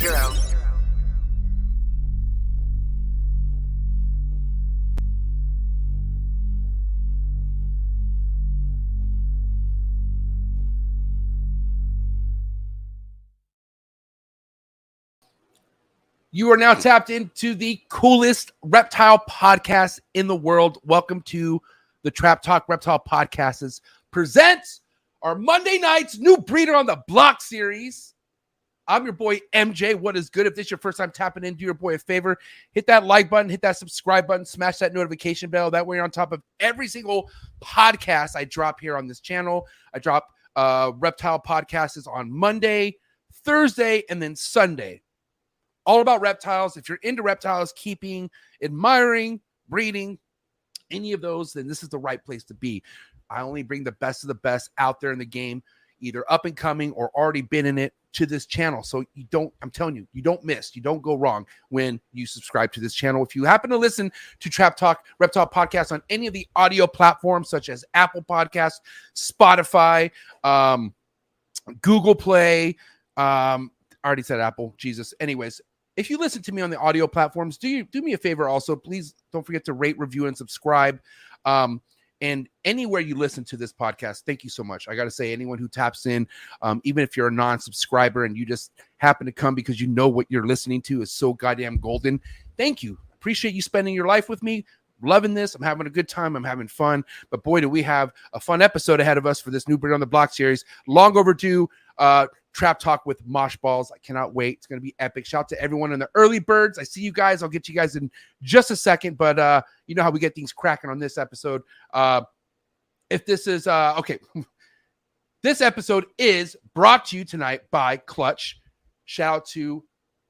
zero. You are now tapped into the coolest reptile podcast in the world. Welcome to the Trap Talk Reptile Podcasts presents our Monday night's new breeder on the block series. I'm your boy MJ. What is good? If this is your first time tapping in, do your boy a favor. Hit that like button, hit that subscribe button, smash that notification bell. That way you're on top of every single podcast I drop here on this channel. I drop uh reptile podcasts on Monday, Thursday, and then Sunday all about reptiles. If you're into reptiles, keeping, admiring, breeding, any of those, then this is the right place to be. I only bring the best of the best out there in the game, either up and coming or already been in it to this channel. So you don't, I'm telling you, you don't miss, you don't go wrong when you subscribe to this channel. If you happen to listen to Trap Talk Reptile Podcast on any of the audio platforms such as Apple Podcasts, Spotify, um, Google Play, um, I already said Apple, Jesus. Anyways, if you listen to me on the audio platforms, do you do me a favor also? Please don't forget to rate, review, and subscribe. Um, and anywhere you listen to this podcast, thank you so much. I got to say, anyone who taps in, um, even if you're a non subscriber and you just happen to come because you know what you're listening to is so goddamn golden, thank you. Appreciate you spending your life with me. Loving this. I'm having a good time. I'm having fun. But boy, do we have a fun episode ahead of us for this new Breed on the Block series. Long overdue. Uh, Trap Talk with Mosh Balls. I cannot wait. It's going to be epic. Shout out to everyone in the early birds. I see you guys. I'll get you guys in just a second, but uh, you know how we get things cracking on this episode. Uh, if this is uh, okay, this episode is brought to you tonight by Clutch. Shout out to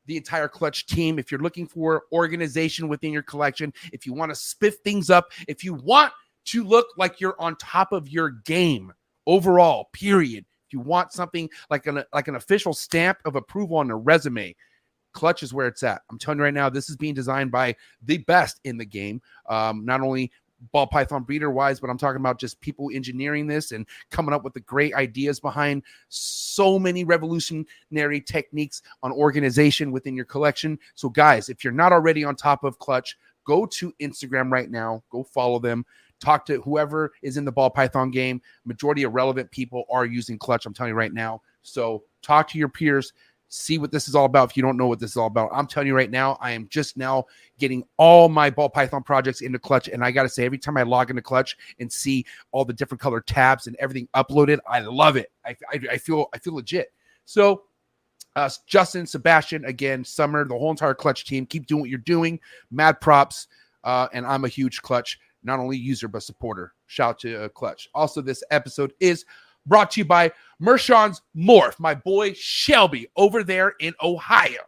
the entire Clutch team. If you're looking for organization within your collection, if you want to spiff things up, if you want to look like you're on top of your game overall, period if you want something like an like an official stamp of approval on a resume, Clutch is where it's at. I'm telling you right now, this is being designed by the best in the game. Um, not only ball python breeder wise, but I'm talking about just people engineering this and coming up with the great ideas behind so many revolutionary techniques on organization within your collection. So, guys, if you're not already on top of Clutch, go to Instagram right now, go follow them talk to whoever is in the ball python game. Majority of relevant people are using clutch. I'm telling you right now. So talk to your peers, see what this is all about. If you don't know what this is all about, I'm telling you right now, I am just now getting all my ball python projects into clutch. And I got to say, every time I log into clutch and see all the different color tabs and everything uploaded, I love it. I, I, I feel, I feel legit. So uh, Justin, Sebastian, again, Summer, the whole entire clutch team, keep doing what you're doing. Mad props. Uh, and I'm a huge clutch not only user but supporter. Shout out to uh, Clutch. Also, this episode is brought to you by Mershon's Morph, my boy Shelby over there in Ohio,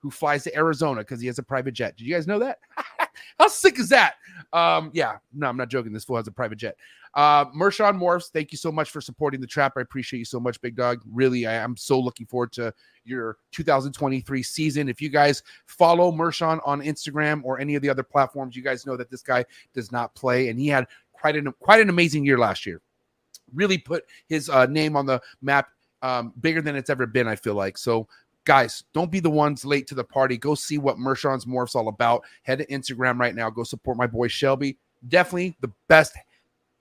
who flies to Arizona because he has a private jet. Did you guys know that? How sick is that? Um, yeah, no, I'm not joking. This fool has a private jet. Uh, Mershon Morphs, thank you so much for supporting the trap. I appreciate you so much, big dog. Really, I am so looking forward to your 2023 season. If you guys follow Mershon on Instagram or any of the other platforms, you guys know that this guy does not play, and he had quite an quite an amazing year last year. Really put his uh, name on the map, um, bigger than it's ever been. I feel like so guys, don't be the ones late to the party. Go see what Mershon's Morph's all about. Head to Instagram right now. Go support my boy Shelby. Definitely the best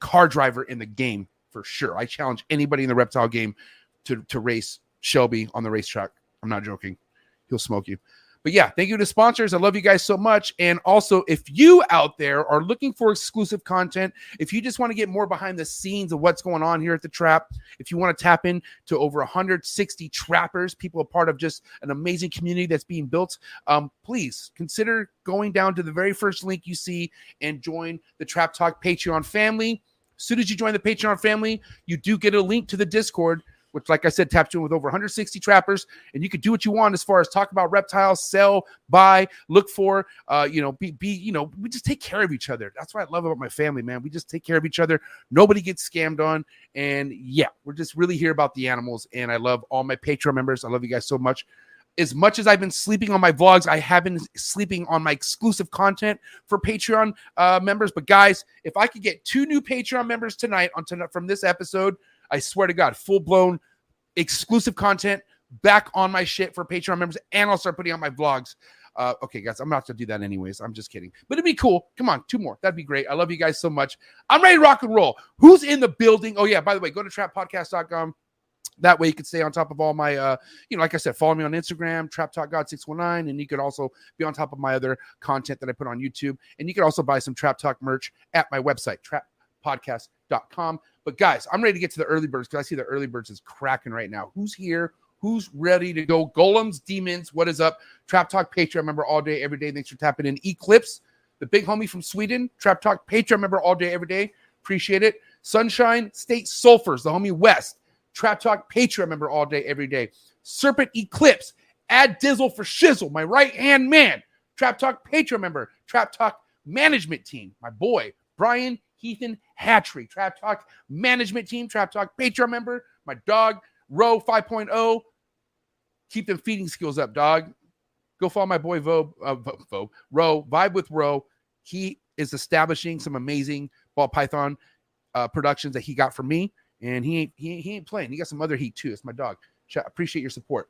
car driver in the game for sure. I challenge anybody in the reptile game to to race Shelby on the racetrack. I'm not joking. He'll smoke you. But yeah, thank you to sponsors. I love you guys so much. And also, if you out there are looking for exclusive content, if you just want to get more behind the scenes of what's going on here at the trap, if you want to tap in to over 160 trappers, people a part of just an amazing community that's being built, um, please consider going down to the very first link you see and join the Trap Talk Patreon family. As soon as you join the Patreon family, you do get a link to the Discord which, like I said, taps in with over 160 trappers, and you can do what you want as far as talk about reptiles, sell, buy, look for, uh, you know, be, be, you know, we just take care of each other. That's what I love about my family, man. We just take care of each other. Nobody gets scammed on, and yeah, we're just really here about the animals. And I love all my Patreon members. I love you guys so much as much as I've been sleeping on my vlogs, I have been sleeping on my exclusive content for Patreon uh, members. But guys, if I could get two new Patreon members tonight on tonight from this episode, I swear to God, full blown exclusive content back on my shit for Patreon members, and I'll start putting out my vlogs. Uh, okay, guys, I'm not to do that anyways. I'm just kidding, but it'd be cool. Come on, two more. That'd be great. I love you guys so much. I'm ready to rock and roll. Who's in the building? Oh yeah, by the way, go to trappodcast.com that way you can stay on top of all my uh you know like i said follow me on instagram trap talk god 619 and you could also be on top of my other content that i put on youtube. And you can also buy some trap talk merch at my website trappodcast.com but guys i'm ready to get to the early birds because i see the early birds is cracking right now. Who's here? Who's ready to go? Golems demons what is up? Trap talk patreon member all day every day. Thanks for tapping in. Eclipse the big homie from sweden. Trap talk patreon member all day every day. Appreciate it. Sunshine state sulfurs the homie west Trap Talk Patreon member all day, every day. Serpent Eclipse, add Dizzle for Shizzle, my right hand man. Trap Talk Patreon member, Trap Talk Management Team, my boy, Brian Heathen Hatchery. Trap Talk Management Team, Trap Talk Patreon member, my dog, Row 5.0. Keep them feeding skills up, dog. Go follow my boy Vo, uh, Vo, Vo Row, Vibe with Row. He is establishing some amazing ball python uh, productions that he got from me and he ain't he, he ain't playing. He got some other heat too. It's my dog. appreciate your support.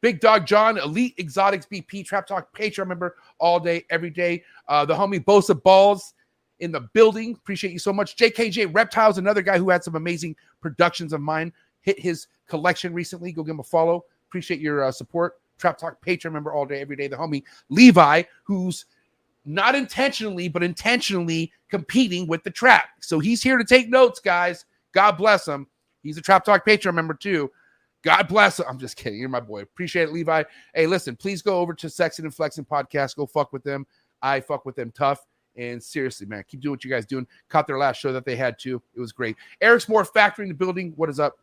Big Dog John, Elite Exotics BP, Trap Talk Patreon member all day, every day. Uh, the homie Bosa Balls in the building. Appreciate you so much. JKJ Reptiles, another guy who had some amazing productions of mine. Hit his collection recently. Go give him a follow. Appreciate your uh, support. Trap Talk Patreon member all day, every day. The homie Levi, who's not intentionally, but intentionally competing with the trap. So he's here to take notes, guys. God bless him. He's a Trap Talk Patreon member too. God bless him. I'm just kidding. You're my boy. Appreciate it, Levi. Hey, listen, please go over to Sexing and Flexing podcast. Go fuck with them. I fuck with them tough. And seriously, man, keep doing what you guys doing. Caught their last show that they had too. It was great. Eric's more factory in the building. What is up?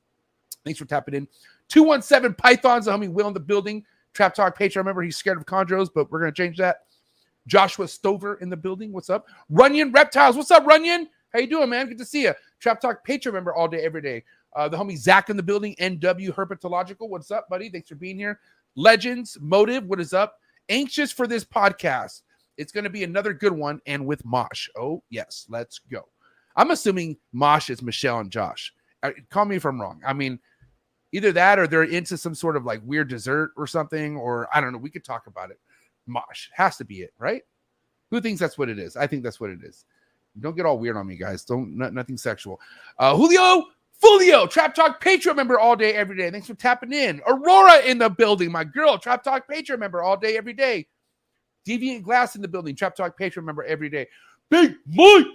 Thanks for tapping in. 217 Pythons, the homie Will in the building. Trap Talk Patreon. Remember, he's scared of chondros, but we're going to change that. Joshua Stover in the building. What's up? Runyon Reptiles. What's up, Runyon? How you doing, man? Good to see you. Trap Talk Patreon member all day, every day. Uh, the homie Zach in the building. NW Herpetological. What's up, buddy? Thanks for being here. Legends Motive. What is up? Anxious for this podcast. It's going to be another good one, and with Mosh. Oh yes, let's go. I'm assuming Mosh is Michelle and Josh. Uh, call me if I'm wrong. I mean, either that or they're into some sort of like weird dessert or something, or I don't know. We could talk about it. Mosh has to be it, right? Who thinks that's what it is? I think that's what it is. Don't get all weird on me, guys. Don't not, nothing sexual. Uh, Julio Fulio, Trap Talk Patreon member all day, every day. Thanks for tapping in. Aurora in the building, my girl. Trap Talk Patreon member all day, every day. Deviant Glass in the building. Trap Talk Patreon member every day. Big Mike,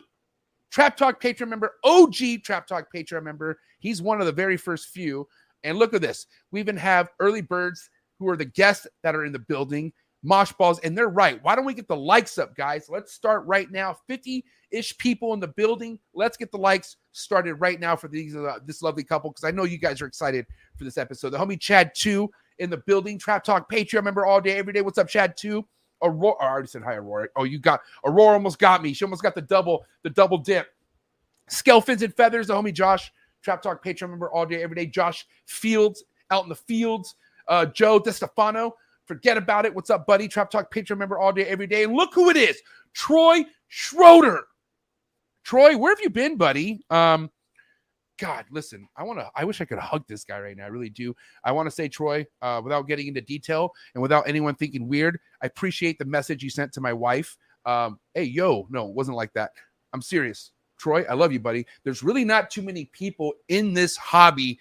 Trap Talk Patreon member. OG Trap Talk Patreon member. He's one of the very first few. And look at this. We even have early birds who are the guests that are in the building mosh balls, and they're right. Why don't we get the likes up, guys? Let's start right now. 50 ish people in the building. Let's get the likes started right now for these uh, this lovely couple because I know you guys are excited for this episode. The homie Chad 2 in the building. Trap Talk Patreon member all day, every day. What's up, Chad 2? Aurora, I already said hi, Aurora. Oh, you got Aurora almost got me. She almost got the double, the double dip. Scale fins and feathers, the homie Josh, Trap Talk Patreon member all day, every day. Josh Fields out in the fields. Uh, Joe DeStefano, Forget about it. What's up, buddy? Trap Talk Patreon member all day, every day. And look who it is Troy Schroeder. Troy, where have you been, buddy? Um, God, listen, I want to, I wish I could hug this guy right now. I really do. I want to say, Troy, uh, without getting into detail and without anyone thinking weird, I appreciate the message you sent to my wife. Um, hey, yo, no, it wasn't like that. I'm serious. Troy, I love you, buddy. There's really not too many people in this hobby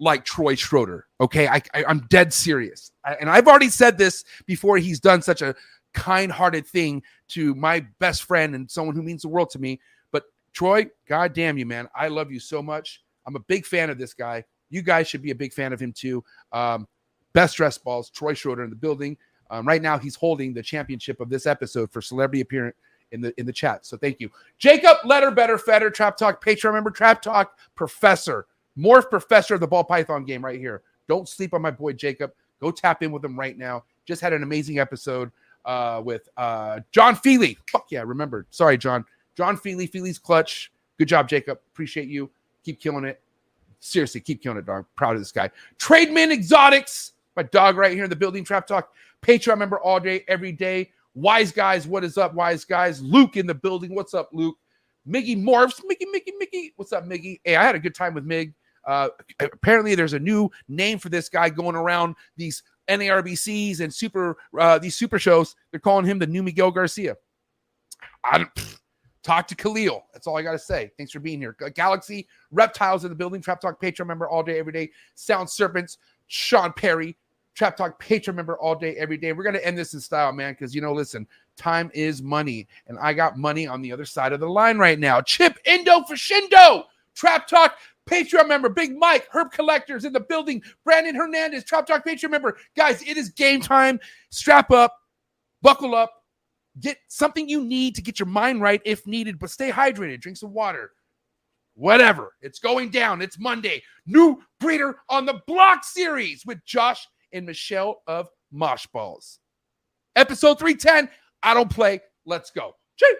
like Troy Schroeder. Okay, I, I am dead serious, I, and I've already said this before. He's done such a kind-hearted thing to my best friend and someone who means the world to me. But Troy, God damn you, man, I love you so much. I'm a big fan of this guy. You guys should be a big fan of him too. Um, best dress balls, Troy Schroeder in the building. Um, right now, he's holding the championship of this episode for celebrity appearance in the in the chat. So thank you, Jacob Letter Better Fetter Trap Talk Patreon member Trap Talk Professor Morph professor of the ball python game right here. Don't sleep on my boy Jacob. Go tap in with him right now. Just had an amazing episode uh, with uh, John Feely. Fuck yeah, remember. Sorry, John. John Feely, Feely's clutch. Good job, Jacob. Appreciate you. Keep killing it. Seriously, keep killing it, dog. Proud of this guy. Trademan Exotics, my dog right here in the building. Trap Talk. Patreon member all day, every day. Wise guys, what is up, wise guys? Luke in the building. What's up, Luke? Miggy Morphs. Mickey, Mickey, Mickey. What's up, Miggy? Hey, I had a good time with Mig. Uh, apparently, there's a new name for this guy going around these NARBCs and super uh, these super shows. They're calling him the new Miguel Garcia. I talk to Khalil. That's all I got to say. Thanks for being here. Galaxy Reptiles in the building. Trap Talk Patreon member all day, every day. Sound Serpents. Sean Perry. Trap Talk Patreon member all day, every day. We're to end this in style, man, because, you know, listen, time is money. And I got money on the other side of the line right now. Chip Indo for Shindo. Trap Talk Patreon member, Big Mike, Herp Collectors in the building, Brandon Hernandez, Trap Talk Patreon member. Guys, it is game time. Strap up, buckle up, get something you need to get your mind right if needed, but stay hydrated, drink some water. Whatever. It's going down. It's Monday. New Breeder on the Block series with Josh and Michelle of Mosh Balls. Episode 310. I don't play. Let's go. Chee.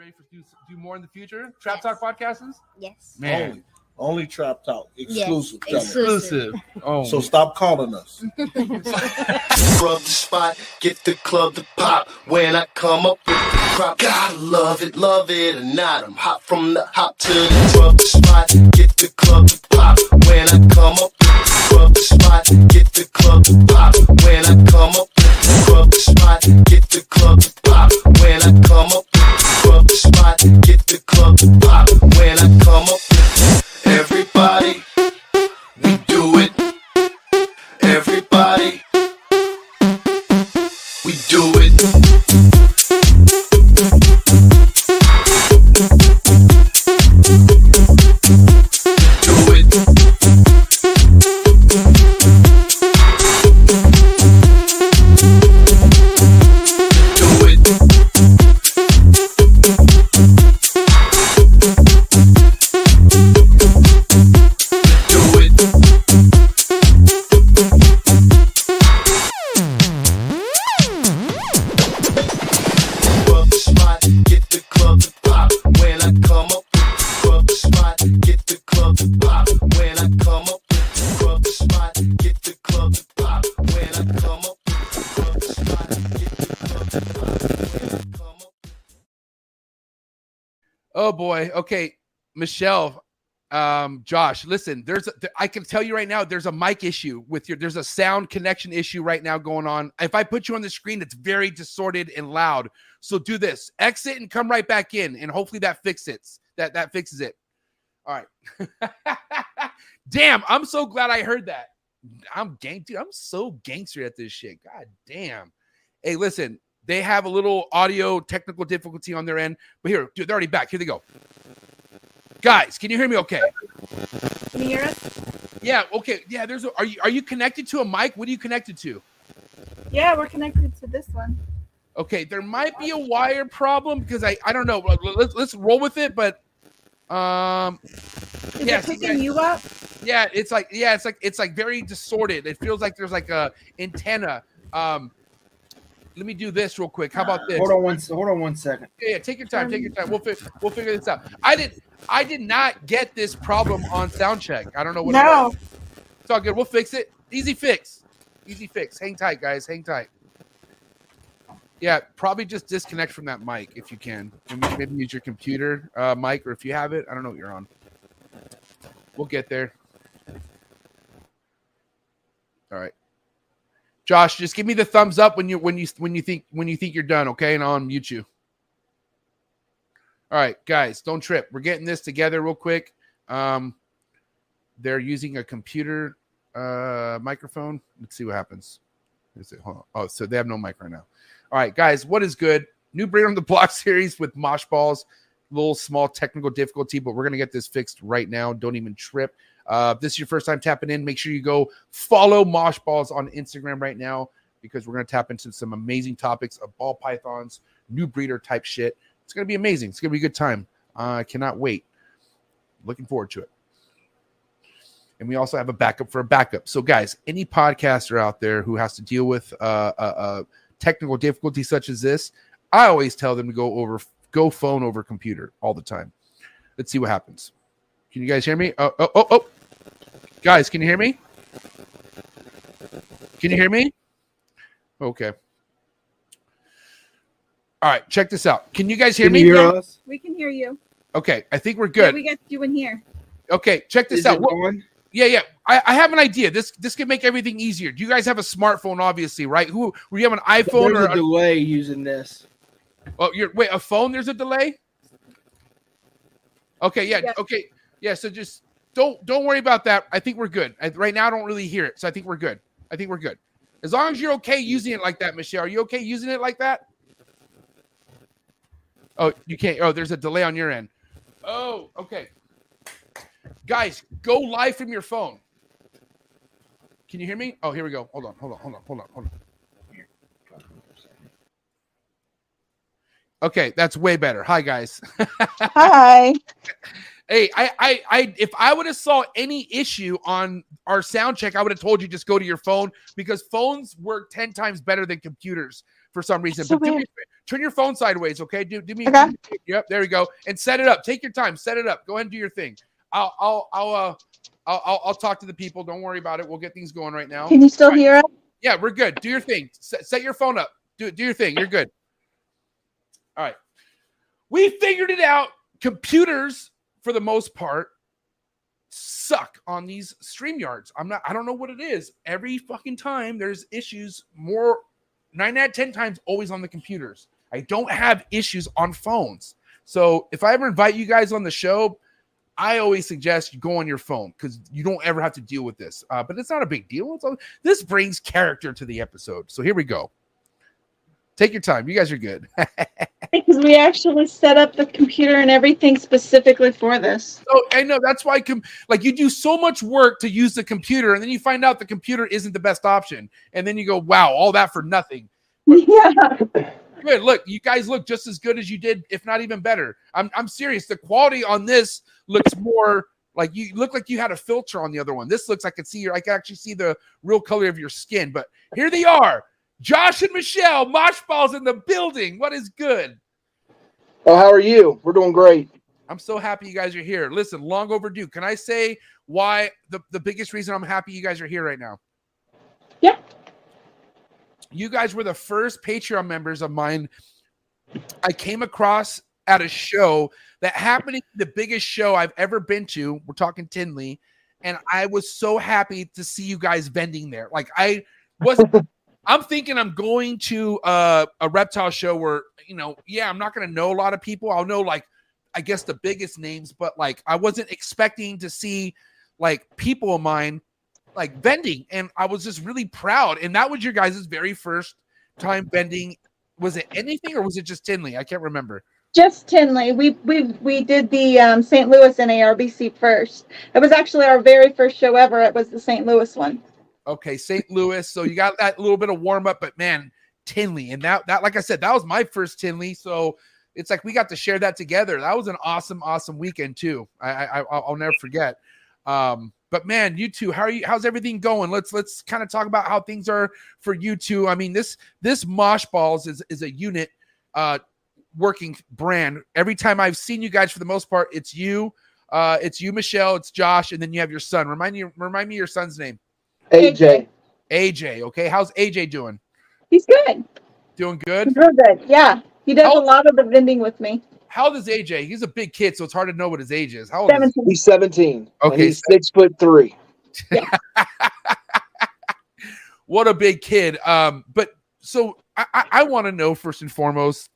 Ready for do, do more in the future? Trap Yes. Talk podcasts? Yes. Man, Only Trap Talk, exclusive. coming. exclusive. Oh, So stop calling us. Rub the spot, get the club to pop. When I come up with the crop, gotta love it, love it or not. I'm hot from the hop to the rub the spot, get the club to pop. When I come up with the rub the spot, get the club to pop. When I come up with the rub the spot, get the club to pop. When I come up with the spot, get the club to pop. Boy. Okay, Michelle, um, Josh, listen. There's, a, I can tell you right now, there's a mic issue with your. There's a sound connection issue right now going on. If I put you on the screen, it's very distorted and loud. So do this: exit and come right back in, and hopefully that fixes that. That fixes it. All right. damn, I'm so glad I heard that. I'm gang, dude. I'm so gangster at this shit. God damn. Hey, listen. They have a little audio technical difficulty on their end, but here, dude, they're already back. Here they go. Guys, can you hear me okay? Can you hear us? Yeah, okay. Yeah, there's a are you are you connected to a mic? What are you connected to? Yeah, we're connected to this one. Okay, there might be a wire problem because I I don't know. Let's let's roll with it, but um Is Yes, it picking yeah. you up? yeah, it's like yeah, it's like it's like very distorted. It feels like there's like a antenna. Um let me do this real quick. How about this? Hold on one. Hold on one second. Yeah, yeah, take your time. Take your time. We'll fi- we'll figure this out. I did I did not get this problem on sound check. I don't know what. it No. was. It's all good. We'll fix it. Easy fix. Easy fix. Hang tight, guys. Hang tight. Yeah, probably just disconnect from that mic if you can. And maybe- maybe use your computer uh, mic, or if you have it, I don't know what you're on. We'll get there. All right, Josh, just give me the thumbs up when you when you when you think when you think you're done, okay? And I'll unmute you. All right, guys, don't trip. We're getting this together real quick. Um, they're using a computer uh, microphone. Let's see what happens. Is it? Oh, so they have no mic right now. All right, guys, what is good? New Breeder on the Block series with Mosh Balls. Little small technical difficulty, but we're gonna get this fixed right now. Don't even trip. Uh, if this is your first time tapping in, make sure you go follow Mosh Balls on Instagram right now because we're gonna tap into some amazing topics of ball pythons, new breeder type shit. It's gonna be amazing. It's gonna be a good time. I cannot wait. Looking forward to it. And we also have a backup for a backup. So, guys, any podcaster out there who has to deal with uh, uh, uh, technical difficulties such as this, I always tell them to go over, go phone over computer all the time. Let's see what happens. Can you guys hear me? Oh, oh, oh, oh. Guys, can you hear me? Can you hear me? Okay. All right, check this out. Can you guys hear Can me? you hear us? We can hear you. Okay, I think we're Yeah, good. we got you in here. Okay, check this Is out. it going? yeah, yeah. I, I have an idea. This this can make everything easier. Do you guys have a smartphone? Obviously, right? Who? Were you have an iPhone There's or? a delay using this. oh, you're wait a phone. There's a delay. Okay, yeah, Yeah. okay, yeah. So just don't don't worry about that. I think we're good. I, right now, I don't really hear it, so I think we're good. I think we're good. As long as you're okay using it like that, Michelle. Are you okay using it like that? Oh, you can't. Oh, there's a delay on your end. Oh, okay. Guys, go live from your phone. Can you hear me? Oh, here we go. Hold on, hold on, hold on, hold on, hold on. Okay, that's way better. Hi, guys. Hi. Hey, I, I, I, if I would have saw any issue on our sound check, I would have told you just go to your phone because phones work ten times better than computers for some reason. So but me, weird. a fa- turn your phone sideways, okay? Do, do me. Okay. do Yep, there we go. And set it up. Take your time. Set it up. Go ahead and do your thing. I'll, I'll, I'll, uh, I'll, I'll, I'll talk to the people. Don't worry about it. We'll get things going right now. Can you still Right. hear us? Yeah, we're good. Do your thing. Set, set your phone up. Do do your thing. You're good. All right. We figured it out. Computers, for the most part, suck on these StreamYards. I'm not, I don't know what it is. Every fucking time there's issues, more nine out of ten times always on the computers. I don't have issues on phones. So if I ever invite you guys on the show, I always suggest you go on your phone because you don't ever have to deal with this. Uh, but it's not a big deal. All, this brings character to the episode. So here we go. Take your time. You guys are good. Because we actually set up the computer and everything specifically for this. so I know that's why com- like you do so much work to use the computer, and then you find out the computer isn't the best option, and then you go, "Wow, all that for nothing." yeah. Good. Look, you guys look just as good as you did, if not even better. I'm I'm serious. The quality on this looks more like you look like you had a filter on the other one. This looks I can see your I can actually see the real color of your skin. But here they are. Josh and Michelle, Mosh Balls in the building. What is good? Oh, how are you? We're doing great. I'm so happy you guys are here. Listen, long overdue. Can I say why the, the biggest reason I'm happy you guys are here right now? Yeah. You guys were the first Patreon members of mine I came across at a show that happened to be the biggest show I've ever been to. We're talking Tinley. And I was so happy to see you guys vending there. Like I was I'm thinking I'm going to uh, a reptile show where, you know, yeah, I'm not going to know a lot of people. I'll know like I guess the biggest names, but like I wasn't expecting to see like people of mine like vending, and I was just really proud. And that was your guys' very first time vending. Was it anything or was it just Tinley? I can't remember. Just Tinley. We we we did the um, St. Louis NARBC first. It was actually our very first show ever. It was the St. Louis one. Okay, St. Louis. So you got that little bit of warm up, but man, Tinley, and that that like I said, that was my first Tinley. So it's like we got to share that together. That was an awesome, awesome weekend too. I, I I'll I'll never forget. Um, but man, you two, how are you? How's everything going? Let's let's kind of talk about how things are for you two. I mean, this this Mosh Balls is is a unit, uh, working brand. Every time I've seen you guys, for the most part, it's you, uh, it's you, Michelle, it's Josh, and then you have your son. Remind you, remind me your son's name. AJ. AJ. Okay, how's AJ doing? He's good. Doing good. He's real good. Yeah. He does How- a lot of the vending with me. How old is AJ? He's a big kid, so it's hard to know what his age is. How old is Seventeen. He's 17. Okay, And he's six foot three. what a big kid. Um, but so I, I, I want to know first and foremost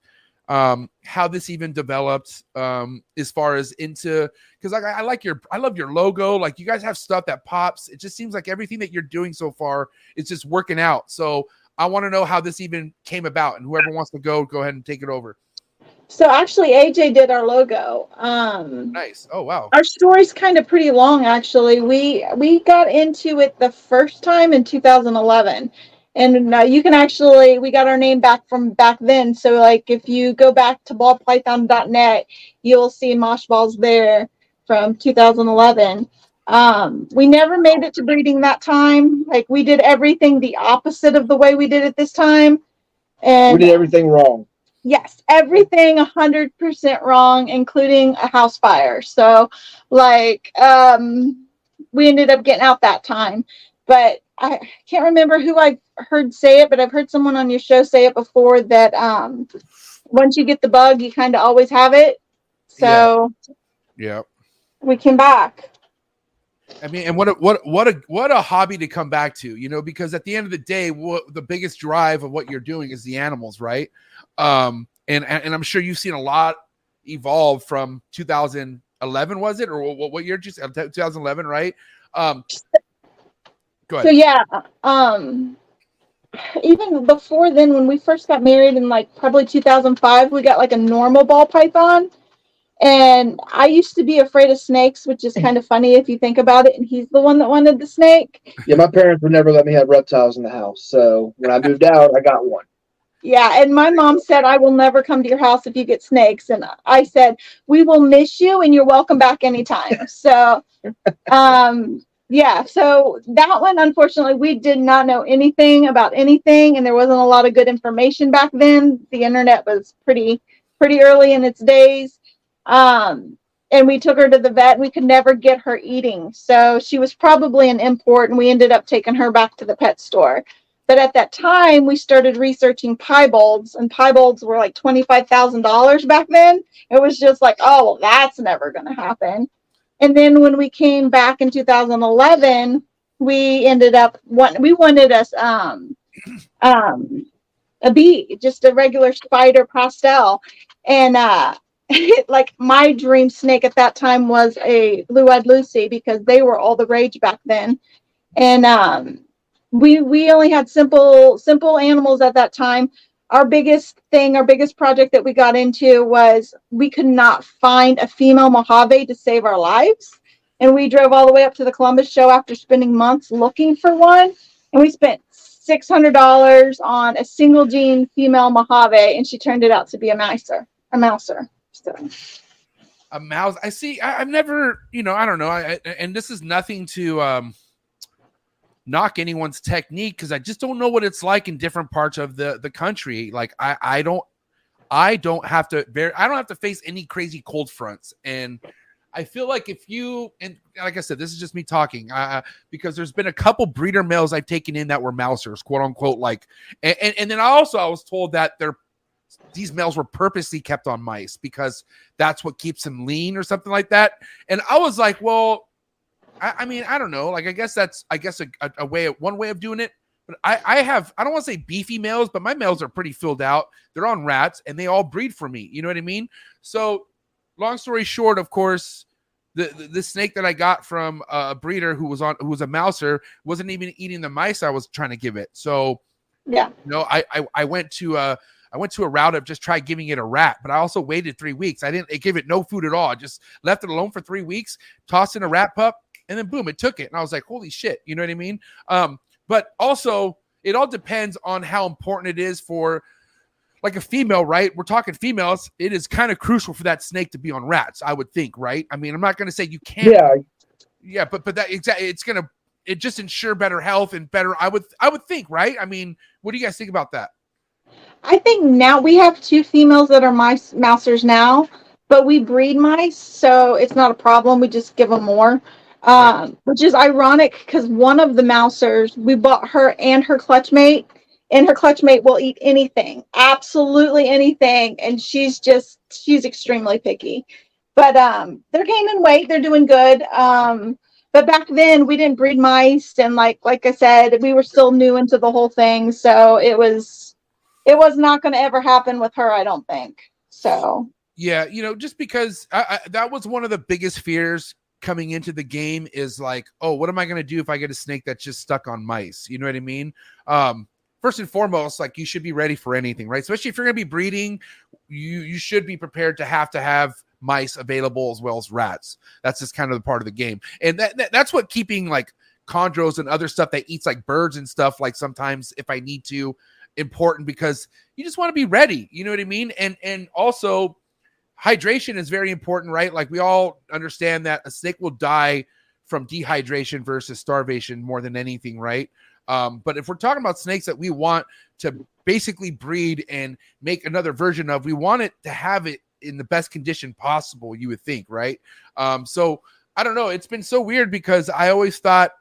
um how this even developed um as far as into because like I, I like your I love your logo. Like you guys have stuff that pops. It just seems like everything that you're doing so far is just working out. So I want to know how this even came about and whoever wants to go go ahead and take it over. So actually, AJ did our logo. Um, nice. Oh wow. our story's kind of pretty long actually. We we got into it the first time in 2011 And uh, you can actually, we got our name back from back then. So, like, if you go back to ballpython.net, you'll see Mosh Balls there from 2011. Um, we never made it to breeding that time. Like, we did everything the opposite of the way we did it this time. And We did everything wrong. Yes, everything hundred percent wrong, including a house fire. So, like, um, we ended up getting out that time, but I can't remember who I heard say it, but I've heard someone on your show say it before that um, once you get the bug, you kind of always have it. So Yeah. we came back. I mean, and what a, what what a what a hobby to come back to, you know, because at the end of the day, what the biggest drive of what you're doing is the animals, right? Um, and and and I'm sure you've seen a lot evolve from 2011, was it, or what, what year? Just 2011, right? Um, go So yeah, um, even before then, when we first got married in like probably 2005, we got like a normal ball python. And I used to be afraid of snakes, which is kind of funny if you think about it. And he's the one that wanted the snake. Yeah, my parents would never let me have reptiles in the house. So when I moved out, I got one. Yeah. And my mom said, I will never come to your house if you get snakes. And I said, We will miss you and you're welcome back anytime. So, um, yeah. So that one, unfortunately, we did not know anything about anything. And there wasn't a lot of good information back then. The internet was pretty, pretty early in its days. Um, and we took her to the vet and we could never get her eating. So she was probably an import and we ended up taking her back to the pet store. But at that time, we started researching piebalds, and piebalds were like $25,000 back then. It was just like, oh, well, that's never going to happen. And then when we came back in 2011, we ended up, want, we wanted us um, um, a bee, just a regular spider pastel. And uh, like my dream snake at that time was a blue-eyed Lucy because they were all the rage back then. And um, we we only had simple simple animals at that time. Our biggest thing, our biggest project that we got into was we could not find a female Mojave to save our lives. And we drove all the way up to the Columbus show after spending months looking for one. And we spent six hundred dollars on a single gene female Mojave, and she turned it out to be a mouser, a mouser. So a mouse. I see. I, I've never, you know, I don't know. I, I and this is nothing to um knock anyone's technique because I just don't know what it's like in different parts of the the country. Like I I don't I don't have to very I don't have to face any crazy cold fronts and. I feel like if you and like I said, this is just me talking uh, because there's been a couple breeder males I've taken in that were mousers, quote unquote. Like, and, and, and then I also I was told that they're these males were purposely kept on mice because that's what keeps them lean or something like that. And I was like, well, I, I mean, I don't know. Like, I guess that's, I guess a, a, a way, one way of doing it. But I, I have, I don't want to say beefy males, but my males are pretty filled out. They're on rats and they all breed for me. You know what I mean? So, long story short, of course, the, the, the snake that I got from a breeder who was on, who was a mouser, wasn't even eating the mice I was trying to give it. So, yeah, you know, I, I, I went to, uh, I went to a route of just try giving it a rat, but I also waited three weeks. I didn't I gave it no food at all. I just left it alone for three weeks, tossed in a rat pup, and then boom, it took it. And I was like, holy shit, you know what I mean? Um, but also it all depends on how important it is for like a female, right? We're talking females. It is kind of crucial for that snake to be on rats, I would think, right? I mean, I'm not gonna say you can't Yeah, yeah, but but that exactly it's gonna it just ensure better health and better I would I would think, right? I mean, what do you guys think about that? I think now we have two females that are mice mousers now, but we breed mice, so it's not a problem. We just give them more, um, which is ironic because one of the mousers we bought her and her clutch mate, and her clutch mate will eat anything, absolutely anything, and she's just she's extremely picky. But um, they're gaining weight. They're doing good. Um, but back then we didn't breed mice, and like like I said, we were still new into the whole thing, so it was it was not going to ever happen with her. I don't think so. Yeah, you know, just because I, I, that was one of the biggest fears coming into the game is like, oh, what am I going to do if I get a snake that's just stuck on mice? You know what I mean? Um, first and foremost, like you should be ready for anything, right? Especially if you're going to be breeding, you you should be prepared to have to have mice available as well as rats. That's just kind of the part of the game, and that, that that's what keeping like chondros and other stuff that eats like birds and stuff. Like sometimes if I need to, important because you just want to be ready. You know what I mean? And and also hydration is very important, right? Like we all understand that a snake will die from dehydration versus starvation more than anything, right? Um, but if we're talking about snakes that we want to basically breed and make another version of, we want it to have it in the best condition possible, you would think, right? Um, so I don't know. It's been so weird because I always thought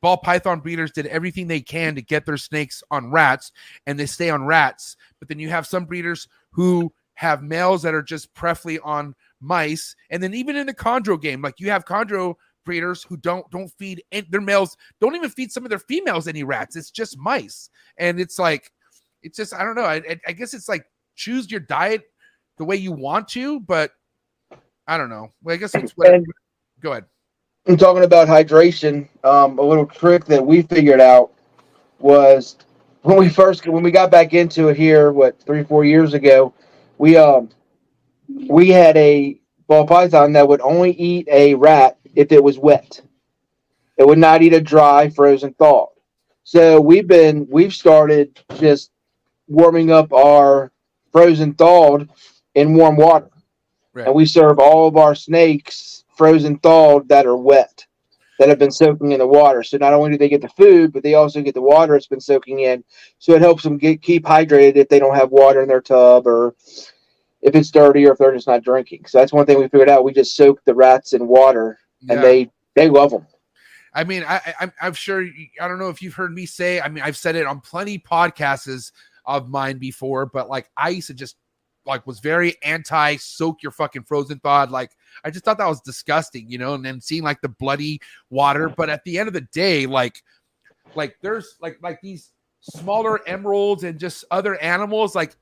ball python breeders did everything they can to get their snakes on rats and they stay on rats. But then you have some breeders who have males that are just preferably on mice. And then even in the chondro game, like you have chondro breeders who don't don't feed any, their males don't even feed some of their females any rats. It's just mice. And it's like it's just i don't know. I, I guess it's like choose your diet the way you want to but i don't know. Well i guess it's what And- go ahead. I'm talking about hydration. Um, a little trick that we figured out was when we first when we got back into it here, what three four years ago, we um we had a ball python that would only eat a rat if it was wet. It would not eat a dry, frozen, thawed. So we've been we've started just warming up our frozen thawed in warm water. Right. And we serve all of our snakes frozen thawed that are wet, that have been soaking in the water. So not only do they get the food, but they also get the water it's been soaking in. So it helps them get keep hydrated if they don't have water in their tub or if it's dirty or if they're just not drinking. So that's one thing we figured out. We just soak the rats in water and Yeah. they they love them. I mean, I, I, I'm, I'm sure. I don't know if you've heard me say. I mean, I've said it on plenty podcasts of mine before, but like I used to just like was very anti soak your fucking frozen thawed. Like I just thought that was disgusting, you know. And then seeing like the bloody water, but at the end of the day, like like there's like like these smaller emeralds and just other animals like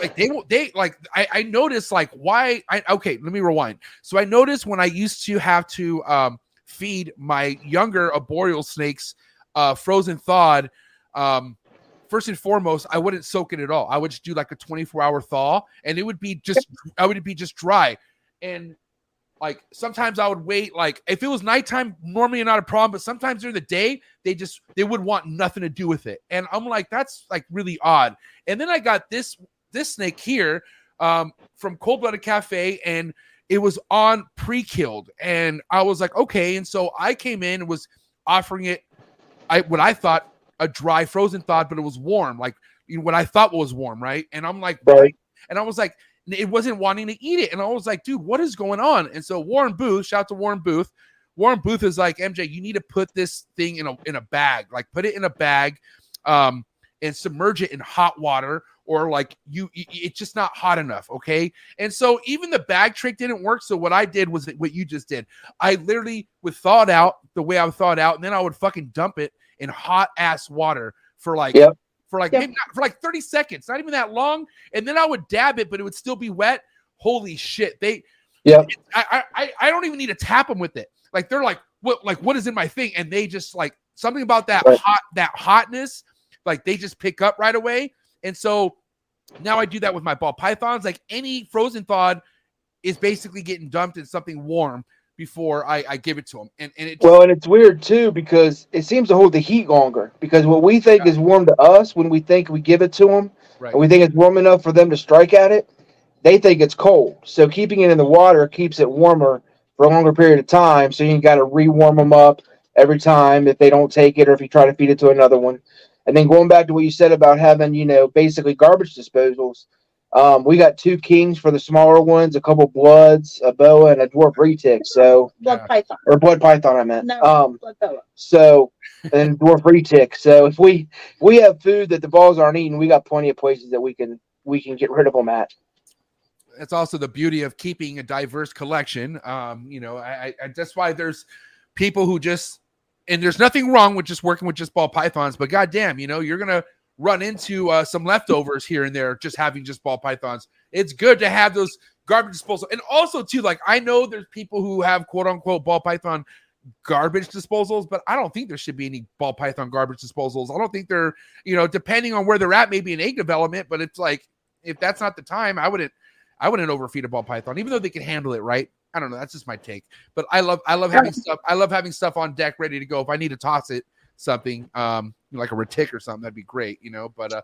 like they they like I, I noticed like why I okay let me rewind. So I noticed when I used to have to um feed my younger arboreal snakes uh frozen thawed um first and foremost I wouldn't soak it at all. I would just do like a 24 hour thaw and it would be just I would be just dry. And like sometimes I would wait like if it was nighttime normally not a problem but sometimes during the day they just they would want nothing to do with it. And I'm like that's like really odd. And then I got this this snake here um, from Cold Blooded Cafe, and it was on pre-killed, and I was like, okay, and so I came in and was offering it, I what I thought a dry frozen thawed, but it was warm, like you know, what I thought was warm, right? And I'm like, Right. and I was like, it wasn't wanting to eat it, and I was like, dude, what is going on? And so Warren Booth, shout out to Warren Booth. Warren Booth is like, MJ, you need to put this thing in a in a bag, like put it in a bag, um, and submerge it in hot water or like you it's just not hot enough okay and so even the bag trick didn't work so what i did was what you just did i literally would thaw it out the way i would thaw it out and then i would fucking dump it in hot ass water for like Yep. for like Yep. maybe not, for like 30 seconds not even that long and then i would dab it but it would still be wet holy shit they yeah I, I I don't even need to tap them with it. Like they're like, what like what is in my thing? And they just like something about that Right. hot that hotness, like they just pick up right away. And so now I do that with my ball pythons. Like any frozen thawed is basically getting dumped in something warm before I, I give it to them. And and it Well, and it's weird too because it seems to hold the heat longer. Because what we think is warm to us when we think we give it to them, right. and we think it's warm enough for them to strike at it, they think it's cold. So keeping it in the water keeps it warmer for a longer period of time. So you got to rewarm them up every time if they don't take it or if you try to feed it to another one. And then going back to what you said about having, you know, basically garbage disposals. Um, we got two kings for the smaller ones, a couple bloods, a boa, and a dwarf retic. So, Blood Yeah. python. or blood python, I meant. No, Um, blood boa. so and dwarf retic. So if we if we have food that the balls aren't eating, we got plenty of places that we can we can get rid of them at. that's also the beauty of keeping a diverse collection. Um, you know, I, I that's why there's people who just and there's nothing wrong with just working with just ball pythons, but goddamn, you know, you're gonna run into uh, some leftovers here and there just having just ball pythons. It's good to have those garbage disposal, and also too, like I know there's people who have quote unquote ball python garbage disposals, but I don't think there should be any ball python garbage disposals. I don't think they're, you know, depending on where they're at, maybe an egg development, but it's like if that's not the time, I wouldn't I wouldn't overfeed a ball python, even though they can handle it, right? I don't know. That's just my take. But I love I love having stuff. I love having stuff on deck ready to go. If I need to toss it something, um, like a retic or something, that'd be great, you know. But uh,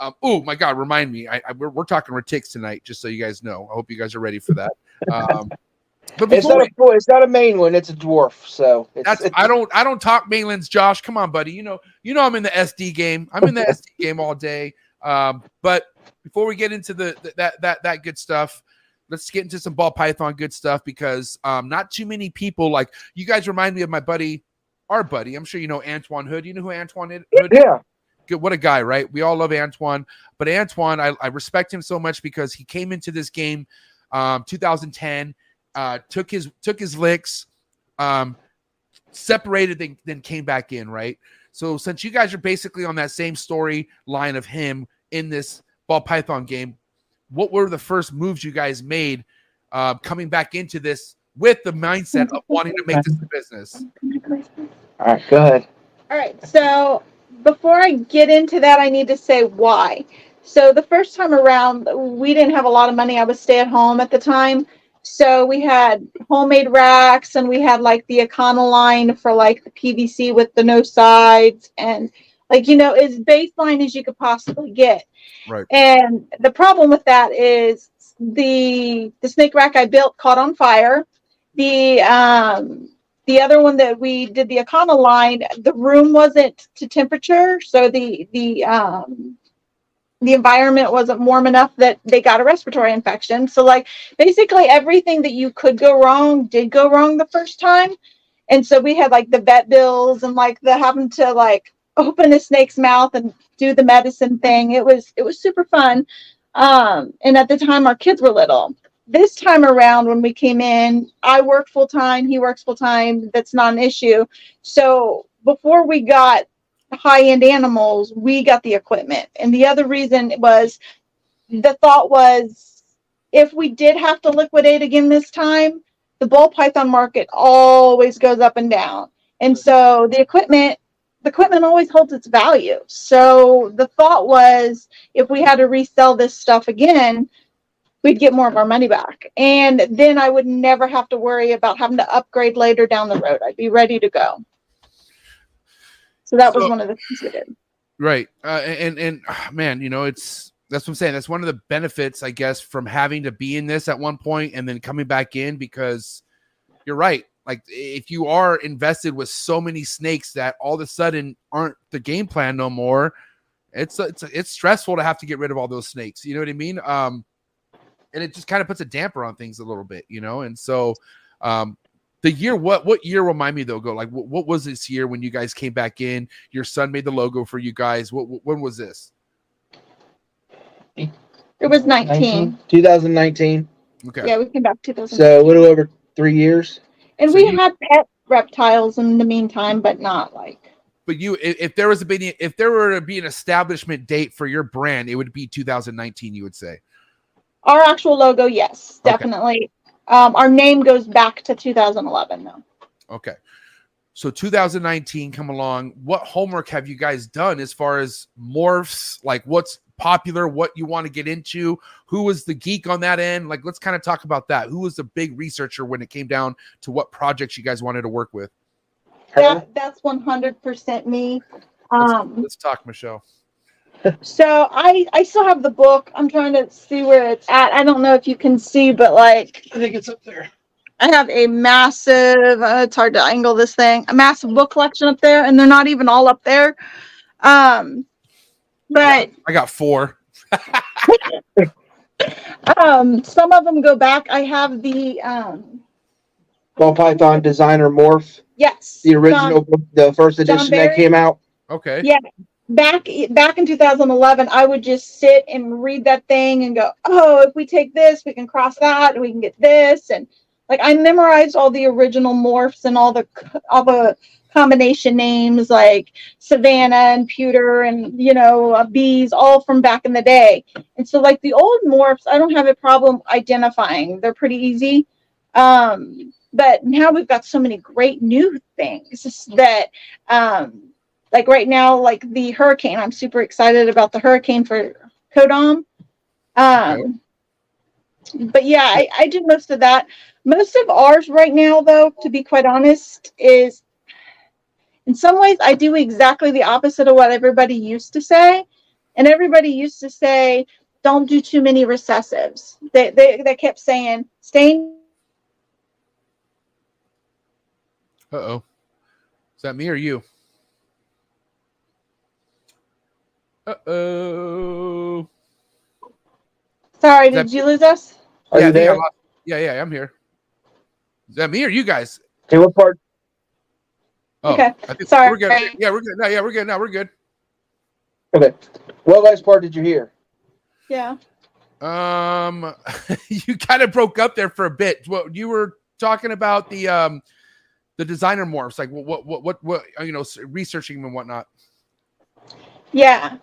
um, oh my God, remind me. I, I we're, we're talking retics tonight, just so you guys know. I hope you guys are ready for that. Um, but It's before not a it's not a main one. It's a dwarf. So it's, that's I don't I don't talk mainlands, Josh. Come on, buddy. You know you know I'm in the SD game. I'm in the SD game all day. Um, but before we get into the, the that that that good stuff, let's get into some ball python good stuff because um, not too many people like you guys remind me of my buddy, our buddy. I'm sure you know Antoine Hood. You know who Antoine Hood is? yeah. good what a guy right we all love antoine but antoine i, I respect him so much because he came into this game um 2010 uh took his took his licks um separated then, then came back in right so since you guys are basically on that same story line of him in this ball python game what were the first moves you guys made uh, coming back into this with the mindset of wanting to make this a business All right. Go ahead. All right. So before I get into that, I need to say why. So the first time around, we didn't have a lot of money. I was stay at home at the time. So we had homemade racks and we had like the Econo line for like the PVC with the no sides and like, you know, as baseline as you could possibly get. Right. And the problem with that is the the snake rack I built caught on fire. The um the other one that we did the Econo line, the room wasn't to temperature, so the the um the environment wasn't warm enough that they got a respiratory infection. So like basically everything that you could go wrong did go wrong the first time. And so we had like the vet bills and like the having to like open a snake's mouth and do the medicine thing. It was it was super fun. Um and at the time our kids were little this time around when we came in i work full time he works full time that's not an issue so before we got high end animals we got the equipment and the other reason was the thought was if we did have to liquidate again this time the ball python market always goes up and down and so the equipment the equipment always holds its value so the thought was if we had to resell this stuff again we'd get more of our money back. And then I would never have to worry about having to upgrade later down the road. I'd be ready to go. So that was one of the things we did. Right. Uh, and and ah, man, you know, it's that's what I'm saying. That's one of the benefits, I guess, from having to be in this at one point and then coming back in because you're right. Like if you are invested with so many snakes that all of a sudden aren't the game plan no more, it's it's it's stressful to have to get rid of all those snakes. You know what I mean? Um, and it just kind of puts a damper on things a little bit, you know. And so, um, the year what what year remind me though go like what, what was this year when you guys came back in your son made the logo for you guys what, what- when was this It was 19. 2019. okay Yeah, we came back 2000. So a little over three years. And so we you- had pet reptiles in the meantime, but not like. but you if, if there was a be if there were to be an establishment date for your brand it would be 2019 you would say Our actual logo, yes, Okay. definitely. Um, our name goes back to 2011, though. okay so 2019 come along what homework have you guys done as far as morphs like what's popular what you want to get into who was the geek on that end like let's kind of talk about that who was the big researcher when it came down to what projects you guys wanted to work with That, that's 100% me. let's, Um, let's talk michelle So I I still have the book. I'm trying to see where it's at. I don't know if you can see, but like I think it's up there. I have a massive. Uh, it's hard to angle this thing. A massive book collection up there, and they're not even all up there. Um, but i got four um, some of them go back. I have the um, Ball Python Designer Morph, yes, the original book, the first edition that came out. okay Yeah. back back in 2011 i would just sit and read that thing and go oh if we take this we can cross that and we can get this and like i memorized all the original morphs and all the c- all the combination names like savannah and pewter and you know uh, bees all from back in the day and so like the old morphs i don't have a problem identifying they're pretty easy um but now we've got so many great new things that um like right now, like the hurricane, I'm super excited about the hurricane for codom. Um, but yeah, I, I do most of that. Most of ours right now, though, to be quite honest, is in some ways I do exactly the opposite of what everybody used to say. And everybody used to say, don't do too many recessives. They, they, they kept saying, stain Uh oh. Is that me or you? Uh oh. Sorry, That- did you lose us? Are yeah, you I there? yeah, yeah, I'm here. Is that me or you guys? Okay, what part? Oh, Okay. I think Sorry. we're good. Yeah, we're good. No, yeah, we're good. Now we're good. Okay. What last part did you hear? Yeah. Um, you kind of broke up there for a bit. What you were talking about the um the designer morphs, like what what what what you know, researching them and whatnot. Yeah.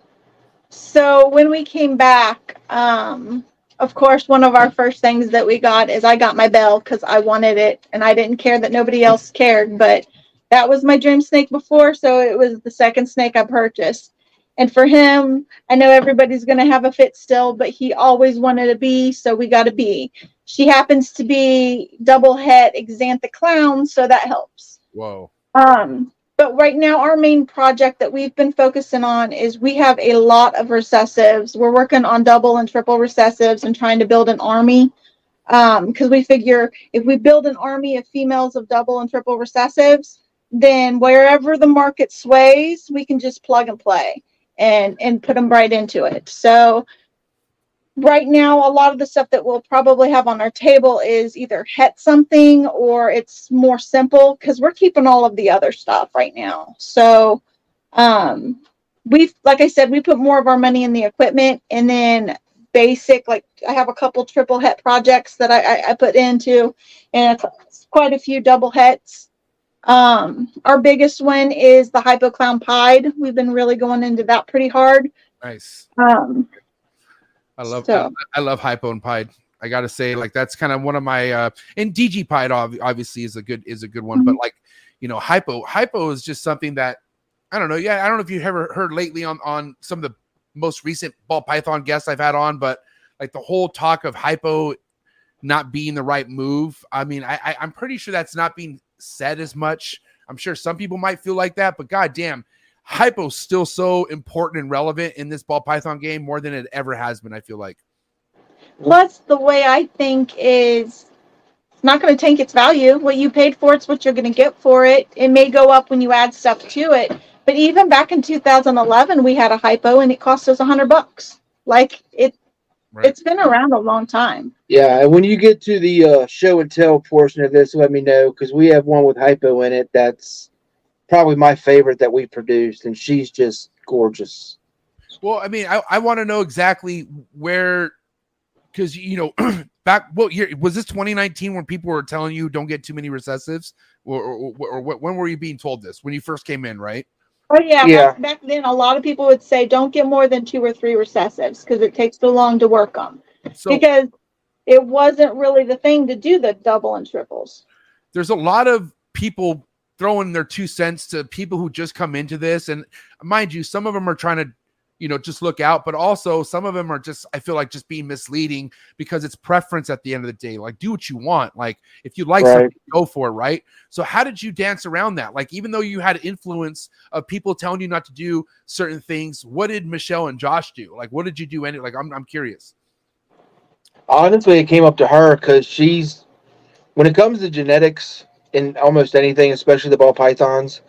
So when we came back, um, of course, one of our first things that we got is I got my bell because I wanted it and I didn't care that nobody else cared. But that was my dream snake before. So it was the second snake I purchased. And for him, I know everybody's going to have a fit still, but he always wanted a bee. So we got a bee. She happens to be double het Xanthic clown. So that helps. Whoa. Um, but right now, our main project that we've been focusing on is we have a lot of recessives. We're working on double and triple recessives and trying to build an army. Because we figure if we build an army of females of double and triple recessives, then wherever the market sways, we can just plug and play and and put them right into it. So right now, a lot of the stuff that we'll probably have on our table is either het something or it's more simple because we're keeping all of the other stuff right now. So um we've like I said, we put more of our money in the equipment and then basic like I have a couple triple het projects that I, I, I put into and quite a few double hets. Um our biggest one is the Hypo Clown Pied. We've been really going into that pretty hard. Nice. Um I love So- I, I love hypo and pied. I gotta say, like that's kind of one of my uh and DG pied ob- obviously is a good is a good one, but like you know, hypo hypo is just something that I don't know. Yeah, I don't know if you've ever heard lately on on some of the most recent ball python guests I've had on, but like the whole talk of hypo not being the right move. I mean, I, I I'm pretty sure that's not being said as much. I'm sure some people might feel like that, but goddamn, hypo's still so important and relevant in this ball python game more than it ever has been. I feel like. Plus, the way I think is it's not going to tank its value. What you paid for it's what you're going to get for it. It may go up when you add stuff to it. But even back in 2011, we had a hypo and it cost us hundred bucks. Like it, Right. it's been around a long time. Yeah, and when you get to the uh, show and tell portion of this, let me know because we have one with hypo in it. That's probably my favorite that we produced, and she's just gorgeous. Well, I mean, I, I want to know exactly where, because you know, back what year was this? 2019 when people were telling you don't get too many recessives, or or, or, or when were you being told this? When you first came in, right? Oh yeah, Yeah. Back, back then a lot of people would say don't get more than two or three recessives because it takes so long to work them. So because it wasn't really the thing to do the double and triples. there's a lot of people throwing their two cents to people who just come into this, and mind you, some of them are trying to you know just look out but also some of them are just i feel like just being misleading because it's preference at the end of the day like do what you want like if you like Right. something go for it right so how did you dance around that like even though you had influence of people telling you not to do certain things what did michelle and josh do like what did you do any like i'm, I'm curious Honestly, it came up to her because she's when it comes to genetics in almost anything, especially the ball pythons,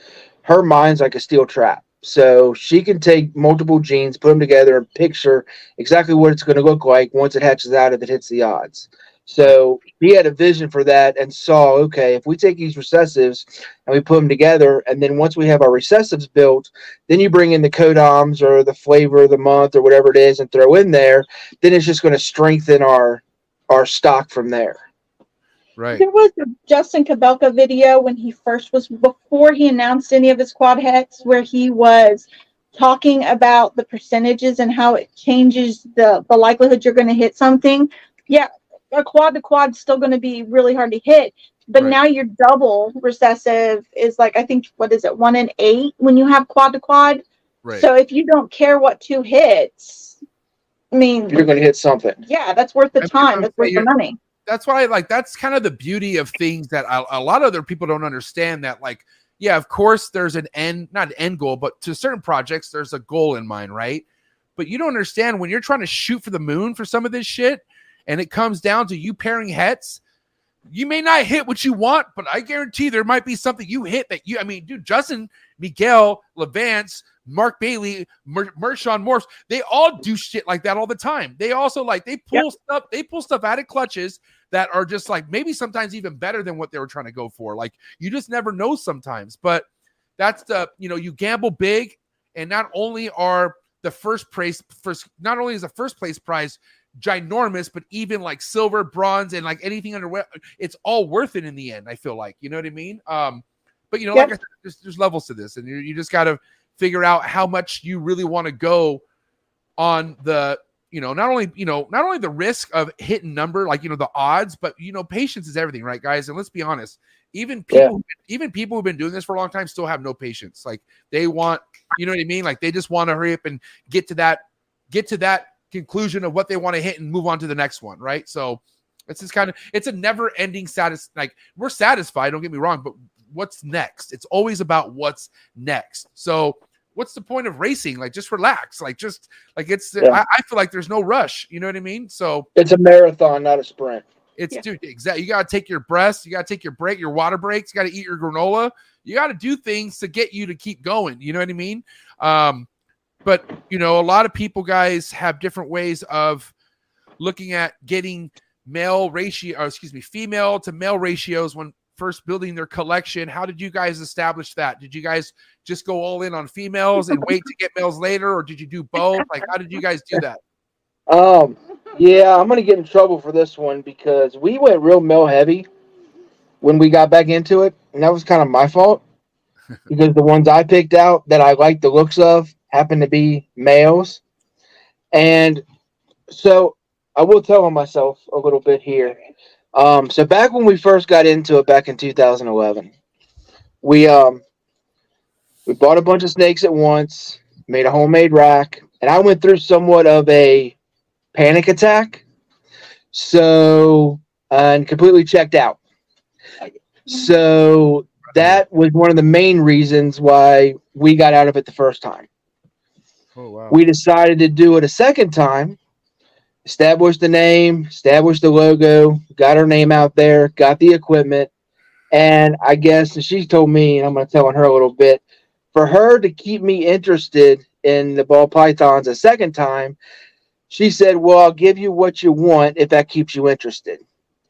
her mind's like a steel trap. So she can take multiple genes, put them together, and picture exactly what it's going to look like once it hatches out if it hits the odds. So he had a vision for that and saw, okay, if we take these recessives and we put them together, and then once we have our recessives built, then you bring in the codoms or the flavor of the month or whatever it is and throw in there, then it's just going to strengthen our our stock from there. Right There was a Justin Kobylka video when he first was before he announced any of his quad hets where he was talking about the percentages and how it changes the the likelihood you're going to hit something. Yeah, a quad to quad is still going to be really hard to hit, but Right. now your double recessive is like I think what is it one in eight when you have quad to quad. right So if you don't care what two hits, I mean, you're going to hit something. yeah, that's worth the I time. That's worth the money. That's why like that's kind of the beauty of things that a, a lot of other people don't understand that like yeah of course there's an end not an end goal but to certain projects there's a goal in mind right? But you don't understand when you're trying to shoot for the moon for some of this shit and it comes down to you pairing hets you may not hit what you want but i guarantee there might be something you hit that you i mean dude justin miguel levance mark bailey Mer- mershon morse they all do shit like that all the time they also like they pull stuff they pull stuff out of clutches that are just like maybe sometimes even better than what they were trying to go for. Like you just never know sometimes. But that's the you know you gamble big, and not only are the first place first not only is the first place prize ginormous, but even like silver, bronze, and like anything under it's all worth it in the end. I feel like you know what I mean. Um, but you know, like I said, there's, there's levels to this, and you, you just got to figure out how much you really want to go on the you know not only you know not only the risk of hitting number like you know the odds but you know patience is everything right guys and let's be honest even people even people who've been doing this for a long time still have no patience like they want you know what i mean like they just want to hurry up and get to that get to that conclusion of what they want to hit and move on to the next one right? So it's just kind of it's a never ending satis like we're satisfied don't get me wrong but what's next? It's always about what's next. So what's the point of racing? Like just relax like just like it's Yeah. I, I feel like there's no rush you know what i mean? So It's a marathon, not a sprint. it's Yeah. dude exactly you got to take your breaths you got to take your break your water breaks you got to eat your granola. You got to do things to get you to keep going you know what i mean? Um but you know a lot of people guys have different ways of looking at getting male ratio or excuse me female to male ratios when first building their collection. How did you guys establish that? Did you guys just go all in on females and wait to get males later or did you do both? Like how did you guys do that? Um, yeah, I'm gonna get in trouble for this one because we went real male heavy when we got back into it, and that was kind of my fault because the ones I picked out that I liked the looks of happened to be males, and so I will tell on myself a little bit here. Um, so back when we first got into it, back in 2011, we um we bought a bunch of snakes at once, made a homemade rack, and I went through somewhat of a panic attack. So, and completely checked out. So, that was one of the main reasons why we got out of it the first time. Oh We decided to do it a second time, established the name, established the logo, got her name out there, got the equipment. And I guess, and she told me, and I'm going to tell on her a little bit, for her to keep me interested in the ball pythons a second time, she said, Well, I'll give you what you want if that keeps you interested.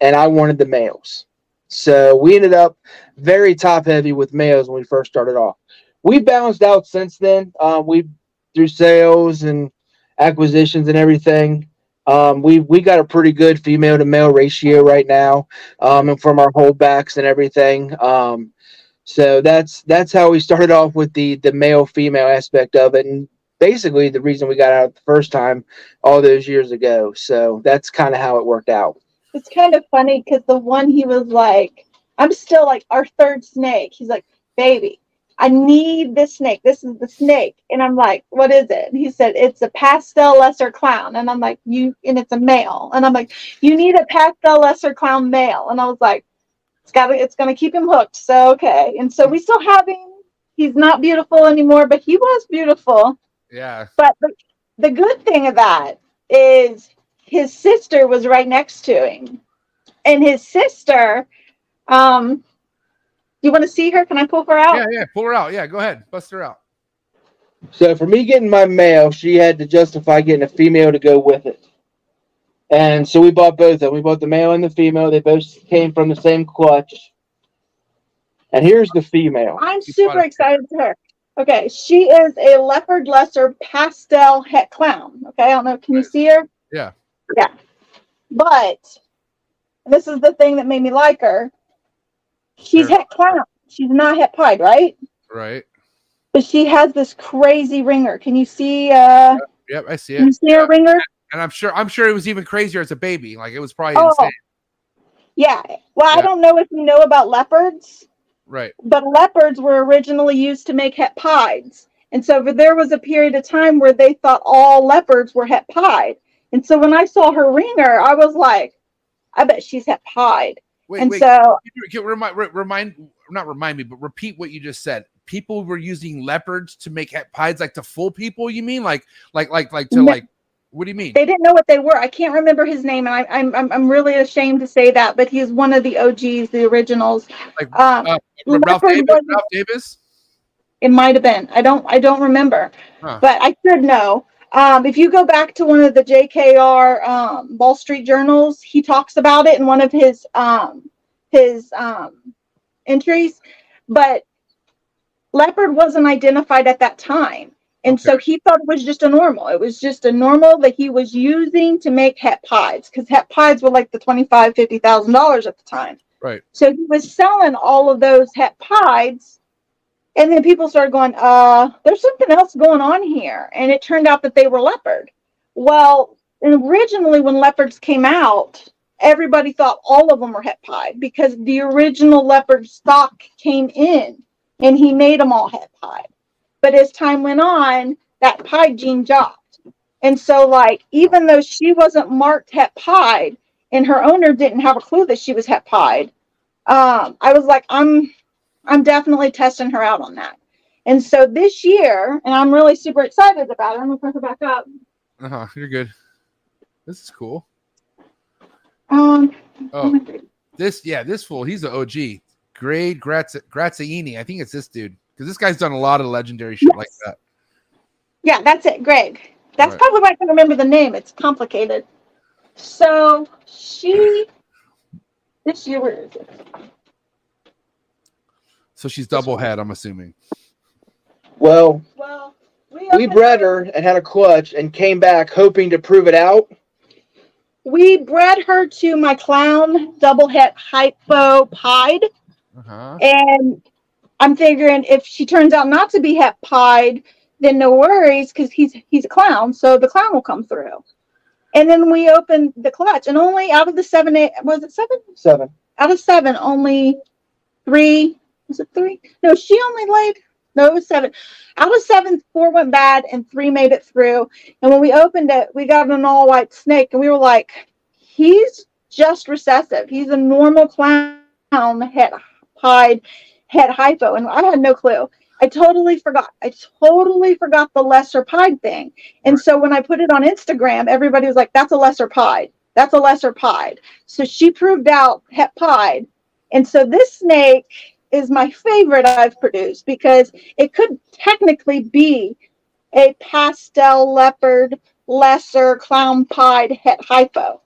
And I wanted the males. So we ended up very top heavy with males when we first started off. We balanced out since then. Uh, we through sales and acquisitions and everything. Um, we we got a pretty good female to male ratio right now, um, and from our holdbacks and everything. Um, so that's that's how we started off with the the male female aspect of it, and basically the reason we got out the first time all those years ago. So that's kind of how it worked out. It's kind of funny because the one he was like, I'm still like our third snake. He's like, baby, I need this snake. This is the snake. And I'm like, what is it? And he said, it's a pastel lesser clown. And I'm like, you, and it's a male. And I'm like, you need a pastel lesser clown male. And I was like, it's got to, it's going to keep him hooked. So, okay. And so we still have him. He's not beautiful anymore, but he was beautiful. yeah But the, the good thing of that is his sister was right next to him. And his sister, um, you want to see her? Can I pull her out? yeah yeah pull her out yeah go ahead bust her out So for me getting my male, she had to justify getting a female to go with it. And so we bought both of them. We bought the male and the female. They both came from the same clutch. And here's the female. I'm Keep super excited for her. Okay, she is a leopard lesser pastel het clown. Okay, I don't know. Can you see her? Yeah. Yeah. But this is the thing that made me like her. She's Sure. het clown. She's not het pied, right? right But she has this crazy ringer. Can you see? Uh, yep i see can you it see her ringer? and i'm sure i'm sure it was even crazier as a baby like it was probably Oh. insane Yeah. Well, I don't know if you know about leopards, right but leopards were originally used to make het pieds. And so there was a period of time where they thought all leopards were het pied. And so when I saw her ringer, I was like, I bet she's het pied. Wait, and wait. so can remind, re- remind, not remind me, but repeat what you just said. People were using leopards to make pies, like to fool people. You mean like, like, like, like to No. like? What do you mean? they didn't know what they were. I can't remember his name, and I, I'm, I'm I'm really ashamed to say that, but he's one of the OGs, the originals. Like, Um, uh, Ralph Davis. Ralph Davis. It might have been. I don't I don't remember. Huh. But I should know. Um, if you go back to one of the JKR um, Wall Street journals, he talks about it in one of his um, his um, entries. But leopard wasn't identified at that time. And so he thought it was just a normal. It was just a normal that he was using to make het pies because het pies were like the twenty five, fifty thousand dollars at the time. Right. So he was selling all of those het pies and then people started going, uh, there's something else going on here. And it turned out that they were leopard. Well, originally when leopards came out, everybody thought all of them were het pied because the original leopard stock came in and he made them all het pied. But as time went on, that pied gene dropped. And so, like, even though she wasn't marked het pied and her owner didn't have a clue that she was het pied, um, I was like, I'm I'm definitely testing her out on that. And so this year, and I'm really super excited about it. I'm gonna put her back up. Uh huh. You're good. This is cool. Um, Oh, this yeah, this fool. He's the OG. Grade Graz- Graziani. I think it's this dude because this guy's done a lot of legendary shit like that. yeah, that's it, Greg. That's Right. probably why I can remember the name. It's complicated. So she this year, where is it? So she's double het. I'm assuming. Well, Well, we, we bred her and had a clutch and came back hoping to prove it out. We bred her to my clown double het hypo pied. Uh huh. And I'm figuring if she turns out not to be het pied, then no worries because he's he's a clown, so the clown will come through. And then we opened the clutch, and only out of the seven, eight, was it seven? Seven. Out of seven, only three. Was it three? No, she only laid. No, it was seven. Out of seven, four went bad, and three made it through. And when we opened it, we got an all white snake, and we were like, "He's just recessive. He's a normal clown het pied het hypo," and I had no clue. I totally forgot. I totally forgot the lesser pied thing. And so when I put it on Instagram, everybody was like, "That's a lesser pied. That's a lesser pied." So she proved out het pied. And so this snake is my favorite I've produced because it could technically be a pastel leopard lesser clown pied het hypo.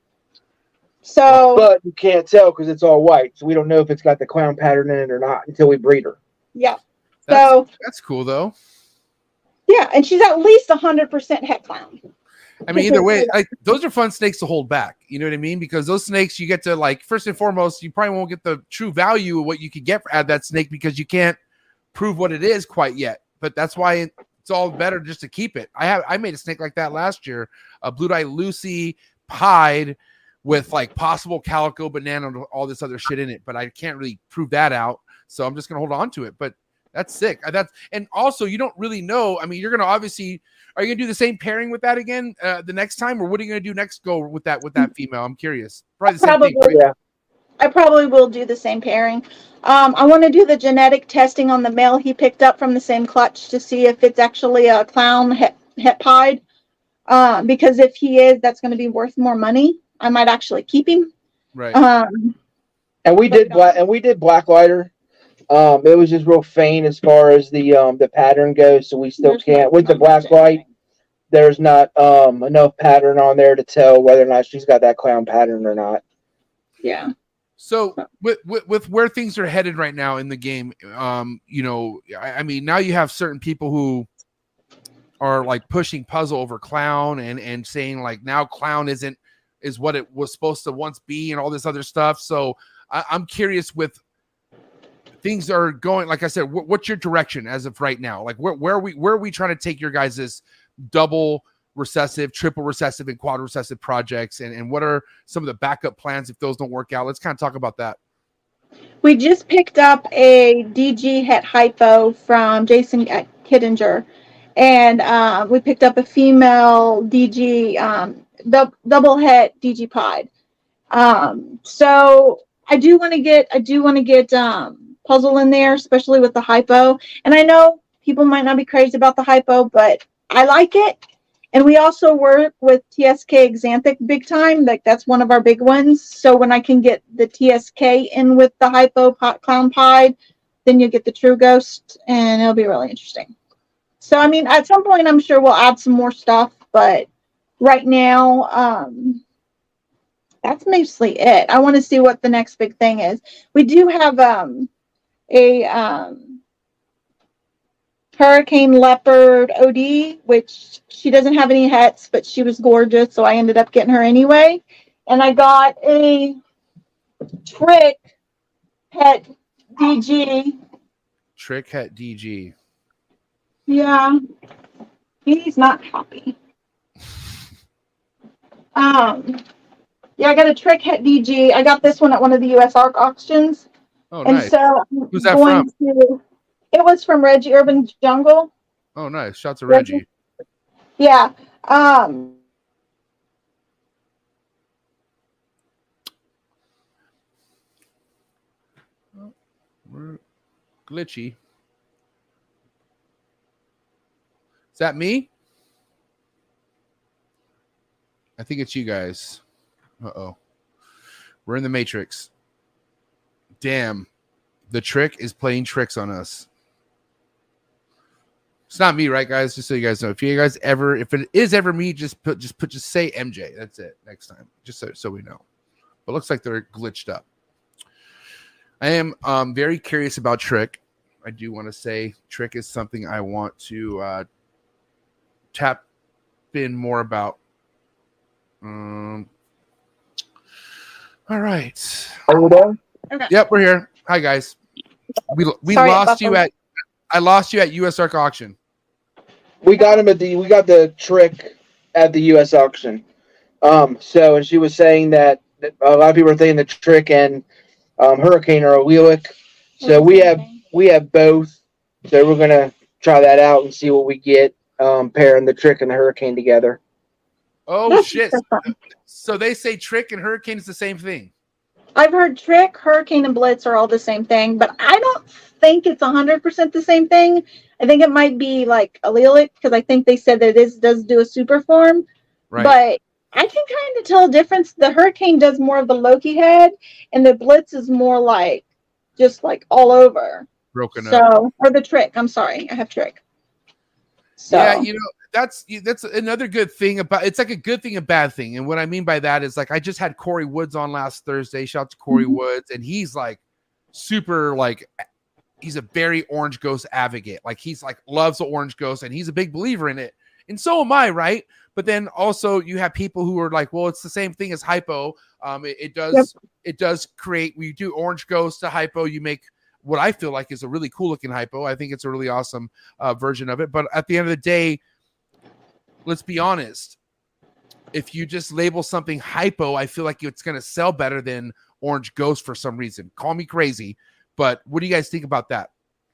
So But you can't tell because it's all white, so we don't know if it's got the clown pattern in it or not until we breed her. yeah. That's, So that's cool though. yeah, and she's at least hundred percent het clown. I mean, either way, like those are fun snakes to hold back. You know what I mean? Because those snakes, you get to like first and foremost, you probably won't get the true value of what you could get of that snake because you can't prove what it is quite yet. But that's why it, it's all better just to keep it. I have I made a snake like that last year, a blue eye Lucy pied with like possible calico banana and all this other shit in it, but I can't really prove that out. So I'm just gonna hold on to it. But that's sick. Uh, That's and also you don't really know. I mean, you're gonna obviously are you gonna do the same pairing with that again uh, the next time, or what are you gonna do next go with that with that female? I'm curious. Probably the same thing, right? Yeah. I probably will do the same pairing. Um, I want to do the genetic testing on the male he picked up from the same clutch to see if it's actually a clown het, het pied. Uh, because if he is, that's going to be worth more money. I might actually keep him. Right. Um, And we did black and we did black lighter. Um, it was just real faint as far as the um the pattern goes, so we still There's can't with the much black light. There's not um enough pattern on there to tell whether or not she's got that clown pattern or not. yeah. So with, with with where things are headed right now in the game, um, you know, I, I mean, now you have certain people who are like pushing puzzle over clown and and saying like now clown isn't is what it was supposed to once be and all this other stuff. So I, I'm curious with things are going. Like I said, wh- what's your direction as of right now? Like where where are we where are we trying to take your guys' this double recessive, triple recessive, and quad recessive projects, and and what are some of the backup plans if those don't work out? Let's kind of talk about that. We just picked up a DG het hypo from Jason Kittinger, and uh, we picked up a female DG um, double het digipod. Um, so I do want to get I do want to get um puzzle in there, especially with the hypo. And I know people might not be crazy about the hypo, but I like it. And we also work with TSK Exanthic big time. Like that's one of our big ones. So when I can get the TSK in with the hypo pot clown pied, then you get the true ghost, and it'll be really interesting. So I mean, at some point, I'm sure we'll add some more stuff, but right now, um, that's mostly it. I want to see what the next big thing is. We do have um, a um, Hurricane Leopard OD, which she doesn't have any hets, but she was gorgeous, so I ended up getting her anyway. And I got a Trick Het DG. Trick Het DG. Yeah, he's not happy. Um, yeah, I got a Trick Het DG. I got this one at one of the USARK auctions. Oh, and nice. so I'm Who's that going to it was from Reggie Urban Jungle. Oh, nice. Shots of Reggie. Reggie. Yeah. Um We're glitchy. Is that me? I think it's you guys. Uh oh. We're in the Matrix. Damn. The trick is playing tricks on us. It's not me, right, guys? Just so you guys know. If you guys ever, if it is ever me, just put, just put, just say MJ. That's it. Next time, just so, so we know. But looks like they're glitched up. I am um, very curious about Trick. I do want to say Trick is something I want to uh, tap in more about. Um, all right. Are we done? Yep, we're here. Hi guys. We we Sorry lost you at I lost you at USARK auction. We got him at the we got the trick at the U.S. auction. Um, so and she was saying that, that a lot of people are saying the trick and um, hurricane are allelic. So we have we have both. So we're gonna try that out and see what we get um, pairing the trick and the hurricane together. Oh That's shit. so. So they say Trick and Hurricane is the same thing. I've heard Trick, Hurricane, and Blitz are all the same thing, but I don't think it's hundred percent the same thing. I think it might be like allelic because I think they said that this does do a super form, Right. but I can kind of tell a difference. The Hurricane does more of the Loki head, and the Blitz is more like just like all over. Broken up. So, or the Trick. I'm sorry, I have Trick. So, Yeah, you know, that's that's another good thing about it's like a good thing, a bad thing. And what I mean by that is like I just had Corey Woods on last Thursday. Shout out to Corey Mhm. Woods, and he's like super like he's a very orange ghost advocate. Like he's like loves the orange ghost and he's a big believer in it. And so am I, right? But then also you have people who are like, well, it's the same thing as hypo. Um, it, it does Yep. it does create when you do orange ghost to hypo, you make what I feel like is a really cool looking hypo. I think it's a really awesome uh, version of it. But at the end of the day, let's be honest. If you just label something hypo, I feel like it's going to sell better than orange ghost for some reason. Call me crazy, but what do you guys think about that?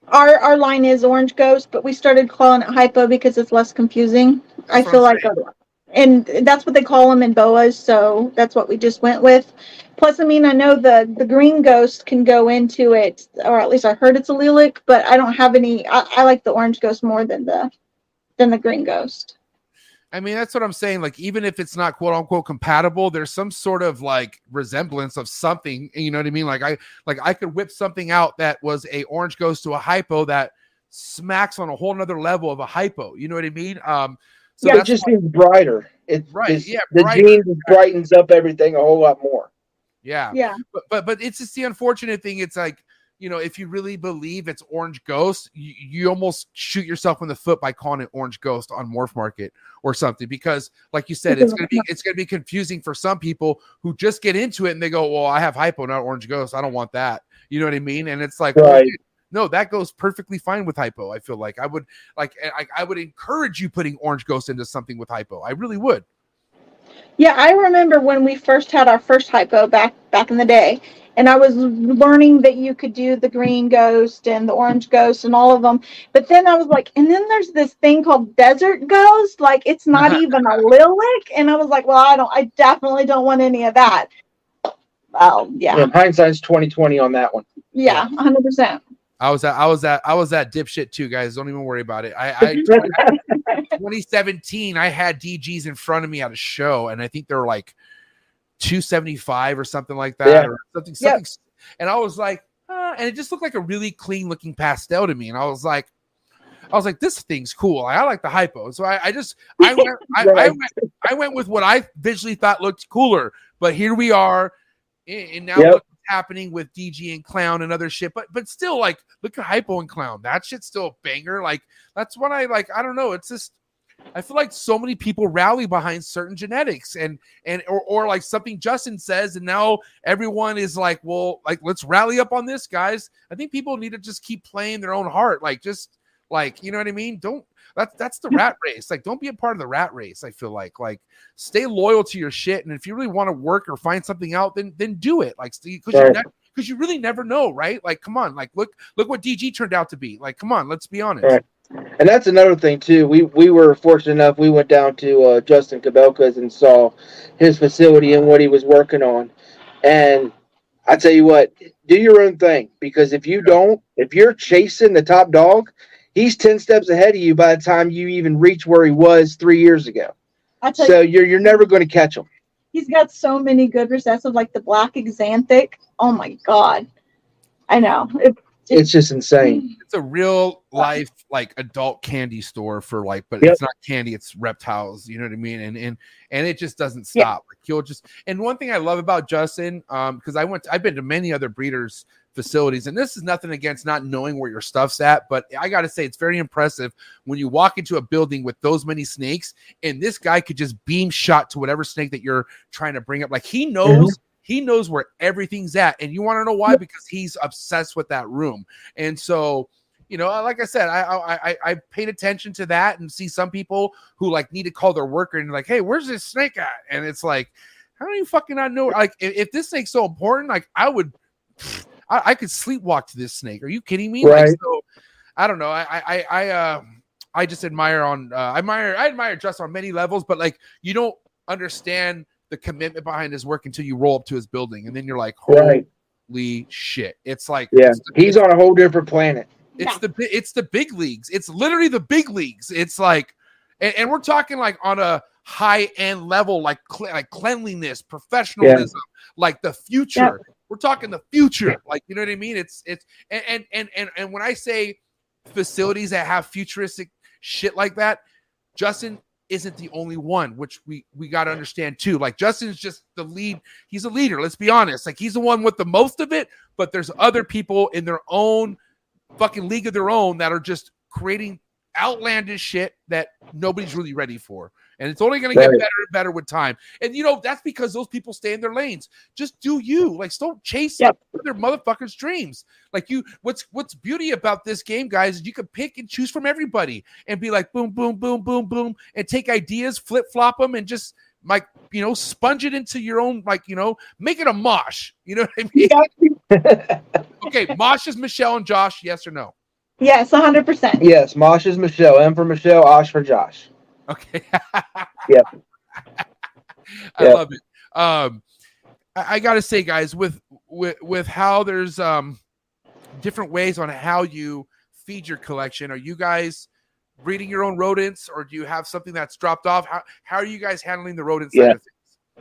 our our line is Orange Ghost, but we started calling it Hypo because it's less confusing. I That's what feel like, and that's what they call them in boas, so that's what we just went with. Plus, I mean, I know the the green ghost can go into it, or at least I heard it's allelic, but I don't have any. I, I like the orange ghost more than the than the green ghost. I mean, that's what I'm saying. Like, even if it's not quote unquote compatible, there's some sort of like resemblance of something. You know what I mean? Like, I like I could whip something out that was a orange ghost to a hypo that smacks on a whole nother level of a hypo. You know what I mean? Um, so yeah, it just seems brighter. It Right, it's- yeah, the brighter. genes brightens up everything a whole lot more. yeah. Yeah, but but but it's just the unfortunate thing. It's like you know, if you really believe it's Orange Ghost, you, you almost shoot yourself in the foot by calling it Orange Ghost on Morph Market or something. Because, like you said, it's gonna be it's gonna be confusing for some people who just get into it and they go, "Well, I have hypo, not Orange Ghost. I don't want that." You know what I mean? And it's like, Right. dude, no, that goes perfectly fine with hypo. I feel like I would like eh, I, I would encourage you putting Orange Ghost into something with hypo. I really would. yeah. I remember when we first had our first hypo back back in the day, and I was learning that you could do the green ghost and the orange ghost and all of them. But then I was like, and then there's this thing called desert ghost, like it's not even allelic, and I was like, well, I don't, I definitely don't want any of that. Well, yeah, Yeah, hindsight's twenty twenty on that one. yeah, hundred percent. I was at I was at I was that dipshit too, guys. Don't even worry about it. I, I 2017, I had DGs in front of me at a show, and I think they were like 275 or something like that, Yeah. or something, something. And I was like, uh, and it just looked like a really clean looking pastel to me. And I was like, I was like, this thing's cool. I, I like the hypo. So I, I just I went I, I went I went with what I visually thought looked cooler. But here we are, and, and now Yep. look happening with DG and Clown and other shit. But but still, like, look at hypo and Clown. That shit's still a banger. Like that's what I like. I don't know. It's just I feel like so many people rally behind certain genetics and and or, or like something Justin says, and now everyone is like, well, like let's rally up on this, guys. I think people need to just keep playing their own heart, like just like you know what I mean. Don't that's that's the rat race. Like, don't be a part of the rat race. I feel like like stay loyal to your shit, and if you really want to work or find something out, then then do it. Like, because you Right. ne- because you really never know, right? Like, come on, like look look what DG turned out to be. Like, come on, let's be honest. Right. And that's another thing too. We we were fortunate enough. We went down to uh, Justin Kobylka's and saw his facility and what he was working on. And I tell you what, do your own thing because if you don't, if you're chasing the top dog, he's ten steps ahead of you by the time you even reach where he was three years ago. I tell So you, you're you're never going to catch him. he's got so many good recessive, like the black xanthic. Oh my god, I know. It, It's just insane. It's a real life like adult candy store for like, but Yep. it's not candy, it's reptiles. You know what I mean? And and and it just doesn't Yeah. stop. Like he'll just and one thing I love about Justin, um, because I went, I've been to many other breeders facilities, and this is nothing against not knowing where your stuff's at, but I gotta say it's very impressive when you walk into a building with those many snakes, and this guy could just beam shot to whatever snake that you're trying to bring up. Like he knows. He knows where everything's at, and you want to know why? Because he's obsessed with that room. And so, you know, like I said, I I I, I paid attention to that and see some people who like need to call their worker and like, hey, where's this snake at? And it's like, how do you fucking not know? Like, if, if this snake's so important, like I would, I, I could sleepwalk to this snake. Are you kidding me? Like, Right. so I don't know. I I I, I uh I just admire on uh, I admire I admire just on many levels, but like you don't understand the commitment behind his work until you roll up to his building, and then you're like, holy Right. shit! It's like Yeah. it's the- He's on a whole different planet. it's Yeah. the it's the big leagues. It's literally the big leagues. It's like, and, and we're talking like on a high end level, like cle- like cleanliness, professionalism, like the future. We're talking the future. Like you know what I mean? It's it's and and and and, and when I say facilities that have futuristic shit like that, Justin isn't the only one, which we we got to understand too. Like Justin's just the lead. He's a leader. Let's be honest. Like he's the one with the most of it, but there's other people in their own fucking league of their own that are just creating outlandish shit that nobody's really ready for. And it's only going to get Right. better and better with time. And you know, that's because those people stay in their lanes. Just do you. Like don't chase Yep. other motherfuckers' dreams. Like you what's what's beauty about this game, guys, is you can pick and choose from everybody and be like boom, boom, boom, boom, boom, and take ideas, flip-flop them, and just like you know, sponge it into your own, like, you know, make it a mosh. You know what I mean? Okay, mosh is Michelle and Josh, yes or no? yes, hundred percent. yes, Mosh is Michelle. M for Michelle. Osh for Josh. Okay. yeah. I Yep. love it. Um, I, I gotta say, guys, with with with how there's um different ways on how you feed your collection. Are you guys breeding your own rodents, or do you have something that's dropped off? How how are you guys handling the rodent side Yeah.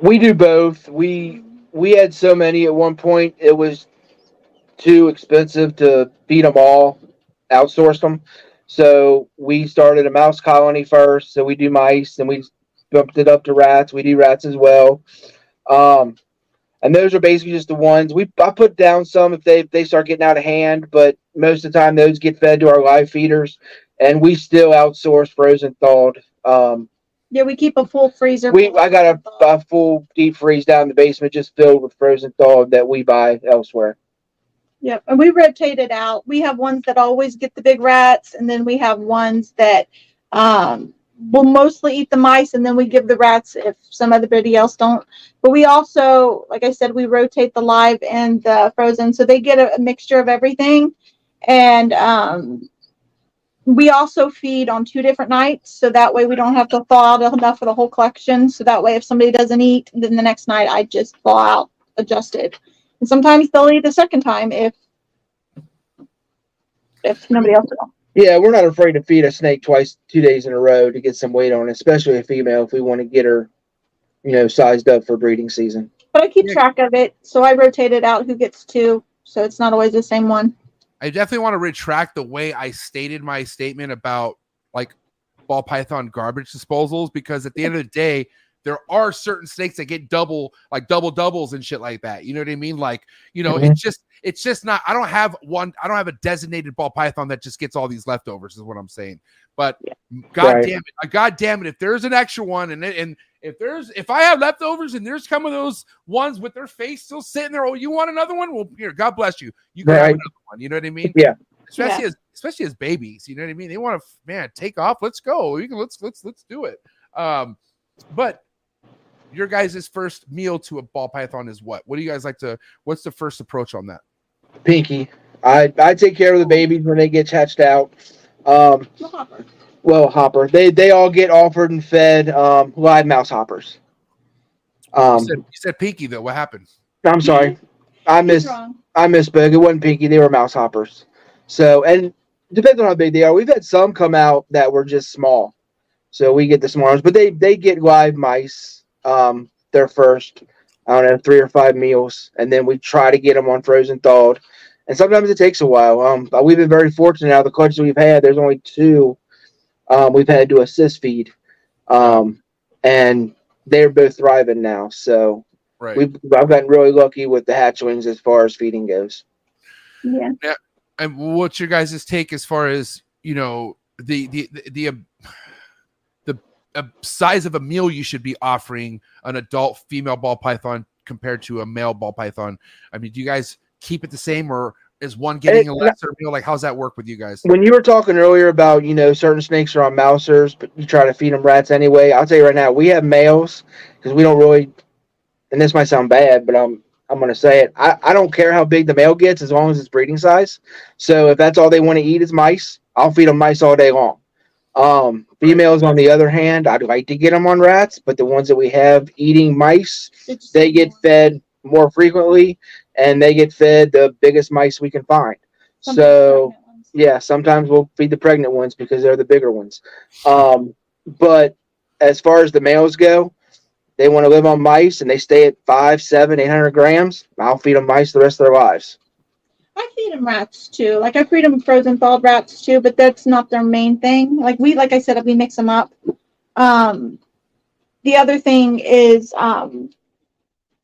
We do both. We we had so many at one point. It was too expensive to feed them all. Outsourced them. So we started a mouse colony first. So we do mice, and we bumped it up to rats. We do rats as well. Um, and those are basically just the ones we. I put down some if they if they start getting out of hand, but most of the time those get fed to our live feeders, and we still outsource frozen thawed. Um, Yeah, we keep a full freezer. we I got a, a full deep freeze down in the basement just filled with frozen thawed that we buy elsewhere. Yep, and we rotate it out. We have ones that always get the big rats, and then we have ones that um will mostly eat the mice and then we give the rats if some everybody else don't. But we also, like I said, we rotate the live and the frozen, so they get a, a mixture of everything. And um, we also feed on two different nights, so that way we don't have to thaw out enough for the whole collection. So that way, if somebody doesn't eat, then the next night I just thaw out adjusted. And sometimes they'll eat the second time if if nobody else will. Yeah, we're not afraid to feed a snake twice, two days in a row to get some weight on, especially a female if we want to get her, you know, sized up for breeding season. But I keep Yeah. track of it, so I rotate it out who gets two, so it's not always the same one. I definitely want to retract the way I stated my statement about like ball python garbage disposals because at the end of the day, there are certain snakes that get double, like double doubles and shit like that. You know what I mean? Like, you know, Mhm. it's just, it's just not. I don't have one. I don't have a designated ball python that just gets all these leftovers. Is what I'm saying. But god Right. damn it, god damn it, if there's an extra one and it- and if there's if I have leftovers and there's some of those ones with their face still sitting there, oh, you want another one? Well, here, God bless you. You can have another one. You know what I mean? Yeah. especially as especially as babies you know what i mean they want to man take off let's go you can let's let's let's do it um but your guys' first meal to a ball python is what what do you guys like to what's the first approach on that Pinky, I I take care of the babies when they get hatched out. Um, well, hopper, they they all get offered and fed um, live mouse hoppers. you, Um, said, you said pinky though what happened I'm sorry, I He's missed wrong. I misspoke. It wasn't pinky; they were mouse hoppers. So, and depends on how big they are. We've had some come out that were just small, so we get the small ones. But they they get live mice. Um, their first, I don't know, three or five meals, and then we try to get them on frozen thawed. And sometimes it takes a while. Um, but we've been very fortunate. Out of the clutches we've had, there's only two. Um, we've had to do assist feed, um, and they're both thriving now. So right we've I've gotten really lucky with the hatchlings as far as feeding goes. Yeah. Yeah. and what's your guys' take as far as you know the the the the, uh, size of a meal you should be offering an adult female ball python compared to a male ball python i mean do you guys keep it the same or is one getting a lesser meal like how's that work with you guys When you were talking earlier about, you know, certain snakes are on mousers, but you try to feed them rats anyway. I'll tell you right now, we have males because we don't really, and this might sound bad, but I'm I'm gonna say it. I, I don't care how big the male gets as long as it's breeding size. So if that's all they want to eat is mice, I'll feed them mice all day long. Um, females, on the other hand, I'd like to get them on rats, but the ones that we have eating mice, they get fed more frequently, and they get fed the biggest mice we can find. sometimes So yeah, sometimes we'll feed the pregnant ones because they're the bigger ones. Um, but as far as the males go, they want to live on mice and they stay at five, seven, eight hundred grams. I'll feed them mice the rest of their lives. I feed them rats too. Like I feed them frozen thawed rats too, but that's not their main thing. Like we, like I said, we mix them up. Um, the other thing is, um,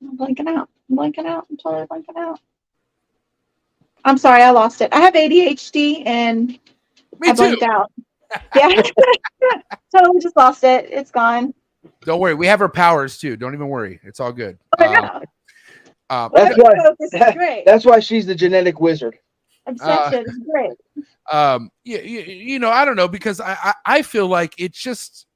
I'm blanking out. I'm blanking out. I'm totally blanking out. I'm sorry, I lost it. I have ADHD and me I too blanked out. Yeah, totally just lost it. It's gone. don't worry we have our powers too don't even worry it's all good Oh, Um, no. Uh, That's why- focus is great. That's why she's the genetic wizard. Obsession is great. um you, you, you know i don't know because I, I i feel like it's just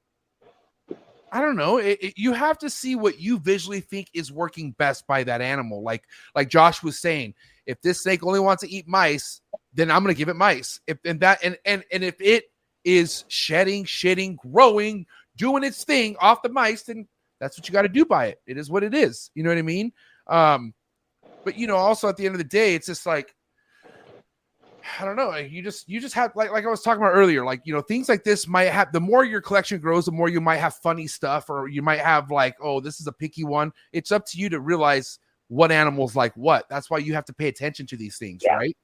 i don't know it, it- you have to see what you visually think is working best by that animal like like josh was saying if this snake only wants to eat mice then i'm going to give it mice if and that and and and if it is shedding shitting growing doing its thing off the mice then that's what you got to do by it it is what it is you know what i mean um but you know also at the end of the day it's just like I don't know. You just you just have like like I was talking about earlier, like you know, things like this might have the more your collection grows, the more you might have funny stuff, or you might have like, oh, this is a picky one. It's up to you to realize what animals like what. That's why you have to pay attention to these things, Yeah. right?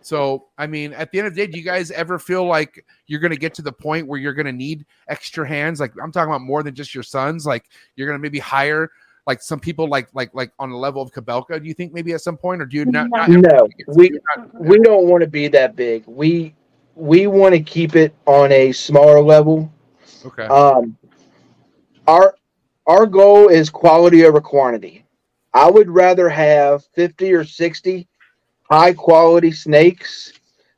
So, I mean, at the end of the day, do you guys ever feel like you're going to get to the point where you're going to need extra hands? Like, I'm talking about more than just your sons. Like, you're going to maybe hire like some people, like like like on the level of Kobylka. Do you think maybe at some point, or do you not? not No, we not- we don't want to be that big. We we want to keep it on a smaller level. okay. Um, our our goal is quality over quantity. I would rather have fifty or sixty high quality snakes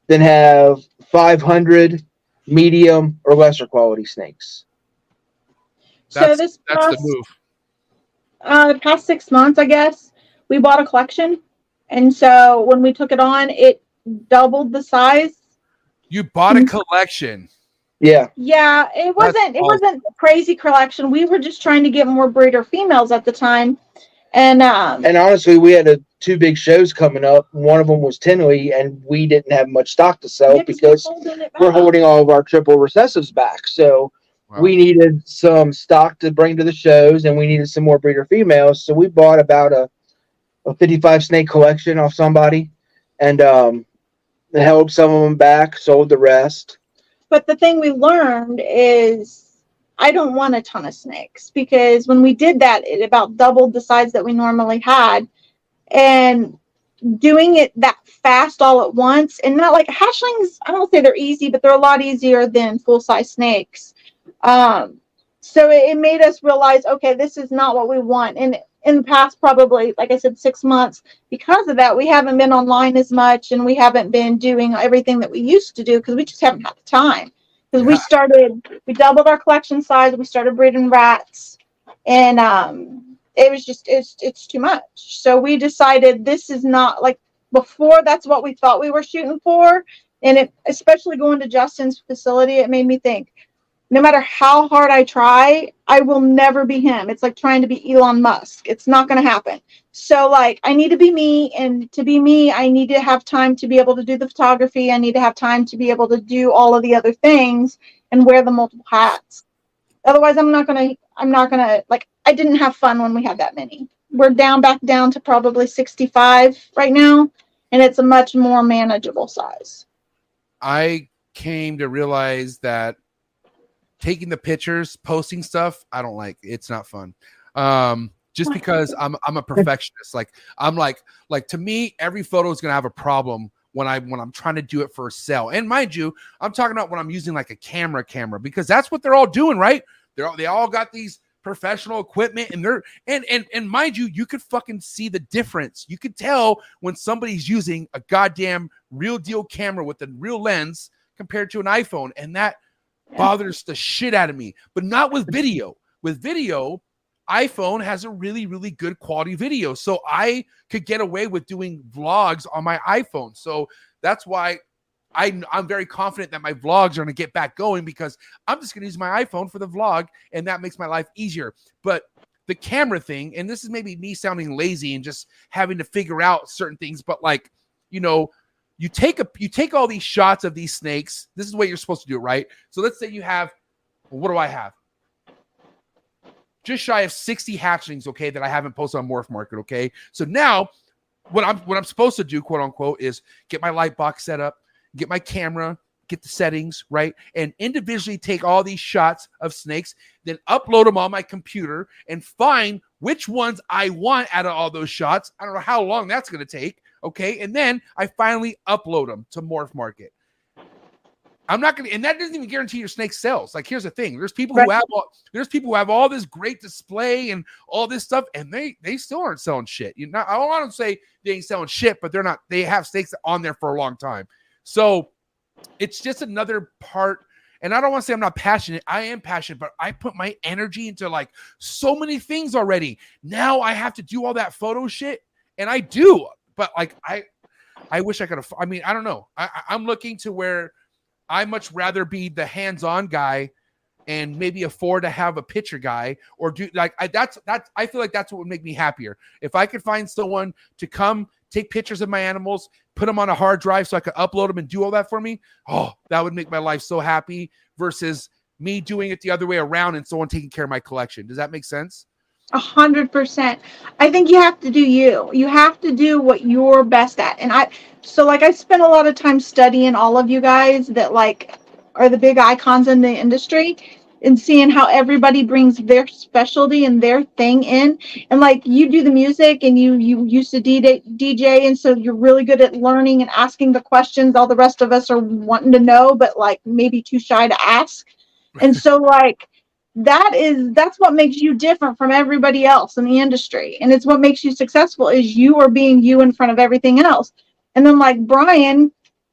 than have five hundred medium or lesser quality snakes. so That's this that's the move. Uh, the past six months, I guess, we bought a collection, and so when we took it on, it doubled the size. You bought a Mhm. collection. Yeah. Yeah, it wasn't it awesome. wasn't a crazy collection. We were just trying to get more breeder females at the time, and um, And honestly, we had a, two big shows coming up. One of them was Tinley, and we didn't have much stock to sell because we're holding we're holding all of our triple recessives back. So Wow. we needed some stock to bring to the shows, and we needed some more breeder females. So we bought about a, a 55 snake collection off somebody, and um, held some of them back, sold the rest. But the thing we learned is I don't want a ton of snakes because when we did that, it about doubled the size that we normally had. And doing it that fast all at once, and not like hatchlings, I don't say they're easy, but they're a lot easier than full size snakes. Um, so it, it made us realize, okay, this is not what we want. And in the past, probably, like I said, six months, because of that, we haven't been online as much and we haven't been doing everything that we used to do because we just haven't had the time. Because we started, we doubled our collection size, we started breeding rats, and um, it was just it's it's too much. So we decided this is not like before. That's what we thought we were shooting for, and it especially going to Justin's facility, it made me think. No matter how hard I try, I will never be him. It's like trying to be Elon Musk. It's not going to happen. So like I need to be me and to be me I need to have time to be able to do the photography. I need to have time to be able to do all of the other things and wear the multiple hats. Otherwise I'm not going to I'm not going to like I didn't have fun when we had that many. We're down back down to probably 65 right now and it's a much more manageable size. I came to realize that taking the pictures, posting stuff, I don't like. It's not fun. Um, just because I'm I'm a perfectionist. Like I'm like like to me, every photo is gonna have a problem when I when I'm trying to do it for a sale. And mind you, I'm talking about when I'm using like a camera camera because that's what they're all doing, right? They're all, they all got these professional equipment and they're and and and mind you, you could fucking see the difference. You could tell when somebody's using a goddamn real deal camera with a real lens compared to an iPhone, and that bothers the shit out of me. But not with video. With video, iPhone has a really, really good quality video. So I could get away with doing vlogs on my iPhone. So that's why I, I'm very confident that my vlogs are going to get back going because I'm just going to use my iPhone for the vlog and that makes my life easier. But the camera thing, and this is maybe me sounding lazy and just having to figure out certain things, but like, you know, you take a you take all these shots of these snakes. This is what you're supposed to do, right? So let's say you have what do I have? Just shy of 60 hatchlings, okay, that I haven't posted on Morph Market, okay? So now what I'm what I'm supposed to do, quote unquote, is get my light box set up, get my camera, get the settings, right? And individually take all these shots of snakes, then upload them on my computer and find which ones I want out of all those shots. I don't know how long that's going to take, okay? And then I finally upload them to Morph Market. I'm not gonna, and that doesn't even guarantee your snake sells. Like, here's the thing: there's people who have all, there's people who have all this great display and all this stuff, and they they still aren't selling shit. You know, I don't want to say they ain't selling shit, but they're not. They have snakes on there for a long time, so it's just another part. And I don't want to say I'm not passionate. I am passionate, but I put my energy into like so many things already. Now I have to do all that photo shit, and I do. But like I, I wish I could have. I mean, I don't know. I, I'm looking to where I much rather be the hands-on guy and maybe afford to have a picture guy or do like I, that's that's I feel like that's what would make me happier if I could find someone to come take pictures of my animals, put them on a hard drive so I could upload them and do all that for me. Oh, that would make my life so happy versus me doing it the other way around and someone taking care of my collection. Does that make sense? A hundred percent. I think you have to do you. You have to do what you're best at. And I, so like I spent a lot of time studying all of you guys that like are the big icons in the industry and seeing how everybody brings their specialty and their thing in. And like you do the music and you you used to DJ, DJ and so you're really good at learning and asking the questions all the rest of us are wanting to know, but like maybe too shy to ask. And so like that is that's what makes you different from everybody else in the industry and it's what makes you successful is you are being you in front of everything else and then like brian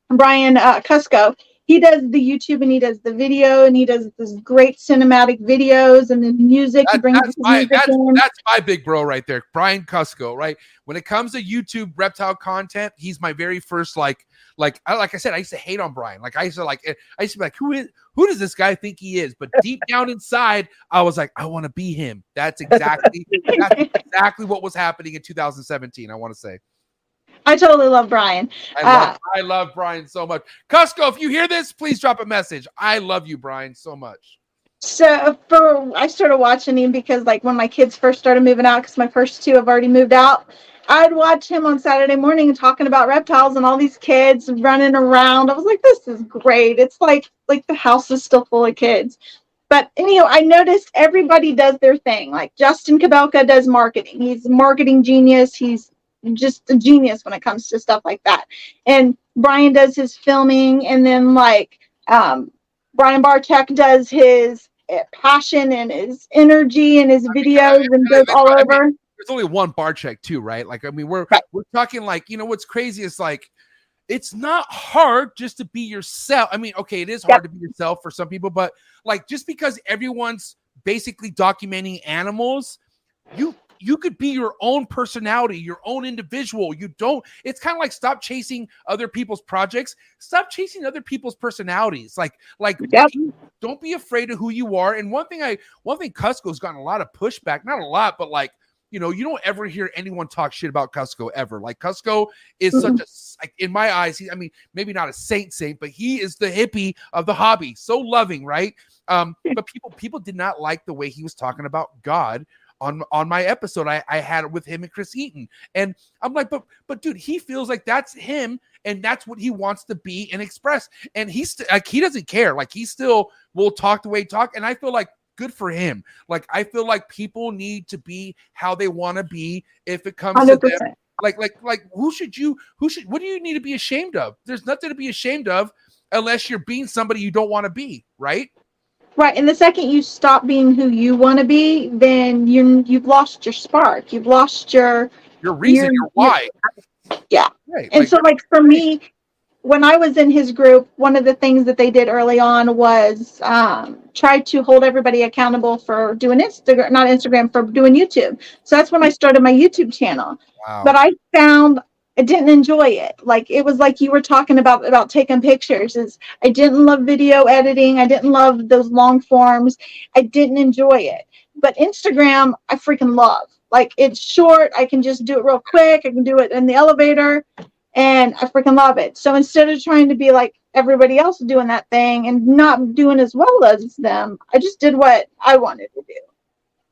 brian uh, cusco he does the YouTube and he does the video and he does this great cinematic videos and the music. he That- brings that's my music that's, that's my big bro right there, Brian Cusco. Right when it comes to YouTube reptile content, he's my very first like like I like I said I used to hate on Brian. Like I used to like eh, I used to be like who is who does this guy think he is? But deep down inside, I was like I want to be him. That's exactly that's exactly what was happening in 2017. I want to say. I totally love Brian. I love, uh, I love Brian so much. Cusco, if you hear this, please drop a message. I love you, Brian, so much. So for I started watching him because like when my kids first started moving out, because my first two have already moved out, I'd watch him on Saturday morning talking about reptiles and all these kids running around. I was like, this is great. It's like like the house is still full of kids. But anyhow, I noticed everybody does their thing. Like Justin Kobylka does marketing. He's a marketing genius. He's just a genius when it comes to stuff like that. And Brian does his filming, and then like um, Brian Barczyk does his uh, passion and his energy and his videos and goes all over. There's only one Barczyk too, right? Like, I mean, we're Right. we're talking like, you know, what's crazy is like, it's not hard just to be yourself. I mean, okay, it is hard to be yourself for some people, but like, just because everyone's basically documenting animals, you you could be your own personality, your own individual. You don't. It's kind of like stop chasing other people's projects. Stop chasing other people's personalities. Like, like don't be afraid of who you are. And one thing I, one thing Cusco's gotten a lot of pushback, not a lot, but like, you know, you don't ever hear anyone talk shit about Cusco ever. Like Cusco is such a, in my eyes, he, I mean, maybe not a saint saint, but he is the hippie of the hobby. So loving, right? Um, but people, people did not like the way he was talking about God on on my episode I, I had it with him and Chris Eaton. And I'm like, but but dude, he feels like that's him and that's what he wants to be and express. And he's st- like he doesn't care. Like he still will talk the way he talk. And I feel like good for him. Like I feel like people need to be how they want to be if it comes to them like like like who should you who should what do you need to be ashamed of there's nothing to be ashamed of unless you're being somebody you don't want to be right Right. And the second you stop being who you want to be, then you you've lost your spark. You've lost your your reason You're- your why Yeah. right And like, so, like for me, when I was in his group, one of the things that they did early on was um, try to hold everybody accountable for doing Instagram, not Instagram, for doing YouTube. So that's when I started my YouTube channel. wow But I found I didn't enjoy it. Like it was like you were talking about about taking pictures. Is I didn't love video editing. I didn't love those long forms. I didn't enjoy it. But Instagram, I freaking love. Like it's short. I can just do it real quick. I can do it in the elevator, and I freaking love it. So instead of trying to be like everybody else doing that thing and not doing as well as them, I just did what I wanted to do.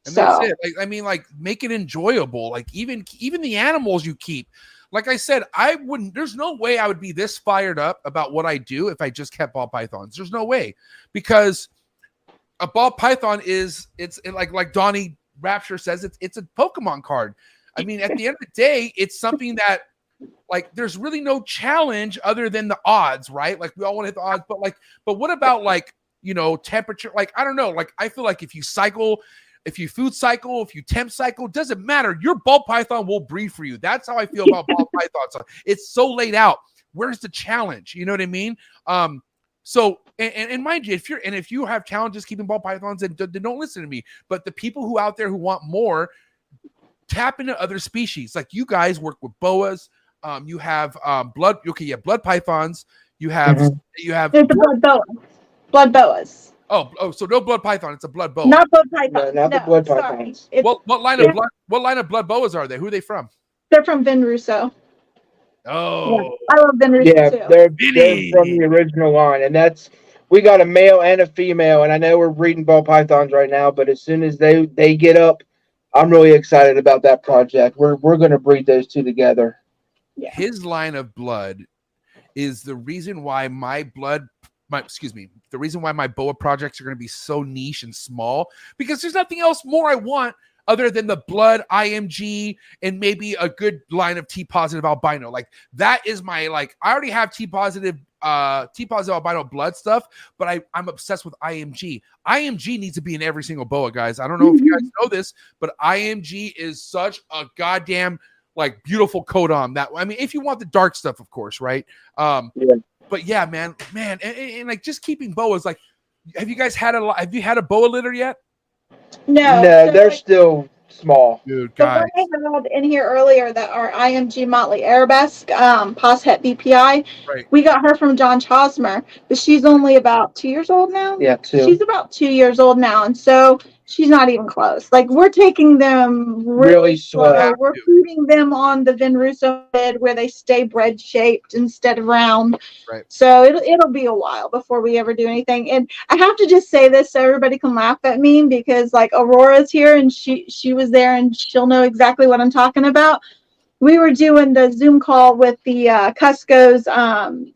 and so that's it. Like, i mean like make it enjoyable. Like even even the animals you keep. Like i said i wouldn't there's no way i would be this fired up about what i do if i just kept ball pythons. There's no way. Because a ball python is it's it like like donnie rapture says it's it's a pokemon card. I mean at the end of the day it's something that like there's really no challenge other than the odds right like we all want to hit the odds but like but what about like you know temperature like i don't know like i feel like if you cycle if you food cycle, if you temp cycle, doesn't matter. Your ball python will breed for you. That's how I feel about ball pythons. It's so laid out. Where's the challenge? You know what I mean? Um, so and, and, and mind you, if you're and if you have challenges keeping ball pythons, then, then don't listen to me. But the people who out there who want more, tap into other species. Like you guys work with boas. Um, you have um blood. Okay, yeah, blood pythons. You have Mhm. you have there's the blood boas. Blood boas. oh oh so no blood python. It's a blood boa. Not blood pythons. No, not the blood sorry. pythons. It's- what what line Yeah. of blood what line of blood boas are they? Who are they from? They're from Vin Russo. Oh, I love Vin Russo Yeah, too. they're, they're from the original line, and that's we got a male and a female, and I know we're breeding ball pythons right now, but as soon as they they get up, I'm really excited about that project. We're we're going to breed those two together. His line of blood is the reason why my blood my excuse me the reason why my boa projects are going to be so niche and small because there's nothing else more i want other than the blood img and maybe a good line of t positive albino. Like that is my like i already have t positive uh t positive albino blood stuff but i i'm obsessed with img img needs to be in every single boa guys. I don't know if you guys know this but img is such a goddamn like beautiful coat on that. I mean, if you want the dark stuff, of course, right? Um, Yeah. but yeah, man, man, and, and- and, like just keeping boas. Like, have you guys had a lot? Have you had a boa litter yet? No, No, so, they're like, still small. Dude, the guys, one I had in here earlier that our IMG Motley Arabesque, um, Poshet BPI. Right. We got her from John Chosmer, but she's only about two years old now. Yeah, too. She's about two years old now, and so she's not even close. Like we're taking them really, Really slow. slow. We're feeding them on the Vin Russo bed where they stay bread shaped instead of round. Right. So it'll it'll be a while before we ever do anything. And I have to just say this so everybody can laugh at me because like Aurora's here and she she was there and she'll know exactly what I'm talking about. We were doing the Zoom call with the uh, Cusco's um,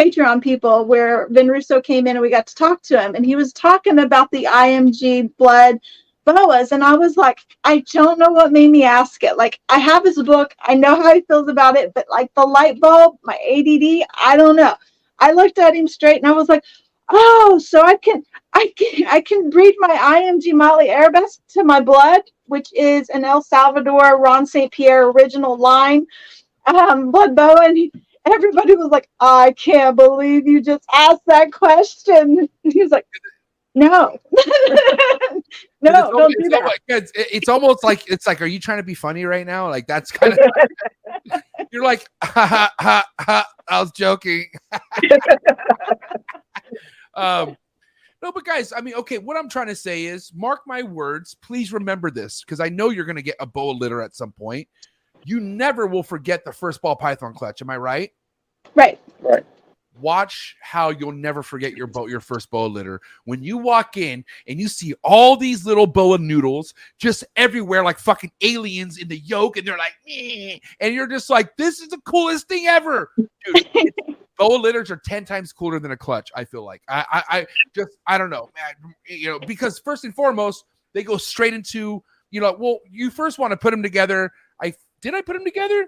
Patreon people where Vin Russo came in and we got to talk to him and he was talking about the IMG blood boas and I was like, I don't know what made me ask it. Like I have his book, I know how he feels about it, but like the light bulb, my ADD, I don't know. I looked at him straight and I was like, oh, so I can I can I can breed my IMG Motley Arabesque to my blood, which is an El Salvador Ron St. Pierre original line um, blood boa, and he, everybody was like, "I can't believe you just asked that question." He was like, "No, no, it's, don't almost, do that." it's, it's almost like it's like, are you trying to be funny right now? Like that's kind of you're like, ha, ha, ha, I was joking. um, no, but guys, I mean, okay, what I'm trying to say is, mark my words. Please remember this because I know you're going to get a boa litter at some point. You never will forget the first ball python clutch. Am I right? Right. Right. watch how you'll never forget your boat your first boa litter when you walk in and you see all these little boa noodles just everywhere like fucking aliens in the yolk and they're like "Meh," and you're just like this is the coolest thing ever Dude, boa litters are 10 times cooler than a clutch i feel like i i, I just i don't know man, you know because first and foremost they go straight into you know well you first want to put them together i did i put them together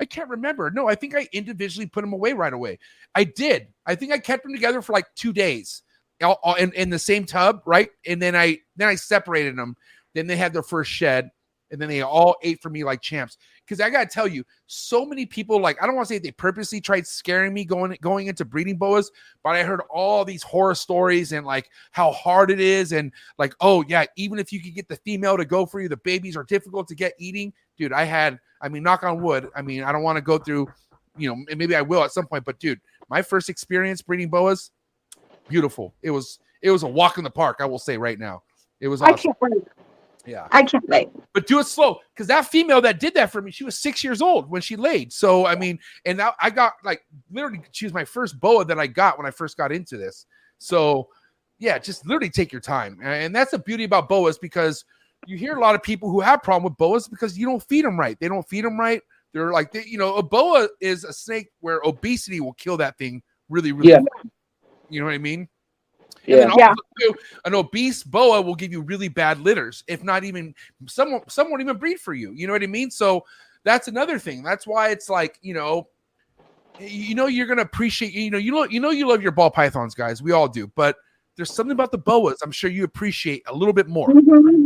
I can't remember. No, I think I individually put them away right away. I did. I think I kept them together for like two days, all, all in, in the same tub, right? And then I then I separated them. Then they had their first shed, and then they all ate for me like champs. Because I gotta tell you, so many people like I don't want to say they purposely tried scaring me going going into breeding boas, but I heard all these horror stories and like how hard it is, and like oh yeah, even if you could get the female to go for you, the babies are difficult to get eating. Dude, I had I mean, knock on wood. I mean, I don't want to go through, you know, maybe I will at some point, but dude, my first experience breeding boas, beautiful. It was it was a walk in the park, I will say right now. It was I awesome. can't wait. Yeah. I can't wait. But do it slow because that female that did that for me, she was six years old when she laid. So I mean, and now I got like literally, she was my first boa that I got when I first got into this. So yeah, just literally take your time, and that's the beauty about boas because you hear a lot of people who have problem with boas because you don't feed them right. They don't feed them right. They're like, they, you know, a boa is a snake where obesity will kill that thing really, really. Yeah. quick. You know what I mean? And Yeah. then also, Yeah. too, an obese boa will give you really bad litters, if not even some. Some won't even breed for you. You know what I mean? So that's another thing. That's why it's like you know, you know, you're gonna appreciate. You know, you know, you know, you love your ball pythons, guys. We all do, but there's something about the boas. I'm sure you appreciate a little bit more, Mhm.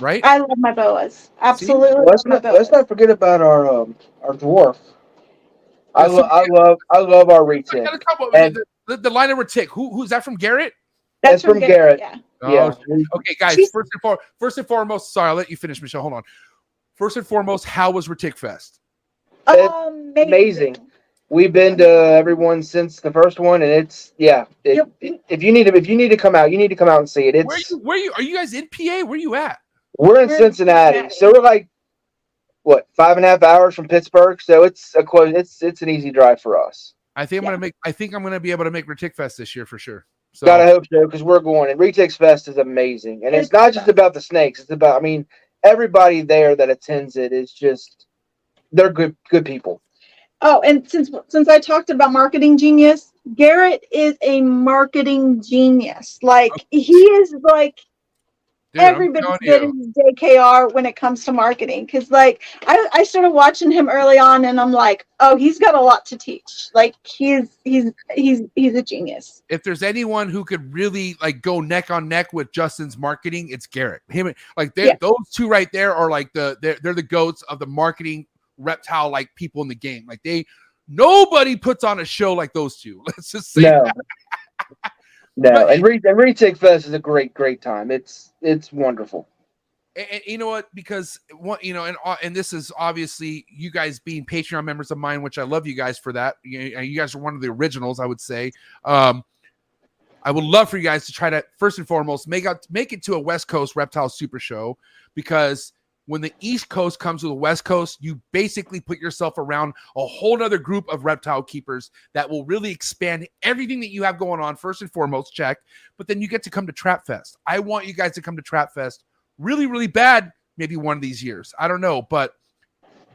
Right? I love my boas. Absolutely Let's my not boas. let's not forget about our um our dwarf. I, Yeah, lo- I love I love our I retic. gotta come And- the, the, the line of tick. Who who's that from Garrett? That's from Garrett. Yeah. Yeah, Oh, Okay, guys. She's- First and, for, first and foremost, sorry, I'll let you finish, Michelle. Hold on. First and foremost, how was Retic Fest? Amazing. amazing. we've been to everyone since the first one, and it's yeah. It, Yep. If you need to, if you need to come out, you need to come out and see it. Where It's you? Where you? Are you guys in PA? Where are you at? We're in We're Cincinnati, Cincinnati. so we're like what five and a half hours from Pittsburgh. So it's a close. It's it's an easy drive for us. I think I'm Yeah. gonna make. I think I'm gonna be able to make Retic Fest this year for sure. So Gotta hope so because we're going. And Retix Fest is amazing, and it's It's not just about the snakes. It's about I mean everybody there that attends it is just they're good good people. Oh, and since since I talked about marketing genius, Garrett is a marketing genius. Like he is like dude, I'm every bit as good you. as JKR when it comes to marketing. Cause like I, I started watching him early on and I'm like, oh, he's got a lot to teach. Like he's he's he's he's a genius. if there's anyone who could really like go neck on neck with Justin's marketing, it's Garrett. Him, like they, Yeah. those two right there are like the they're, they're the goats of the marketing reptile like people in the game. Like they nobody puts on a show like those two. Let's just say No. No, But- and Re- and Retic Fest is a great, great time. It's it's wonderful. And, and you know what? Because what you know, and uh, and this is obviously you guys being Patreon members of mine, which I love you guys for that. You, you guys are one of the originals, I would say. Um, I would love for you guys to try to first and foremost make out make it to a West Coast Reptile Super Show because when the East Coast comes to the West Coast, you basically put yourself around a whole other group of reptile keepers that will really expand everything that you have going on. First and foremost, check. But then you get to come to Trap Fest. I want you guys to come to Trap Fest really, really bad. Maybe one of these years. I don't know, but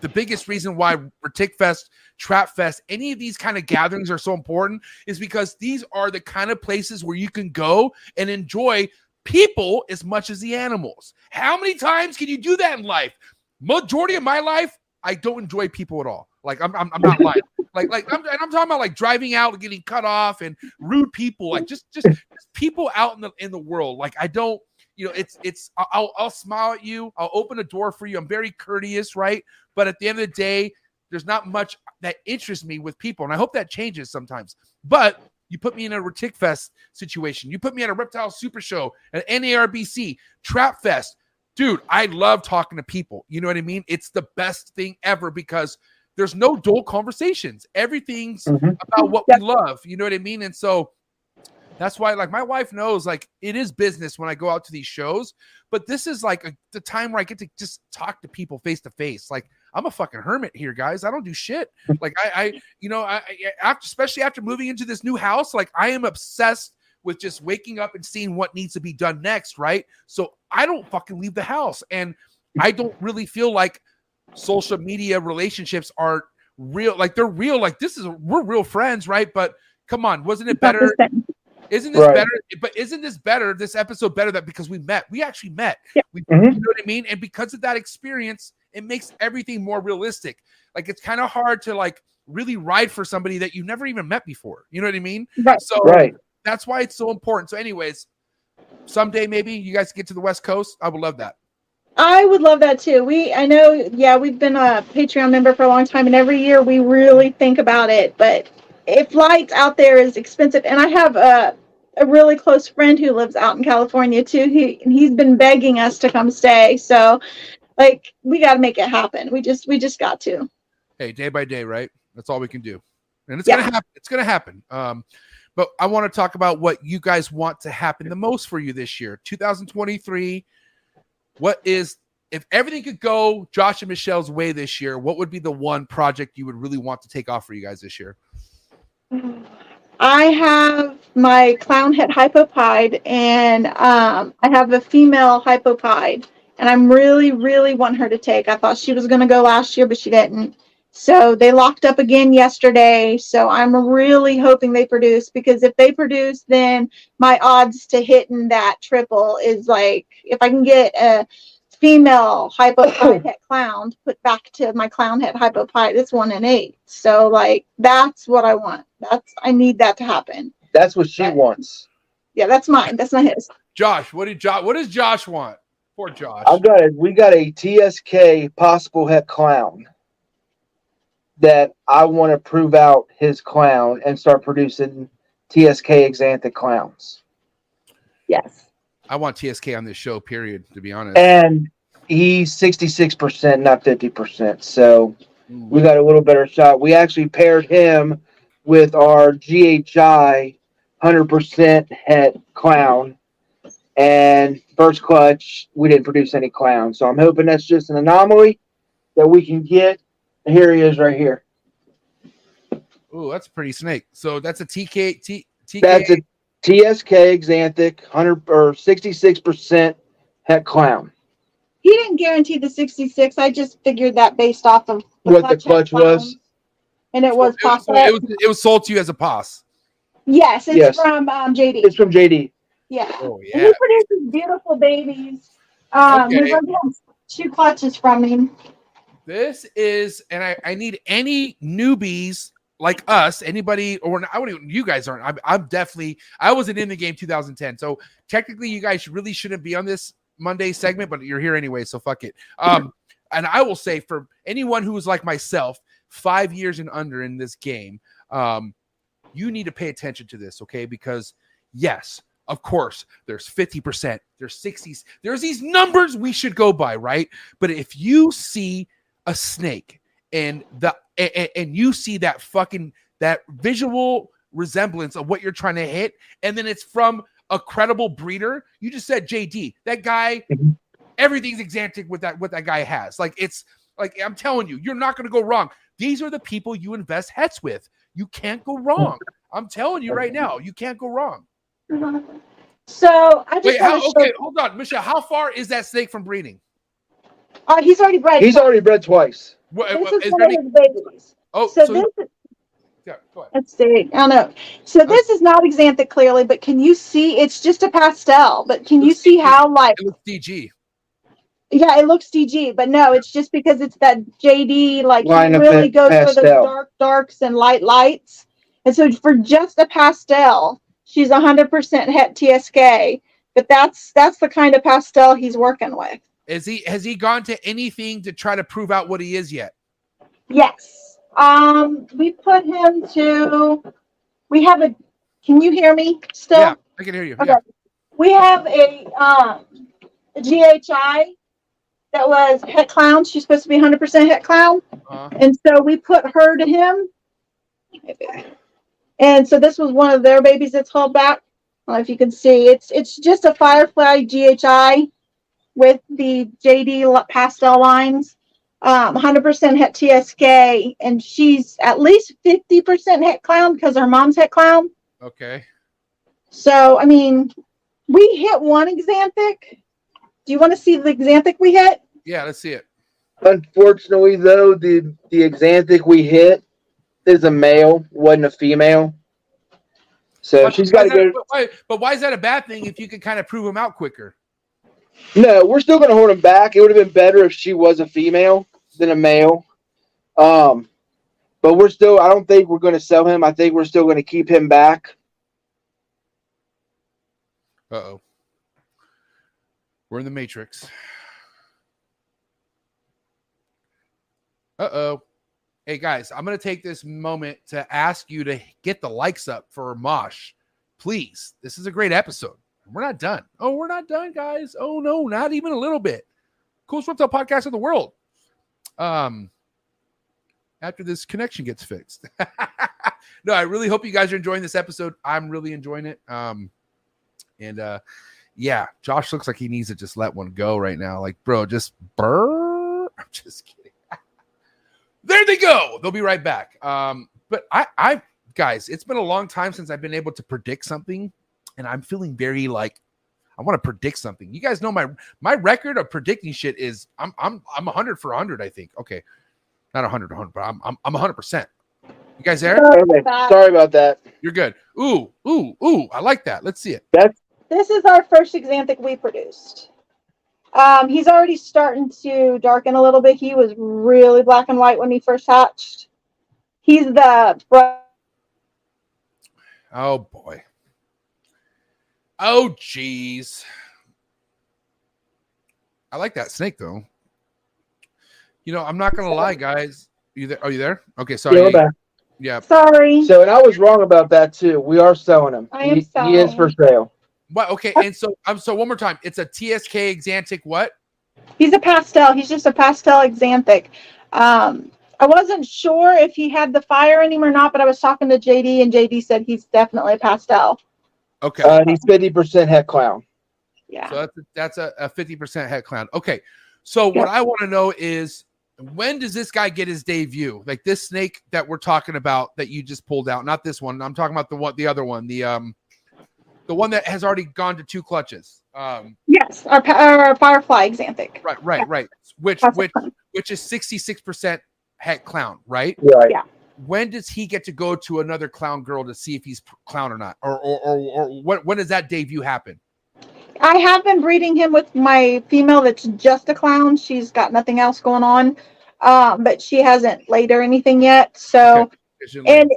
the biggest reason why Retic Fest, Trap Fest, any of these kind of gatherings are so important is because these are the kind of places where you can go and enjoy people as much as the animals. How many times can you do that in life? Majority of my life, I don't enjoy people at all. Like I'm, I'm, I'm not lying. Like, like I'm, and I'm talking about like driving out, and getting cut off, and rude people. Like just, just, just people out in the in the world. Like I don't, you know, it's, it's. I'll, I'll smile at you. I'll open a door for you. I'm very courteous, right? But at the end of the day, there's not much that interests me with people, and I hope that changes sometimes. But you put me in a Retic Fest situation. You put me at a Reptile Super Show, an NARBC, Trap Fest. Dude, I love talking to people. You know what I mean? It's the best thing ever because there's no dull conversations. Everything's Mhm. about what we love. You know what I mean? And so that's why, like, my wife knows, like, it is business when I go out to these shows, but this is like a, the time where I get to just talk to people face to face. Like, I'm a fucking hermit here, guys. I don't do shit. Like, I, I you know, I, I after, especially after moving into this new house, like, I am obsessed with just waking up and seeing what needs to be done next, right? So I don't fucking leave the house, and I don't really feel like social media relationships are real. Like, they're real. Like, this is we're real friends, right? But come on, wasn't it better? Isn't this Right. better? But isn't this better? This episode better that because we met, we actually met. Yeah. We, Mhm. You know what I mean? And because of that experience, it makes everything more realistic. Like it's kind of hard to like really ride for somebody that you've never even met before. You know what I mean? Right. So Right. that's why it's so important. So, anyways, someday maybe you guys get to the West Coast. I would love that. I would love that too. We, I know, yeah, we've been a Patreon member for a long time, and every year we really think about it. But if flights out there is expensive, and I have a a really close friend who lives out in California too. He he's been begging us to come stay. So, like, we got to make it happen. We just, we just got to. Hey, day by day, right? That's all we can do, and it's Yeah. gonna happen. It's gonna happen. Um, but I want to talk about what you guys want to happen the most for you this year, 2023. What is if everything could go Josh and Michelle's way this year? What would be the one project you would really want to take off for you guys this year? I have my clown het hypopide, and um, I have a female hypo pied, and I'm really, really want her to take. I thought she was going to go last year, but she didn't. So they locked up again yesterday. So I'm really hoping they produce because if they produce, then my odds to hitting that triple is like if I can get a female hypo pied het clown put back to my clown het hypopide, it's one in eight. So like that's what I want. That's I need that to happen. That's what she wants. Yeah, that's mine. That's not his. Josh, what did Josh? What does Josh want? Poor Josh. I've got a we got a TSK possible het clown that I want to prove out his clown and start producing TSK Xanthic clowns. Yes. I want TSK on this show. Period. To be honest. And he's 66%, not 50%. So Mm. we got a little better shot. We actually paired him with our GHI 100% het clown. And first clutch, we didn't produce any clowns. So I'm hoping that's just an anomaly that we can get. And here he is right here. Ooh, that's a pretty snake. So that's a TK T TK. That's a TSK Xanthic 100 or 66% het clown. He didn't guarantee the 66. I just figured that based off of What the clutch was? And it was It was, possible. it was it was sold to you as a pos. yes, it's Yes. from um, JD. It's from JD. Yeah. Oh And yeah. He produces beautiful babies. Um, Okay. We've already had two clutches from him. This is, and I, I need any newbies like us, anybody, or I wouldn't even, you guys aren't. I'm, I'm definitely, I wasn't in the game 2010. So technically, you guys really shouldn't be on this Monday segment, but you're here anyway. So fuck it. Um, and I will say for anyone who is like myself, five years and under in this game, um, you need to pay attention to this, okay? Because yes, of course, there's 50%, there's 60s, there's these numbers we should go by, right? But if you see a snake and the and, and you see that fucking that visual resemblance of what you're trying to hit, and then it's from a credible breeder. You just said JD. That guy, Mhm. everything's Xanthic with that what that guy has. Like it's like I'm telling you, you're not gonna go wrong. These are the people you invest heads with. You can't go wrong. I'm telling you right now, you can't go wrong. So I just Wait, how, want to show, okay, hold on, Michelle. How far is that snake from breeding? uh, he's already bred. He's already bred twice. What, this is is there one of any? his babies. Oh, so, so, this is, yeah, go ahead. let's see. I don't know. So this is not xanthic clearly, but can you see? It's just a pastel, but can you see DG. how like It looks DG. yeah, it looks DG, but no, it's just because it's that JD like Line really it, goes for those dark darks and light lights. And so for just a pastel, she's 100% het TSK, but that's that's the kind of pastel he's working with. Is he has he gone to anything to try to prove out what he is yet? Yes. Um, we put him to. We have a. Can you hear me still? Yeah, I can hear you. Okay. Yeah. We have a um a GHI that was het clown. She's supposed to be 100% het clown, Uh, and so we put her to him. And so this was one of their babies that's held back. I don't know if you can see. It's it's just a Firefly GHI with the JD pastel lines. Um, 100% het TSK, and she's at least 50% het clown because her mom's het clown. okay. So, I mean, we hit one Xanthic. Do you want to see the Xanthic we hit? Yeah, let's see it. Unfortunately, though, the the Xanthic we hit is a male, wasn't a female. So But she's got to go. But why, but why is that a bad thing if you could kind of prove him out quicker? No, we're still going to hold him back. It would have been better if she was a female than a male. Um, but we're still. I don't think we're going to sell him. I think we're still going to keep him back. Uh oh. We're in the matrix. Uh oh. Hey guys, I'm gonna take this moment to ask you to get the likes up for Mosh. Please. This is a great episode. We're not done. Oh, we're not done, guys. Oh no, not even a little bit. Coolest reptile podcast in the world. Um after this connection gets fixed. no, I really hope you guys are enjoying this episode. I'm really enjoying it. Um and uh yeah, Josh looks like he needs to just let one go right now. Like, bro, just burr. I'm just kidding. There they go. They'll be right back. Um, but I I guys, it's been a long time since I've been able to predict something, and I'm feeling very like I want to predict something. You guys know my my record of predicting shit is I'm I'm I'm 100 for 100, I think. Okay. Not 100 100, but I'm I'm I'm 100%. You guys there? Okay, sorry about that. You're good. Ooh, ooh, ooh. I like that. Let's see it. This is our first Xanthic we produced. Um, he's already starting to darken a little bit. He was really black and white when he first hatched. He's the bro- Oh boy. Oh jeez. I like that snake though. You know, I'm not gonna lie, guys. You there? Are you there? Okay, sorry. Yeah, back. Yeah. Sorry. So, and I was wrong about that too. We are selling him. I am he, he is for sale. What? Okay. And so, I'm so one more time. It's a TSK Xanthic. What? He's a pastel. He's just a pastel Xanthic. Um, I wasn't sure if he had the fire in him or not, but I was talking to JD, and JD said he's definitely a pastel. Okay. Uh, he's fifty percent het clown. Yeah. So that's a, that's a, a 50% het clown. Okay. So what I want to know is when does this guy get his debut? Like this snake that we're talking about that you just pulled out, not this one. I'm talking about the one the other one, the um the one that has already gone to two clutches. Um Yes, our, our firefly Xanthic. right, right, right. Which That's which which is 66% het clown, right? Right. Yeah. When does he get to go to another clown girl to see if he's clown or not? Or or or, or when, when does that debut happen? I have been breeding him with my female that's just a clown. She's got nothing else going on, um, but she hasn't laid or anything yet. So, Okay. Is it like- and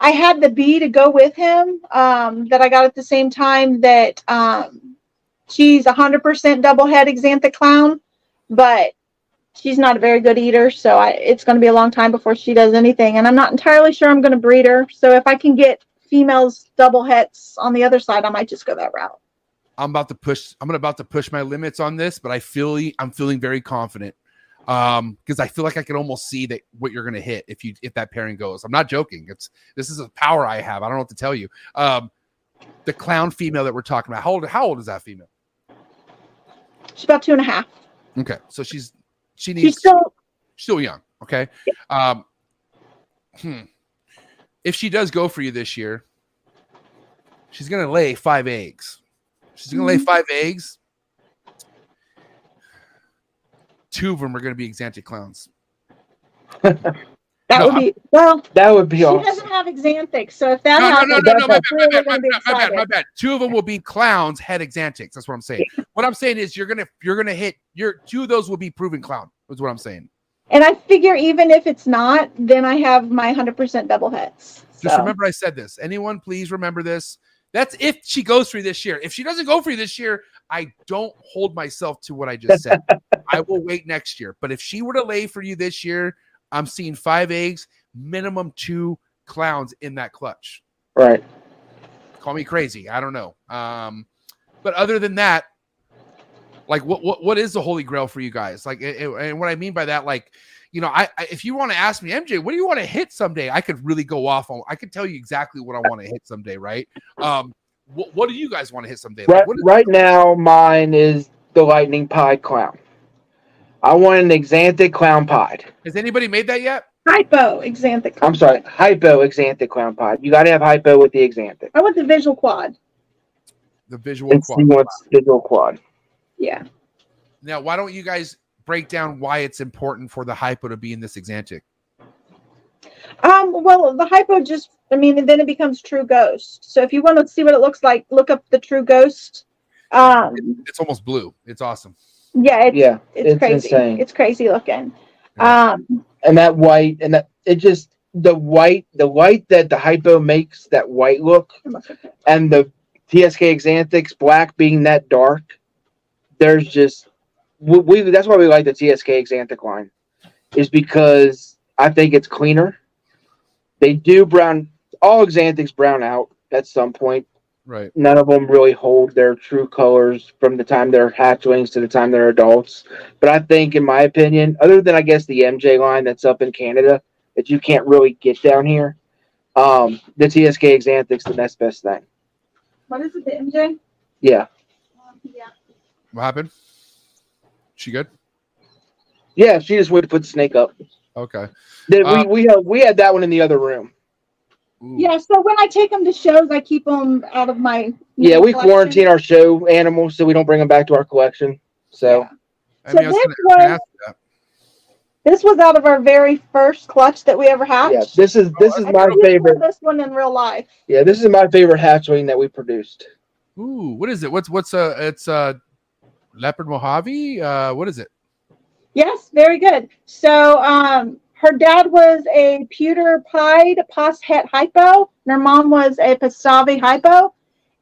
I had the bee to go with him um, that I got at the same time. That um, she's hundred percent double het Xanthic clown, but she's not a very good eater, so I, it's going to be a long time before she does anything. And I'm not entirely sure I'm going to breed her. So if I can get females double hets on the other side, I might just go that route. I'm about to push. I'm about to push my limits on this, but I feel I'm feeling very confident um because I feel like I can almost see that what you're gonna hit if you if that pairing goes. I'm not joking. It's this is a power I have. I don't know what to tell you. Um, the clown female that we're talking about. How old? How old is that female? She's about two and a half. Okay, so she's she needs She's still still young. Okay. Um, hmm. If she does go for you this year, she's gonna lay five eggs. She's gonna lay five eggs. Two of them are gonna be Xanthic clowns. that No, would be well. That would be She awesome. doesn't have Xanthic, so if that No, no, happens, no, no, no, my bad, my really bad, my bad, my bad, my bad. Two of them will be clowns, het Xanthics. That's what I'm saying. What I'm saying is you're gonna you're gonna hit your two of those will be proven clown. Is what I'm saying. And I figure even if it's not, then I have my hundred percent double hets. Just remember I said this. Anyone, please remember this. That's if she goes for you this year. If she doesn't go for you this year, I don't hold myself to what I just said. I will wait next year. But if she were to lay for you this year, I'm seeing five eggs, minimum two clowns in that clutch. Right. Call me crazy. I don't know. Um, but other than that, like what what what is the holy grail for you guys? Like, it- it- and what I mean by that, like, you know, I, I if you want to ask me, MJ, what do you want to hit someday? I could really go off on. I could tell you exactly what I want to hit someday, right? Um, what, what do you guys want to hit someday? Like, Right, right now, mine is the lightning pied clown. I want an exanthic clown pied. has anybody made that yet? hypo Xanthic. I'm sorry, hypo exanthic clown pied. You got to have hypo with the exanthic. I want the visual quad. The visual It's quad. he wants visual quad. Yeah. Now, why don't you guys break down why it's important for the hypo to be in this exantic? Um, well, the hypo just, I mean, and then it becomes true ghost. So if you want to see what it looks like, look up the true ghost. Um, It's almost blue. It's awesome. yeah, it's, Yeah, it's, it's crazy. insane. It's crazy looking. Yeah. Um, and that white and that it just the white the white that the hypo makes that white look and the TSK Xanthics black being that dark, there's just we, we that's why we like the TSK Xanthic line, is because I think it's cleaner. They do brown all Xanthics brown out at some point. Right. None of them really hold their true colors from the time they're hatchlings to the time they're adults. But I think, in my opinion, other than I guess the MJ line that's up in Canada that you can't really get down here, um, the TSK Xanthic's the next best thing. what is it, the MJ? Yeah. Yeah. What happened? She good? Yeah, she just went to put the snake up. Okay. Then Uh, we we had, we had that one in the other room. Ooh. Yeah, so when I take them to shows, I keep them out of my. Yeah, we collection. quarantine our show animals so we don't bring them back to our collection. So Yeah. I So mean, I was this I was was- This was out of our very first clutch that we ever hatched. yeah, this is this is I my favorite. This one in real life. Yeah, this is my favorite hatchling that we produced. Ooh, what is it? What's what's uh it's uh leopard Mojave? Uh what is it? Yes, very good. So um, her dad was a pewter pied pos het hypo, and her mom was a pastave hypo.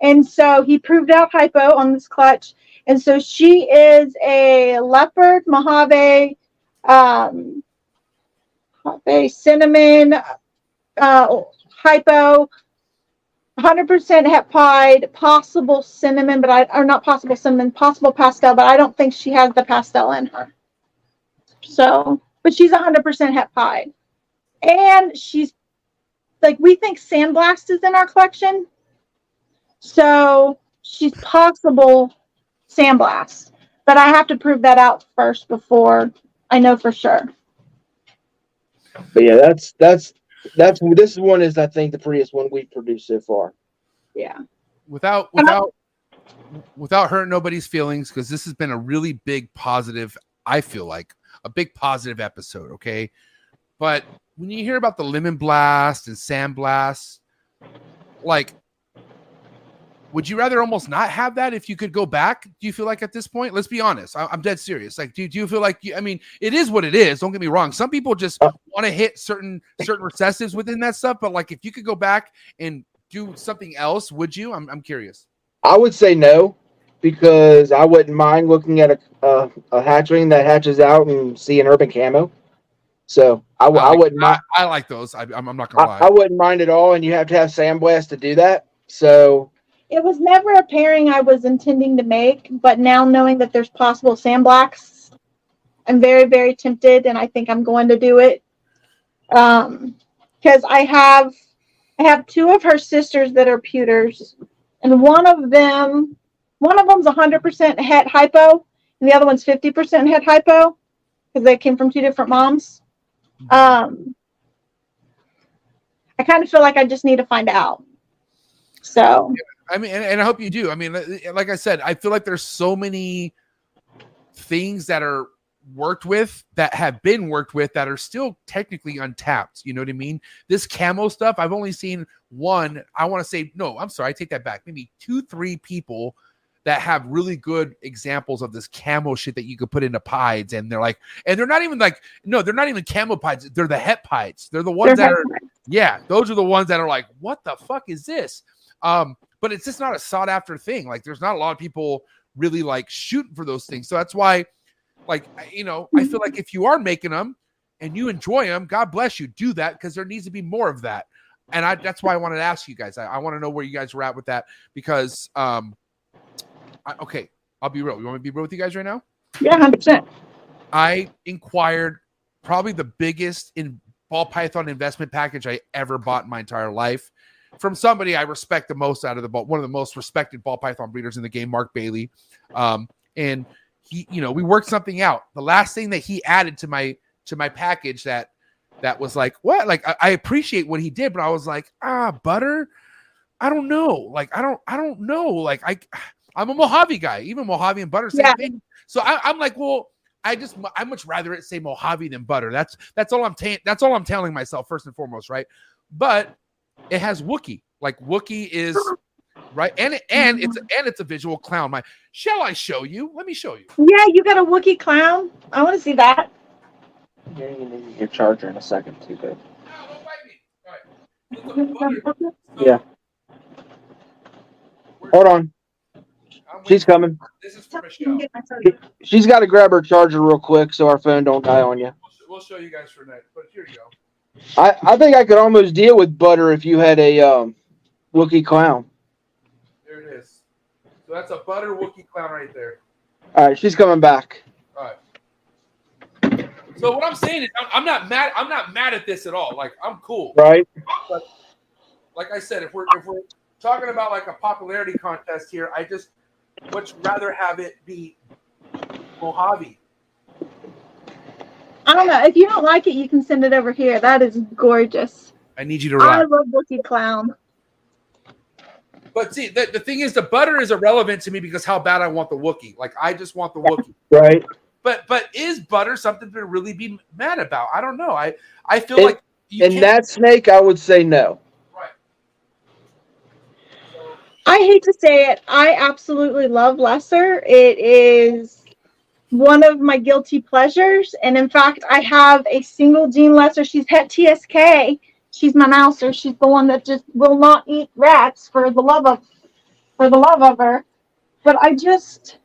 And so he proved out hypo on this clutch. And so she is a leopard Mojave, um, Mojave cinnamon, uh, hypo, 100% het pied, possible cinnamon, but I, or not possible cinnamon, possible pastel, but I don't think she has the pastel in her. So, but she's 100% het pied. And she's like, we think Sandblast is in our collection. So she's possible Sandblast. But I have to prove that out first before I know for sure. But yeah, that's that's that's this one is I think the prettiest one we've produced so far. Yeah. Without without without hurting nobody's feelings, because this has been a really big positive, I feel like a big positive episode, okay? But when you hear about the lemon blast and sand blast, like would you rather almost not have that if you could go back? Do you feel like at this point? Let's be honest. I, am dead serious. Like, do, do you feel like you, I mean, it is what it is. Don't get me wrong. Some people just want to hit certain certain recessives within that stuff. But like, if you could go back and do something else, would you? I'm, I'm curious. I would say no, because I wouldn't mind looking at a, a, a hatchling that hatches out and see an urban camo. So I like- wouldn't mind. I, I like those. I, I'm, I'm not gonna lie. I, I wouldn't mind at all, and you have to have sandblast to do that. So It was never a pairing I was intending to make, but now knowing that there's possible sandblast, I'm very, very tempted, and I think I'm going to do it. Um, because I have, I have two of her sisters that are pewters, and one of them, one of them's 100% het hypo, and the other one's 50% het hypo, because they came from two different moms. Um, I kind of feel like I just need to find out. So. I mean, and, and I hope you do. I mean, like I said, I feel like there's so many things that are worked with that have been worked with that are still technically untapped. You know what I mean? This camo stuff, I've only seen one. I want to say, no, I'm sorry, I take that back. Maybe two, three people that have really good examples of this camo shit that you could put into pieds. And they're like, and they're not even like, no, they're not even camo pieds. They're the het pieds. They're the ones They're that are, yeah, those are the ones that are like, what the fuck is this? Um, but it's just not a sought after thing. Like there's not a lot of people really like shooting for those things. So that's why, like, you know, I feel like if you are making them and you enjoy them, God bless you, do that because there needs to be more of that. And I that's why I wanted to ask you guys. I, I want to know where you guys were at with that because, um, I, okay, I'll be real. You want me to be real with you guys right now? Yeah, hundred percent. I inquired probably the biggest in ball python investment package I ever bought in my entire life from somebody I respect the most out of the ball, one of the most respected ball python breeders in the game, Mark Bailey. Um, and he, you know, we worked something out. The last thing that he added to my to my package that that was like, what? Like I, I appreciate what he did, but I was like, ah, butter. I don't know. Like I don't, I don't know. Like I, I'm a Mojave guy. Even Mojave and butter, same Yeah. thing. So I, I'm like, well, I just I much rather it say Mojave than butter. That's that's all I'm ta- that's all I'm telling myself first and foremost, right? But it has Wookie. Like Wookie is right, and and mm-hmm. it's and it's a visual clown. My shall I show you? Let me show you. Yeah, you got a Wookie clown. I want to see that. yeah, you need your charger in a second too, babe. No, don't bite me. All right. Look, butter. So, Yeah. Hold on, I'm she's coming. This is for Michelle. She's got to grab her charger real quick so our phone don't die on you. We'll, show you guys for next. But here you go. I, I think I could almost deal with butter if you had a um, Wookie clown. There it is. So that's a butter Wookie clown right there. All right, she's coming back. All right. So what I'm saying is, I'm, I'm not mad. I'm not mad at this at all. Like I'm cool. Right? Like I said, if we're if we're talking about like a popularity contest here, I just much rather have it be Mojave. I don't know. If you don't like it, you can send it over here. That is gorgeous. I need you to I love Wookiee clown. But see, the, the thing is, the butter is irrelevant to me because how bad I want the Wookie. Like I just want the Wookie. Right. But but is butter something to really be mad about? I don't know. I I feel It- like you And can't- that snake, I would say no. right. So, I hate to say it. I absolutely love Lesser. It is one of my guilty pleasures. And in fact, I have a single gene Lesser. She's het TSK. She's my mouser. She's the one that just will not eat rats for the love of for the love of her. But I just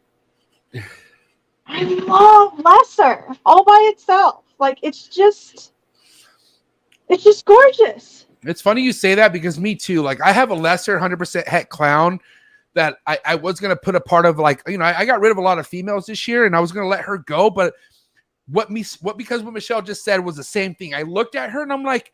I love Lesser all by itself. Like it's just it's just gorgeous. It's funny you say that because me too. Like I have a lesser 100% het clown that I, I was gonna put a part of. Like you know, I, I got rid of a lot of females this year, and I was gonna let her go. But what me what because what Michelle just said was the same thing. I looked at her and I'm like,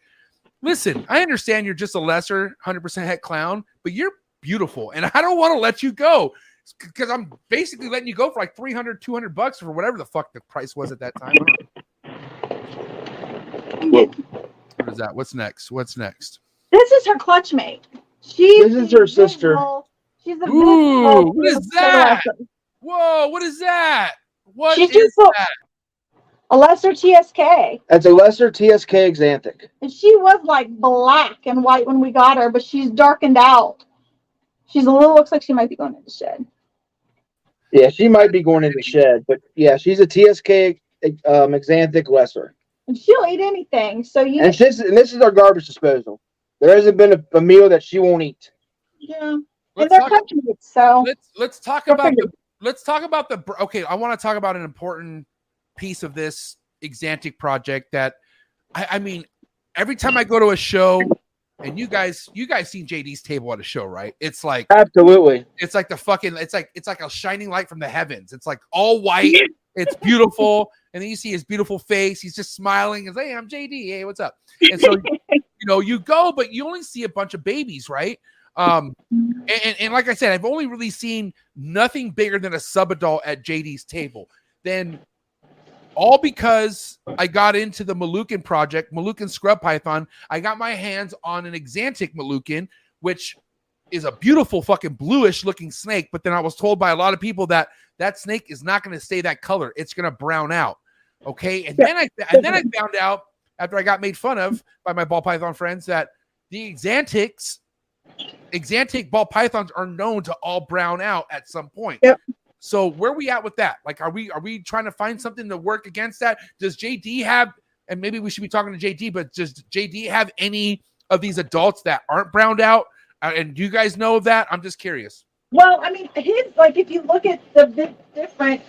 listen, I understand you're just a lesser 100% het clown, but you're beautiful, and I don't want to let you go because I'm basically letting you go for like 300, 200 bucks for whatever the fuck the price was at that time. Is that? What's next? What's next? This is her clutch mate. She's This is the her sister. She's a Ooh, what is that? Whoa, what is that? What She's is just a- that? A lesser TSK. That's a lesser TSK Xanthic. And she was like black and white when we got her, but she's darkened out. She's a little looks like she might be going in the shed. Yeah, she might be going in the shed, but yeah, she's a TSK um, Xanthic lesser. And she'll eat anything. So you And this, and this is our garbage disposal. There hasn't been a, a meal that she won't eat. yeah. And Let's they're talk, country meats, so let's let's talk about the let's talk about the okay. I want to talk about an important piece of this Exantic project that I, I mean, every time I go to a show, and you guys, you guys seen JD's table at a show, right? It's like Absolutely. it's like the fucking it's like it's like a shining light from the heavens. It's like all white. It's beautiful, and then you see his beautiful face. He's just smiling. And hey, I'm JD. Hey, what's up? And so you know you go, but you only see a bunch of babies, right? Um, and, and, and like I said, I've only really seen nothing bigger than a sub adult at JD's table. Then all because I got into the Moluccan project, Moluccan Scrub Python. I got my hands on an Exantic Moluccan, which is a beautiful fucking bluish looking snake. But then I was told by a lot of people that that snake is not going to stay that color. It's going to brown out. Okay. And then I and then I found out after I got made fun of by my ball python friends that the Exantics, Exantic ball pythons are known to all brown out at some point. Yep. So where we at with that? Like, are we are we trying to find something to work against that? Does JD have? And maybe we should be talking to JD, but does JD have any of these adults that aren't browned out? Uh, and do you guys know of that? I'm just curious. Well, I mean, his like if you look at the big difference,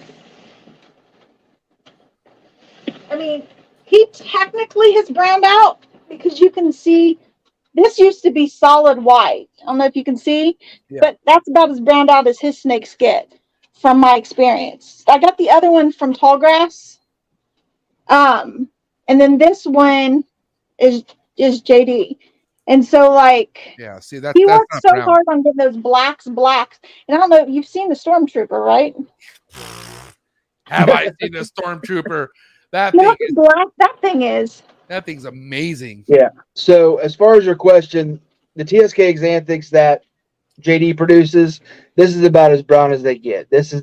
I mean, he technically has browned out because you can see this used to be solid white. I don't know if you can see, Yeah. but that's about as browned out as his snakes get from my experience. I got the other one from Tallgrass. Um, and then this one is is JD. And so like Yeah. See, that's he that's worked not so brown. hard on getting those blacks, blacks. And I don't know, you've seen the Stormtrooper, right? Have I seen the stormtrooper? That You thing how is, black that thing is. that thing's amazing. Yeah. So, as far as your question, the TSK Xanthics that JD produces, this is about as brown as they get. This is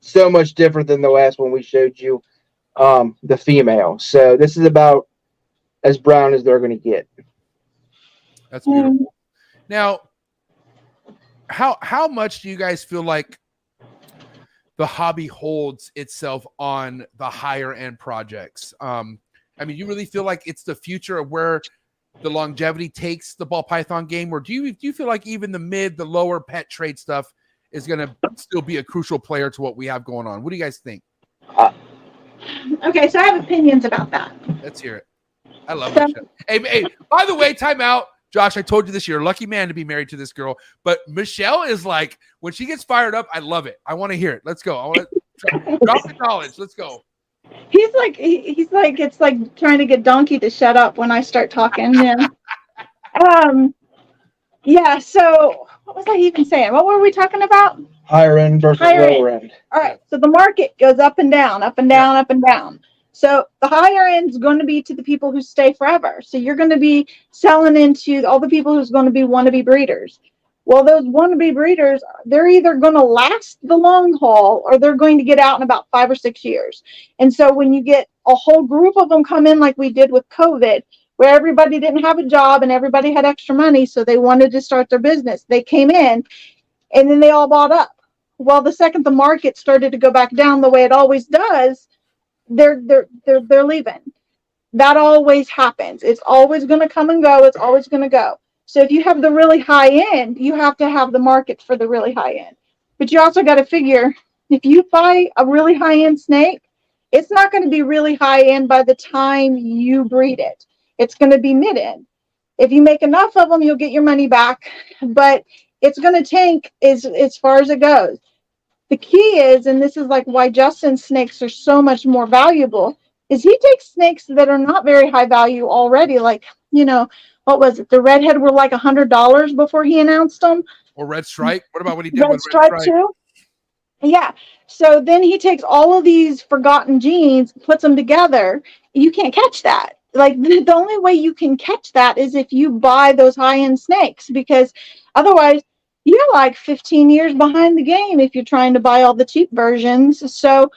so much different than the last one we showed you, um, the female. So, this is about as brown as they're going to get. That's beautiful. Now, how how much do you guys feel like the hobby holds itself on the higher end projects? Um, I mean, you really feel like it's the future of where the longevity takes the ball python game, or do you do you feel like even the mid, the lower pet trade stuff is going to still be a crucial player to what we have going on? What do you guys think? Okay, so I have opinions about that. Let's hear it. I love So-. Hey, hey, by the way, time out. Josh, I told you this. You're a lucky man to be married to this girl. But Michelle is like, when she gets fired up, I love it. I want to hear it. Let's go. I want to drop the knowledge. Let's go. He's like he, he's like it's like trying to get Donkey to shut up when I start talking. Yeah. um yeah, so what was I even saying? What were we talking about? Higher end versus Higher lower end. All right. So the market goes up and down, up and down, up and down. So the higher end is going to be to the people who stay forever. So you're going to be selling into all the people who's going to be wannabe breeders. Well, those wannabe breeders, they're either going to last the long haul or they're going to get out in about five or six years. And so when you get a whole group of them come in like we did with COVID, where everybody didn't have a job and everybody had extra money, so they wanted to start their business, they came in and then they all bought up well the second the market started to go back down the way it always does they're they're they're, they're leaving. That always happens. It's always going to come and go. It's always going to go. So if you have the really high end you have to have the market for the really high end. But you also got to figure if you buy a really high end snake it's not going to be really high end by the time you breed it. It's going to be mid end. If you make enough of them you'll get your money back. But it's going to tank as as far as it goes the key is, and this is like why Justin's snakes are so much more valuable, is he takes snakes that are not very high value already. Like, you know, what was it? The redhead were like a hundred dollars before he announced them. Or Red Stripe. What about what he did Red with stripe Red Stripe? too. Yeah. So then he takes all of these forgotten genes, puts them together. You can't catch that. Like the, the only way you can catch that is if you buy those high end snakes because otherwise you're like 15 years behind the game if you're trying to buy all the cheap versions. So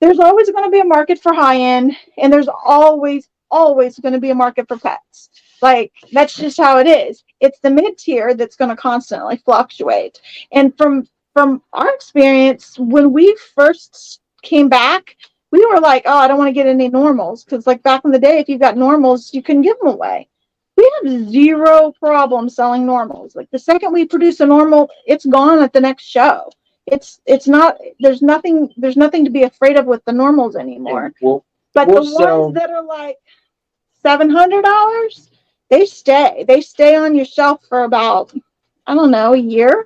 there's always going to be a market for high end and there's always always going to be a market for pets. Like that's just how it is. It's the mid tier that's going to constantly fluctuate. And from from our experience when we first came back, we were like, "Oh, I don't want to get any normals because like back in the day if you got normals, you couldn't give them away." We have zero problem selling normals. Like the second we produce a normal, it's gone at the next show. It's it's not there's nothing there's nothing to be afraid of with the normals anymore. Well, But Well, the so- ones that are like seven hundred dollars, they stay. They stay on your shelf for about I don't know a year.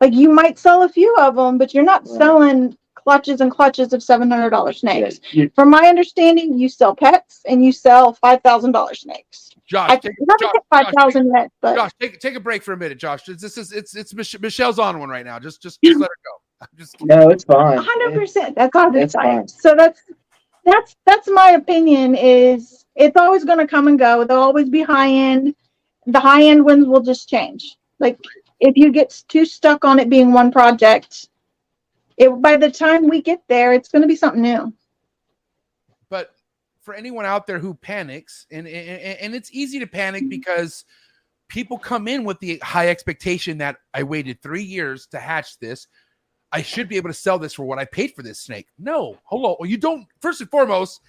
Like you might sell a few of them, but you're not Right. selling clutches and clutches of seven hundred dollar snakes. you- From my understanding, you sell pets and you sell five thousand dollar snakes. Josh, I take, haven't Josh, five thousand yet, but Josh, take take a break for a minute, Josh. This is it's it's Mich- Michelle's on one right now. Just just just let her go. I'm just no, it's fine. hundred percent. That's all That's it's fine. So that's that's that's my opinion. Is it's always going to come and go. There'll always be high end. The high end ones will just change. Like if you get too stuck on it being one project, it by the time we get there, it's going to be something new. but for anyone out there who panics and, and and it's easy to panic because people come in with the high expectation that i waited three years to hatch this. I should be able to sell this for what i paid for this snake. No hello you don't first and foremost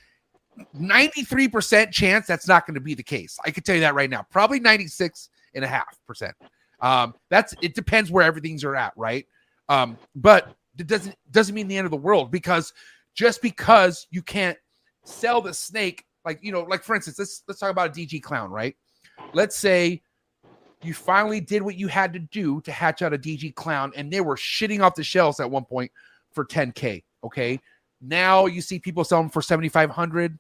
93% chance that's not going to be the case. I can tell you that right now. Probably 96 and a half percent. Um that's it depends where everything's are at right? Um but it doesn't doesn't mean the end of the world because just because you can't sell the snake like you know like for instance let's let's talk about a dg clown right? Let's say you finally did what you had to do to hatch out a dg clown and they were shitting off the shelves at one point for 10k okay? Now you see people selling for 7500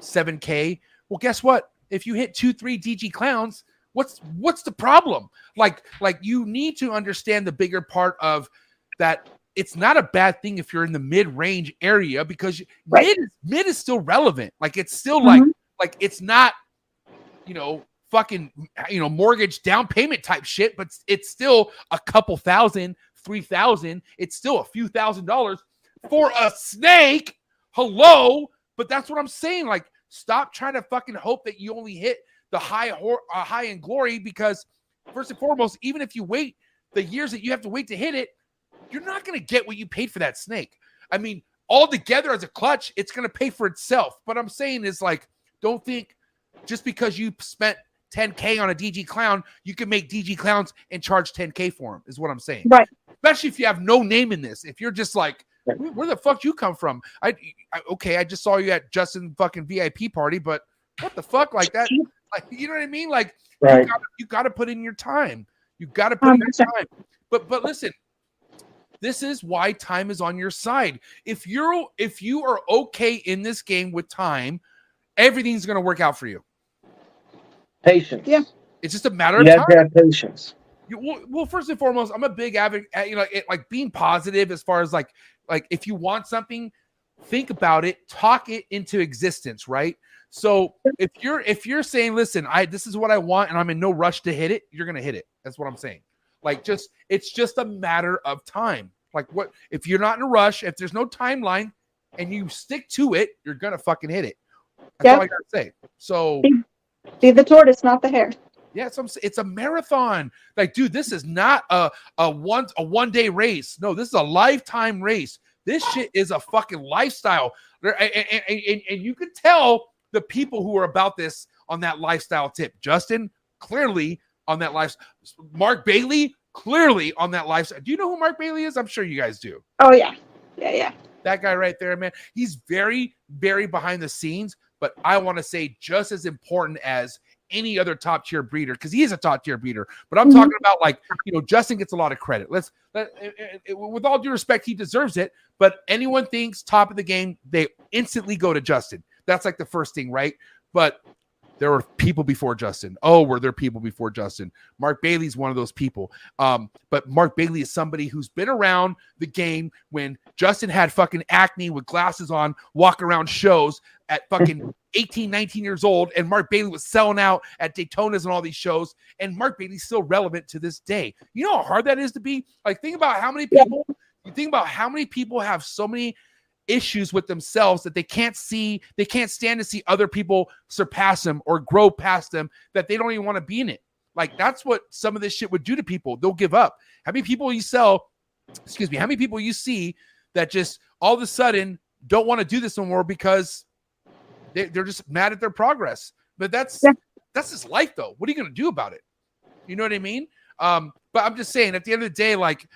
7k well guess what? If you hit two three dg clowns what's what's the problem? Like like you need to understand the bigger part of that it's not a bad thing if you're in the mid-range area because Right. mid is mid is still relevant. Like it's still like Mhm. like it's not you know fucking you know mortgage down payment type shit, but it's still a couple thousand, three thousand. It's still a few thousand dollars for a snake. Hello, but that's what I'm saying. Like stop trying to fucking hope that you only hit the high hor- uh, high in glory because first and foremost, even if you wait the years that you have to wait to hit it, you're not going to get what you paid for that snake. I mean, all together as a clutch, it's going to pay for itself. But I'm saying is like, don't think just because you spent 10k on a DG clown, you can make DG clowns and charge 10k for them. Is what I'm saying. Right. Especially if you have no name in this. If you're just like, where the fuck you come from? I, I okay, I just saw you at Justin fucking VIP party, but what the fuck like that? Like, you know what I mean? Like Right. you you gotta put in your time. You gotta put um, in your time. But but listen, this is why time is on your side. If you're if you are okay in this game with time, everything's gonna work out for you. Patience. Yeah. It's just a matter You of have time. have patience. You, well, well, first and foremost, I'm a big advocate. Eh, you know, it, like being positive as far as like like if you want something, think about it, talk it into existence, right? So if you're if you're saying, listen, I this is what I want, and I'm in no rush to hit it, you're gonna hit it. That's what I'm saying. Like just it's just a matter of time. Like what if you're not in a rush, if there's no timeline, and you stick to it, you're gonna fucking hit it. That's Yeah. all I gotta say. So Be the tortoise, not the hare. yeah, it's, it's a marathon. Like, dude, this is not a a one a one day race. No, this is a lifetime race. This shit is a fucking lifestyle. And, and, and- and- and you can tell the people who are about this on that lifestyle tip. Justin clearly on that life. Mark Bailey clearly on that lifestyle. Do you know who Mark Bailey is? I'm sure you guys do. Oh yeah, yeah, yeah. That guy right there, man. He's very, very behind the scenes, but I want to say just as important as any other top tier breeder because he is a top tier breeder. But I'm Mhm. talking about like you know Justin gets a lot of credit. Let's let, eh, eh, eh, with all due respect, he deserves it. But anyone thinks top of the game, they instantly go to Justin. That's like the first thing, right? But there were people before Justin. Oh, were there people before Justin? Mark Bailey's one of those people. Um, but Mark Bailey is somebody who's been around the game when Justin had fucking acne with glasses on, walk around shows at fucking 18, 19 years old, and Mark Bailey was selling out at Daytonas and all these shows, and Mark Bailey's still relevant to this day. You know how hard that is to be? Like, think about how many people, you think about how many people have so many issues with themselves that they can't see, they can't stand to see other people surpass them or grow past them, that they don't even want to be in it. Like, that's what some of this shit would do to people. They'll give up. How many people you sell, excuse me, how many people you see that just all of a sudden don't want to do this anymore because they, they're just mad at their progress. But that's Yeah. that's his life though. What are you gonna do about it? You know what I mean? Um, but I'm just saying at the end of the day, like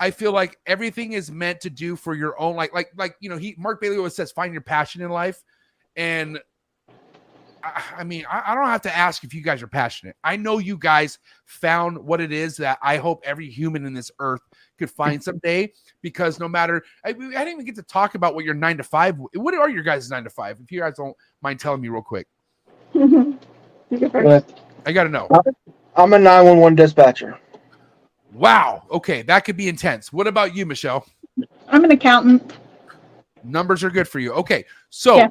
I feel like everything is meant to do for your own like like like you know he Mark Bailey always says find your passion in life and I, I mean I, I don't have to ask if you guys are passionate. I know you guys found what it is that I hope every human in this earth could find someday because no matter I, I didn't even get to talk about what your nine to five what are your guys nine to five if you guys don't mind telling me real quick You go first. I gotta know I'm a 911 dispatcher. Wow okay that could be intense what about you Michelle I'm an accountant. numbers are good for you. Okay, so Yeah.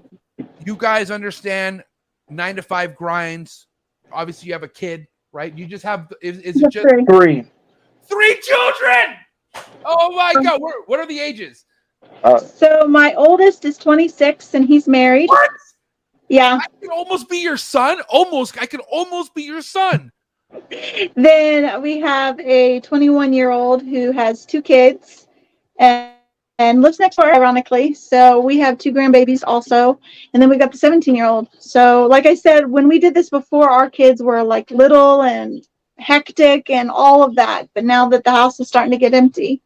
you guys understand nine to five grinds. Obviously, you have a kid, right? You just have is, is it just sir. Three. three children? Oh my god! What, what are the ages? Uh, So my oldest is 26 and he's married. What? Yeah. I can almost be your son. Almost, I can almost be your son. Then we have a 21 year old who has two kids and, and lives next door, ironically. So we have two grandbabies also. And then we got the 17 year old. So, like I said, when we did this before, our kids were like little and hectic and all of that. But now that the house is starting to get empty,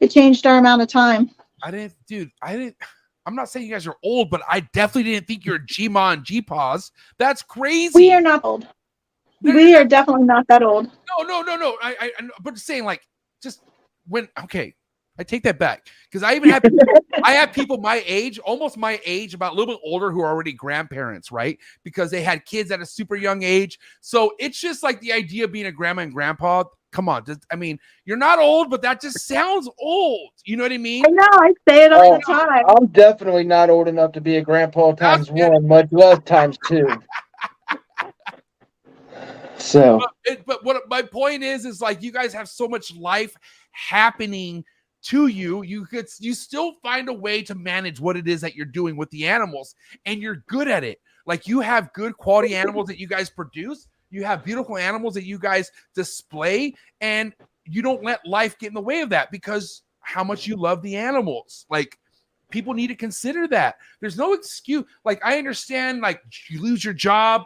it changed our amount of time. I didn't, dude. I didn't. I'm not saying you guys are old, but I definitely didn't think you're G-Ma and G-Paws. That's crazy. We are not old. No, no, We no, are definitely not that old. No, no, no, no. I, I, I but saying, like, just when. Okay, I take that back because I even have I have people my age, almost my age, about a little bit older, who are already grandparents, right? Because they had kids at a super young age. So it's just like the idea of being a grandma and grandpa. Come on, just, I mean, you're not old, but that just sounds old. You know what I mean? I know, I say it all Oh, the time. I'm definitely not old enough to be a grandpa times one, much less times two. So but, but what my point is is like you guys have so much life happening to you you could you still find a way to manage what it is that you're doing with the animals and you're good at it. Like you have good quality animals that you guys produce you have beautiful animals that you guys display and you don't let life get in the way of that because how much you love the animals. Like people need to consider that. There's no excuse like i understand like you lose your job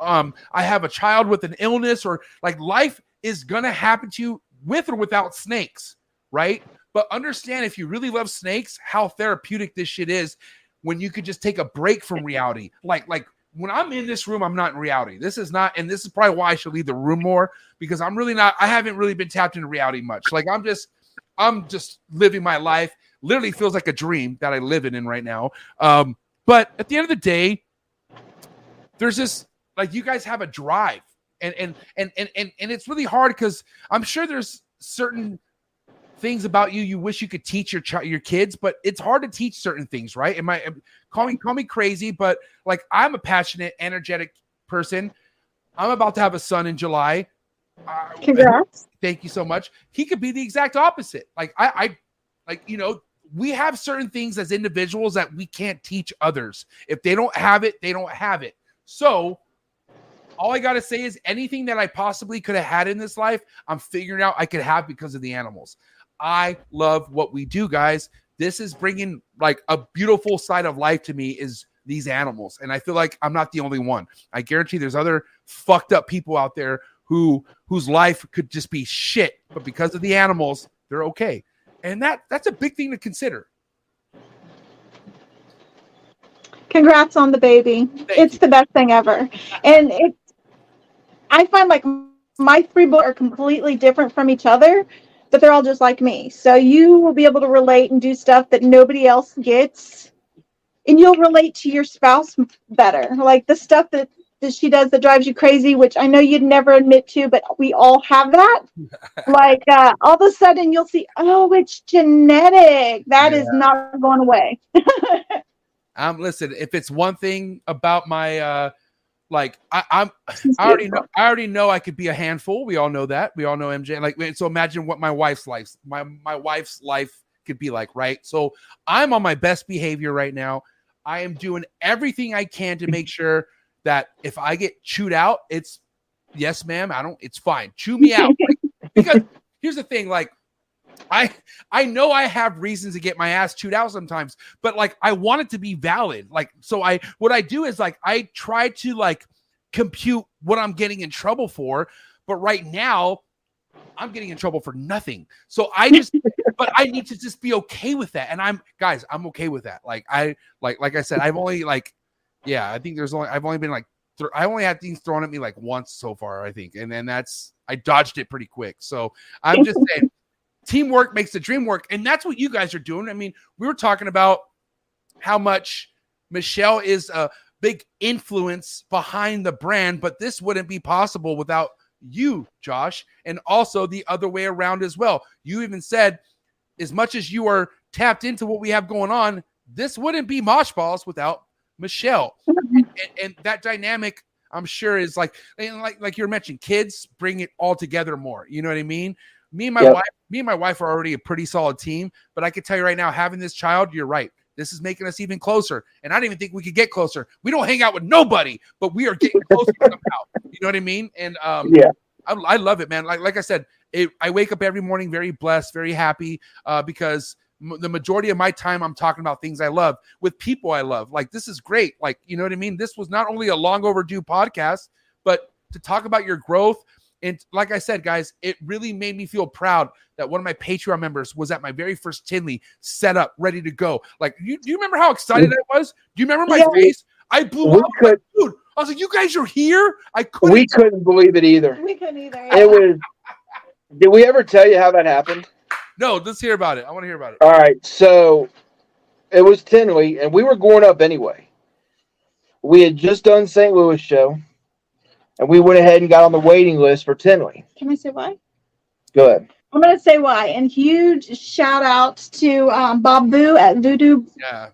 um i have a child with an illness or like life is gonna happen to you with or without snakes right? But understand if you really love snakes how therapeutic this shit is when you could just take a break from reality. Like like when i'm in this room i'm not in reality. This is not and this is probably why i should leave the room more because i'm really not i haven't really been tapped into reality much. Like i'm just i'm just living my life. Literally feels like a dream that i live in, in right now. Um but at the end of the day there's this like you guys have a drive. And and and and and, and it's really hard because i'm sure there's certain things about you you wish you could teach your child your kids but it's hard to teach certain things right? Am i call me call me crazy but like i'm a passionate energetic person. I'm about to have a son in july. Uh, Congrats. thank you so much. He could be the exact opposite. Like i i like you know we have certain things as individuals that we can't teach others. If they don't have it they don't have it. So all i gotta say is anything that i possibly could have had in this life i'm figuring out i could have because of the animals. I love what we do guys. This is bringing like a beautiful side of life to me is these animals and i feel like i'm not the only one. I guarantee there's other fucked up people out there who whose life could just be shit but because of the animals they're okay. And that that's a big thing to consider. Congrats on the baby. it's the best thing ever. And it's I find like my three books are completely different from each other, but they're all just like me. So you will be able to relate and do stuff that nobody else gets. And you'll relate to your spouse better. Like the stuff that, that she does that drives you crazy, which I know you'd never admit to, but we all have that. like uh, all of a sudden you'll see, oh, it's genetic. That is not going away. um listen if it's one thing about my uh like I, I'm I already know I already know I could be a handful. We all know that. We all know MJ. Like so imagine what my wife's life my my wife's life could be like, right? So I'm on my best behavior right now. I am doing everything I can to make sure that if I get chewed out, it's yes, ma'am. I don't. It's fine. Chew me out. Like, because here's the thing. Like I I know I have reasons to get my ass chewed out sometimes, but like I want it to be valid. Like so I what I do is like I try to like compute what I'm getting in trouble for, but right now I'm getting in trouble for nothing. So I just, but I need to just be okay with that. And I'm, guys, I'm okay with that. Like I, like, like I said, I've only like, yeah, I think there's only, I've only been like, th- I only had things thrown at me like once so far, I think, and then that's, I dodged it pretty quick. So I'm just saying, teamwork makes the dream work, and that's what you guys are doing. I mean, we were talking about how much Michelle is a big influence behind the brand, but this wouldn't be possible without you, Josh, and also the other way around as well. You even said, as much as you are tapped into what we have going on, this wouldn't be Mosh Balls without Michelle. and, and, and that dynamic, I'm sure, is like, and like, like you're mentioning, kids bring it all together more. You know what I mean? Me and my Yep. wife, me and my wife are already a pretty solid team, but I can tell you right now, having this child, you're right. This is making us even closer. And I didn't even think we could get closer. We don't hang out with nobody, but we are getting closer somehow. You know what I mean? And um, Yeah. I, I love it, man. Like like I said, it, I wake up every morning very blessed, very happy, uh, because the majority of my time I'm talking about things I love with people I love. Like this is great. Like you know what I mean. This was not only a long overdue podcast, but to talk about your growth. And like I said, guys, it really made me feel proud that one of my Patreon members was at my very first Tinley set up, ready to go. Like, you, do you remember how excited I was? Do you remember my Yeah. face? I blew We up, could dude. I was like, "You guys are here!" I couldn't. we couldn't believe it either. We couldn't either. It was. Did we ever tell you how that happened? no, let's hear about it. I want to hear about it. All right, so it was Tinley, and we were going up anyway. We had just done St. Louis show, and we went ahead and got on the waiting list for Tinley. Can I say why? Go ahead. I'm gonna say why. And huge shout out to um, Bob Boo at Voodoo Yeah,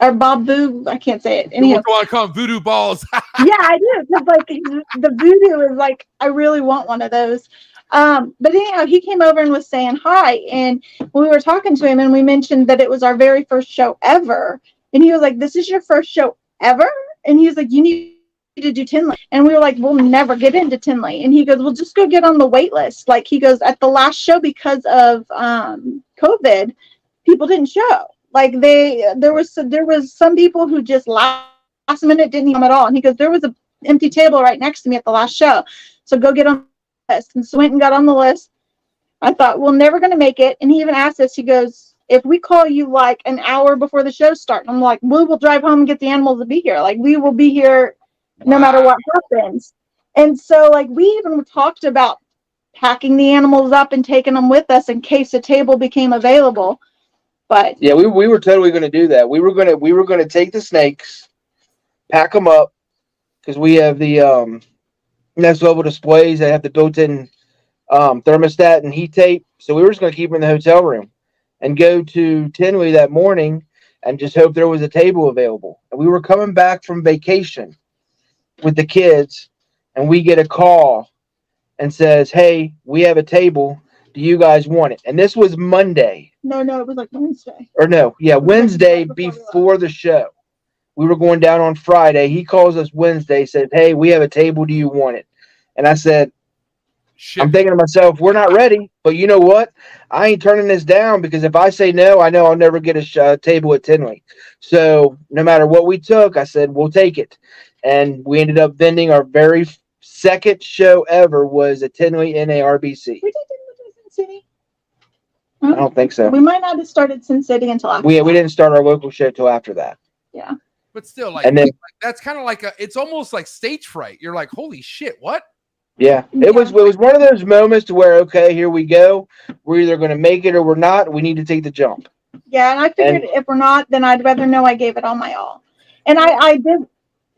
or Bob Boo. I can't say it. you Anyhow, want to call them voodoo balls? yeah, I do. 'cause, like the voodoo is like I really want one of those. Um, but anyhow, he came over and was saying hi, and we were talking to him, and we mentioned that it was our very first show ever, and he was like, "This is your first show ever," and he was like, "You need." To do Tinley. And we were like, we'll never get into Tinley. And he goes, well, just go get on the wait list. Like he goes, at the last show because of um, COVID, people didn't show. Like they, there was there was some people who just last, minute didn't come at all. And he goes, there was a empty table right next to me at the last show, so go get on the list. And so went and got on the list. I thought we're never going to make it. And he even asked us. He goes, if we call you like an hour before the show starts, I'm like, we will drive home and get the animals to be here. Like we will be here no matter what happens. And so, like, we even talked about packing the animals up and taking them with us in case a table became available. But Yeah, we, we were totally going to do that. We were gonna we were gonna take the snakes, pack them up, because we have the um, next level displays that have the built-in um, thermostat and heat tape. So we were just going to keep them in the hotel room, and go to Tinley that morning and just hope there was a table available. And we were coming back from vacation with the kids, and we get a call and says, "Hey, we have a table. Do you guys want it?" And this was Monday no, no, it was like Wednesday. or no, yeah, Wednesday Before the- before the show. We were going down on Friday. He calls us Wednesday, said, Hey, we have a table. Do you want it? And I said, Shit. I'm thinking to myself, we're not ready, but you know what? I ain't turning this down because if I say no, I know I'll never get a sh- uh, table at Tinley. So no matter what we took, I said, we'll take it. And we ended up vending our very second show ever was at Tinley NARBC. We did in Sin City. I don't think so. We might not have started Sin City until after. We, we didn't start our local show till after that. Yeah. But still, like, And then like, that's kind of like a. It's almost like stage fright. You're like, holy shit, what? Yeah, it was it was one of those moments to where okay, here we go. We're either going to make it or we're not. We need to take the jump. Yeah, and I figured if we're not, then I'd rather know I gave it all my all. And I, I did.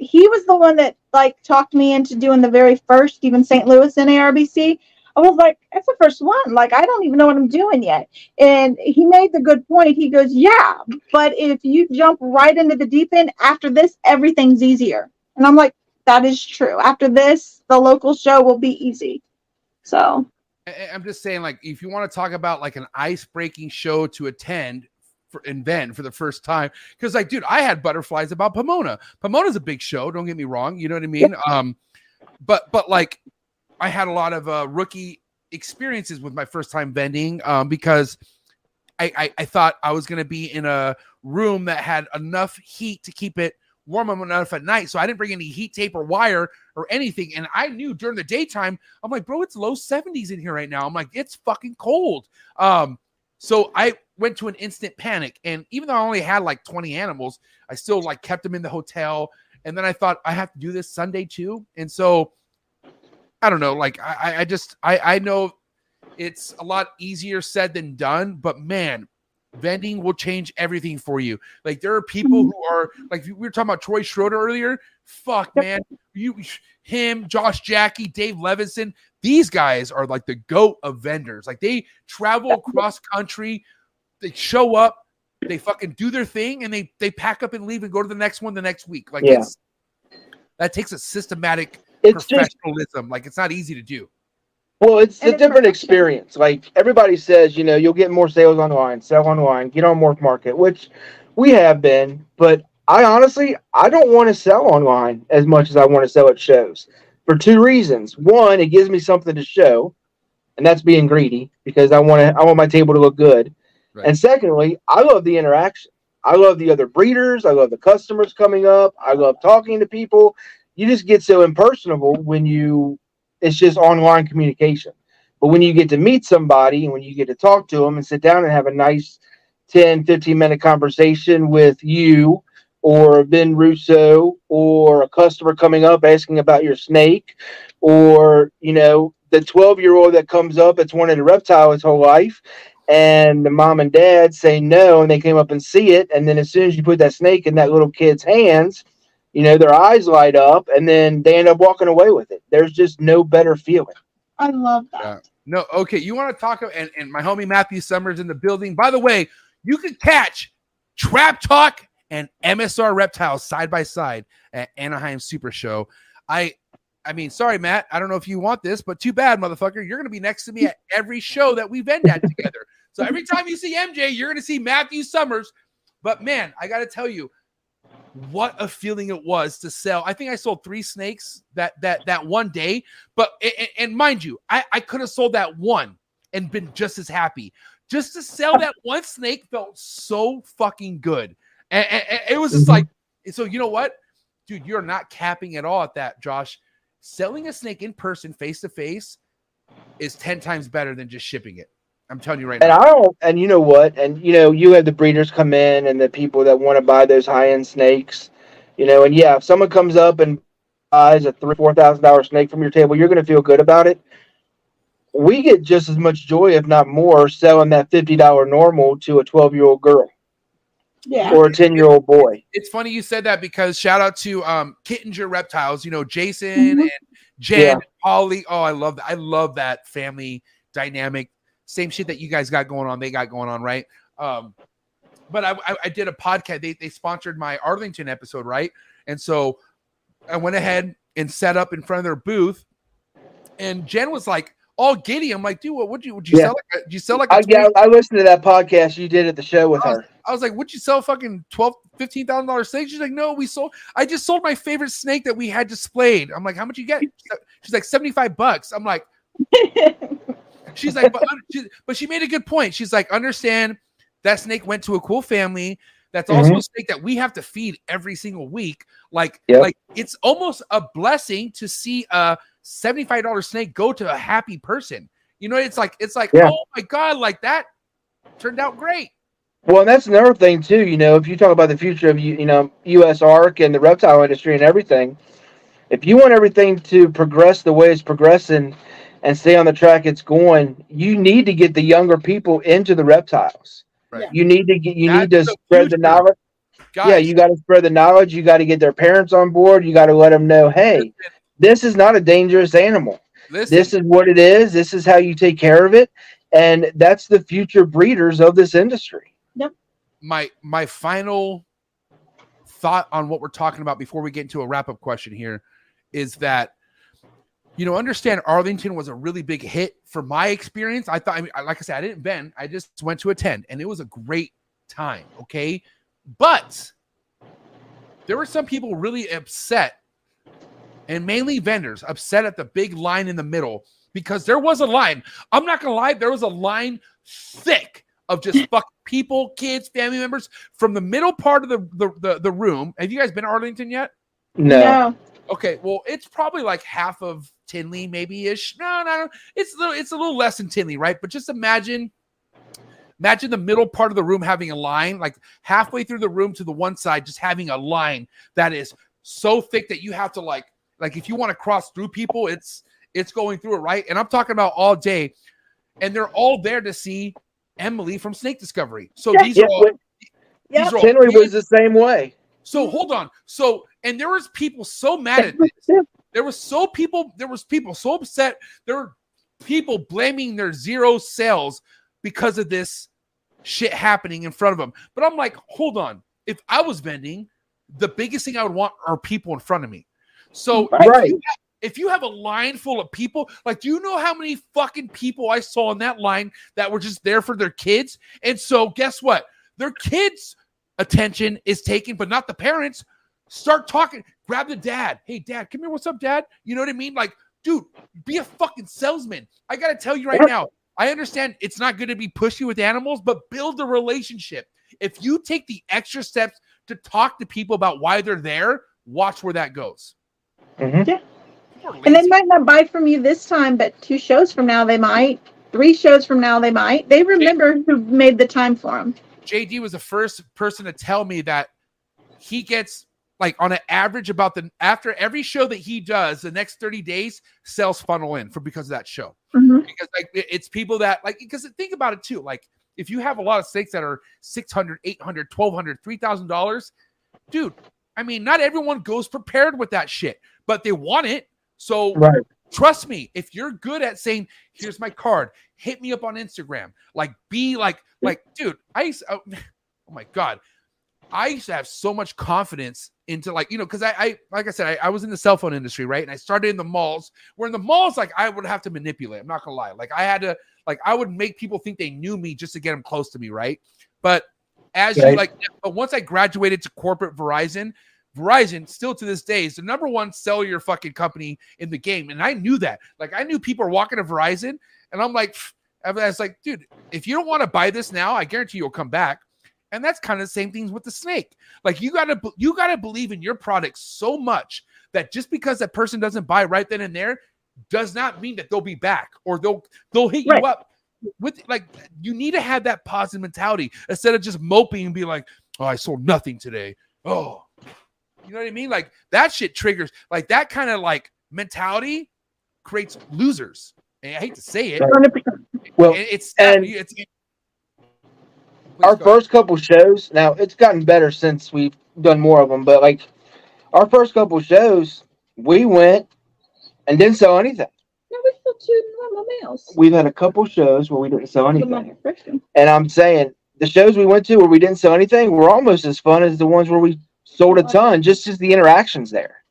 He was the one that like talked me into doing the very first even St. Louis NARBC. I was like, that's the first one. Like, I don't even know what I'm doing yet. And he made the good point. He goes, yeah, but if you jump right into the deep end after this, everything's easier. And I'm like, that is true. After this, the local show will be easy. So I'm just saying, like, if you want to talk about like an ice breaking show to attend for invent for the first time, because like, dude, I had butterflies about Pomona. Pomona's a big show. Don't get me wrong. You know what I mean? Um, but but like, I had a lot of uh, rookie experiences with my first time vending um, because I, I I thought I was gonna be in a room that had enough heat to keep it warm enough at night. So I didn't bring any heat tape or wire or anything. And I knew during the daytime, I'm like, bro, it's low 70s in here right now. I'm like, it's fucking cold. Um, so I went to an instant panic. And even though I only had like 20 animals, I still like kept them in the hotel. And then I thought I have to do this Sunday too. And so I don't know, like I, I just I, I know it's a lot easier said than done, but man, vending will change everything for you. Like there are people mm-hmm. who are like we were talking about Troy Schroeder earlier. Fuck, man, you, him, Josh Jackie, Dave Levinson. These guys are like the goat of vendors. Like they travel across country, they show up, they fucking do their thing, and they they pack up and leave and go to the next one the next week. Like Yeah. it's that takes a systematic It's just professionalism. like it's not easy to do. Well, it's And a it's different professional. experience. Like everybody says, you know, you'll get more sales online, sell online, get on Morph Market, which we have been. But I honestly, I don't want to sell online as much as I want to sell at shows for two reasons. One, it gives me something to show, and that's being greedy because I want to, I want my table to look good. Right. And secondly, I love the interaction. I love the other breeders. I love the customers coming up. I love talking to people. You just get so impersonable when you it's just online communication. But when you get to meet somebody and when you get to talk to them and sit down and have a nice 10, 15 minute conversation with you or Vin Russo or a customer coming up asking about your snake or, you know, the 12 year old that comes up that's wanted a reptile his whole life and the mom and dad say no and they came up and see it. And then as soon as you put that snake in that little kid's hands, you know, their eyes light up and then they end up walking away with it. There's just no better feeling. I love that. Yeah. No, okay. You want to talk and, and my homie Matthew Summers in the building. By the way, you can catch Trap Talk and MSR Reptiles side by side at Anaheim Super Show. I I mean, sorry, Matt. I don't know if you want this, but too bad, motherfucker. You're gonna be next to me at every show that we vend at together. So every time you see MJ, you're gonna see Matthew Summers. But man, I gotta tell you, what a feeling it was to sell. I think I sold three snakes that that that one day. But a- a- and, mind you, I, I could have sold that one and been just as happy. Just to sell that one snake felt so fucking good. And, and- and it was just Mhm. like, so you know what, dude, you're not capping at all at that, Josh. Selling a snake in person, face to face, is ten times better than just shipping it. I'm telling you right And now. And I don't, and you know what? And you know, you have the breeders come in and the people that want to buy those high end snakes, you know, and yeah, if someone comes up and buys a three, four thousand dollar snake from your table, you're going to feel good about it. We get just as much joy, if not more, selling that fifty dollar normal to a twelve year old girl Yeah. or a ten year old boy. it's funny you said that because shout out to um Kittinger Reptiles, you know, Jason Mhm. and Jen, Yeah. and Polly. Oh, I love that. I love that family dynamic. Same shit that you guys got going on, they got going on, right? Um, but I, I, I did a podcast. They, they sponsored my Arlington episode, right? And so I went ahead and set up in front of their booth, and Jen was like all giddy. I'm like, dude, what would you would you Yeah. sell like? A, did you sell like a I, yeah, I listened to that podcast you did at the show with I her. I was like, would you sell fucking twelve, fifteen thousand dollars snake? She's like, no, we sold. I just sold my favorite snake that we had displayed. I'm like, how much you get? She's like, seventy five bucks. I'm like, she's like, but, she, but she made a good point. She's like, understand that snake went to a cool family. That's mm-hmm. also a snake that we have to feed every single week. Like, Yep. like it's almost a blessing to see a seventy five dollar snake go to a happy person. You know, it's like it's like, Yeah. oh my god, like that turned out great. Well, and that's another thing too. You know, if you talk about the future of you, you know, USARK and the reptile industry and everything, if you want everything to progress the way it's progressing and stay on the track it's going, you need to get the younger people into the reptiles. Right. You need to get. You need to the spread the knowledge. Yeah, you got to spread the knowledge. You got to get their parents on board. You got to let them know, hey, this is not a dangerous animal. listen, This is what it is. This is how you take care of it, and that's the future breeders of this industry. my my final thought on what we're talking about before we get into a wrap up question here is that you know understand Arlington was a really big hit for my experience. I thought I mean like I said I didn't bend. I just went to attend and it was a great time, okay? But there were some people really upset and mainly vendors upset at the big line in the middle because there was a line. I'm not going to lie, there was a line thick of just fucking people, kids, family members from the middle part of the, the the the room. Have you guys been to Arlington yet? No. No. Okay, well, it's probably like half of Tinley, maybe ish. No, no, no. It's a little, it's a little less than Tinley, right? But just imagine, imagine the middle part of the room having a line, like halfway through the room to the one side, just having a line that is so thick that you have to like, like if you want to cross through people, it's it's going through it, right? And I'm talking about all day, and they're all there to see Emily from Snake Discovery. So these Yeah, are all, these are all Henry was the same way. So hold on. So and there was people so mad at this. There was so people. There was people so upset. There were people blaming their zero sales because of this shit happening in front of them. But I'm like, hold on. If I was vending, the biggest thing I would want are people in front of me. So if Right. you have- if you have a line full of people, like, do you know how many fucking people I saw in that line that were just there for their kids? And so, guess what? Their kids' attention is taken, but not the parents. Start talking. Grab the dad. Hey, dad, come here. What's up, dad? You know what I mean? Like, dude, be a fucking salesman. I got to tell you right now, I understand it's not going to be pushy with animals, but build a relationship. If you take the extra steps to talk to people about why they're there, watch where that goes. Mhm. Yeah. And they might not buy from you this time, but two shows from now they might. Three shows from now they might. They remember who made the time for them. JD was the first person to tell me that he gets like on an average about the after every show that he does the next 30 days sales funnel in for because of that show because like it's people that like because think about it too like if you have a lot of stakes that are 600 800 1200 3000 dollars dude i mean not everyone goes prepared with that shit but they want it. So Right. trust me if you're good at saying here's my card hit me up on instagram like be like like dude i used oh, oh my god. I used to have so much confidence into like you know because I, I like i said I, I was in the cell phone industry right? And i started in the malls. Where in the malls like i would have to manipulate i'm not gonna lie. Like i had to like i would make people think they knew me just to get them close to me right? But as you like but once i graduated to corporate verizon Verizon still to this day is the number one cellular fucking company in the game. And I knew that. Like I knew people are walking to Verizon, and I'm like, I was like, dude, if you don't want to buy this now, I guarantee you'll come back. And that's kind of the same things with the snake. Like you gotta you gotta believe in your product so much that just because that person doesn't buy right then and there does not mean that they'll be back or they'll they'll hit Right. you up with like you need to have that positive mentality instead of just moping and be like, oh, I sold nothing today. Oh, you know what I mean? Like that shit triggers like that kind of like mentality creates losers. And I hate to say it. Well, It- it's and it's Please our go. first couple shows now it's gotten better since we've done more of them but like our first couple shows we went and didn't sell anything No, we still two normal males. we've had a couple shows where we didn't sell anything on your freshman. and i'm saying the shows we went to where we didn't sell anything were almost as fun as the ones where we sold a ton just as the interactions there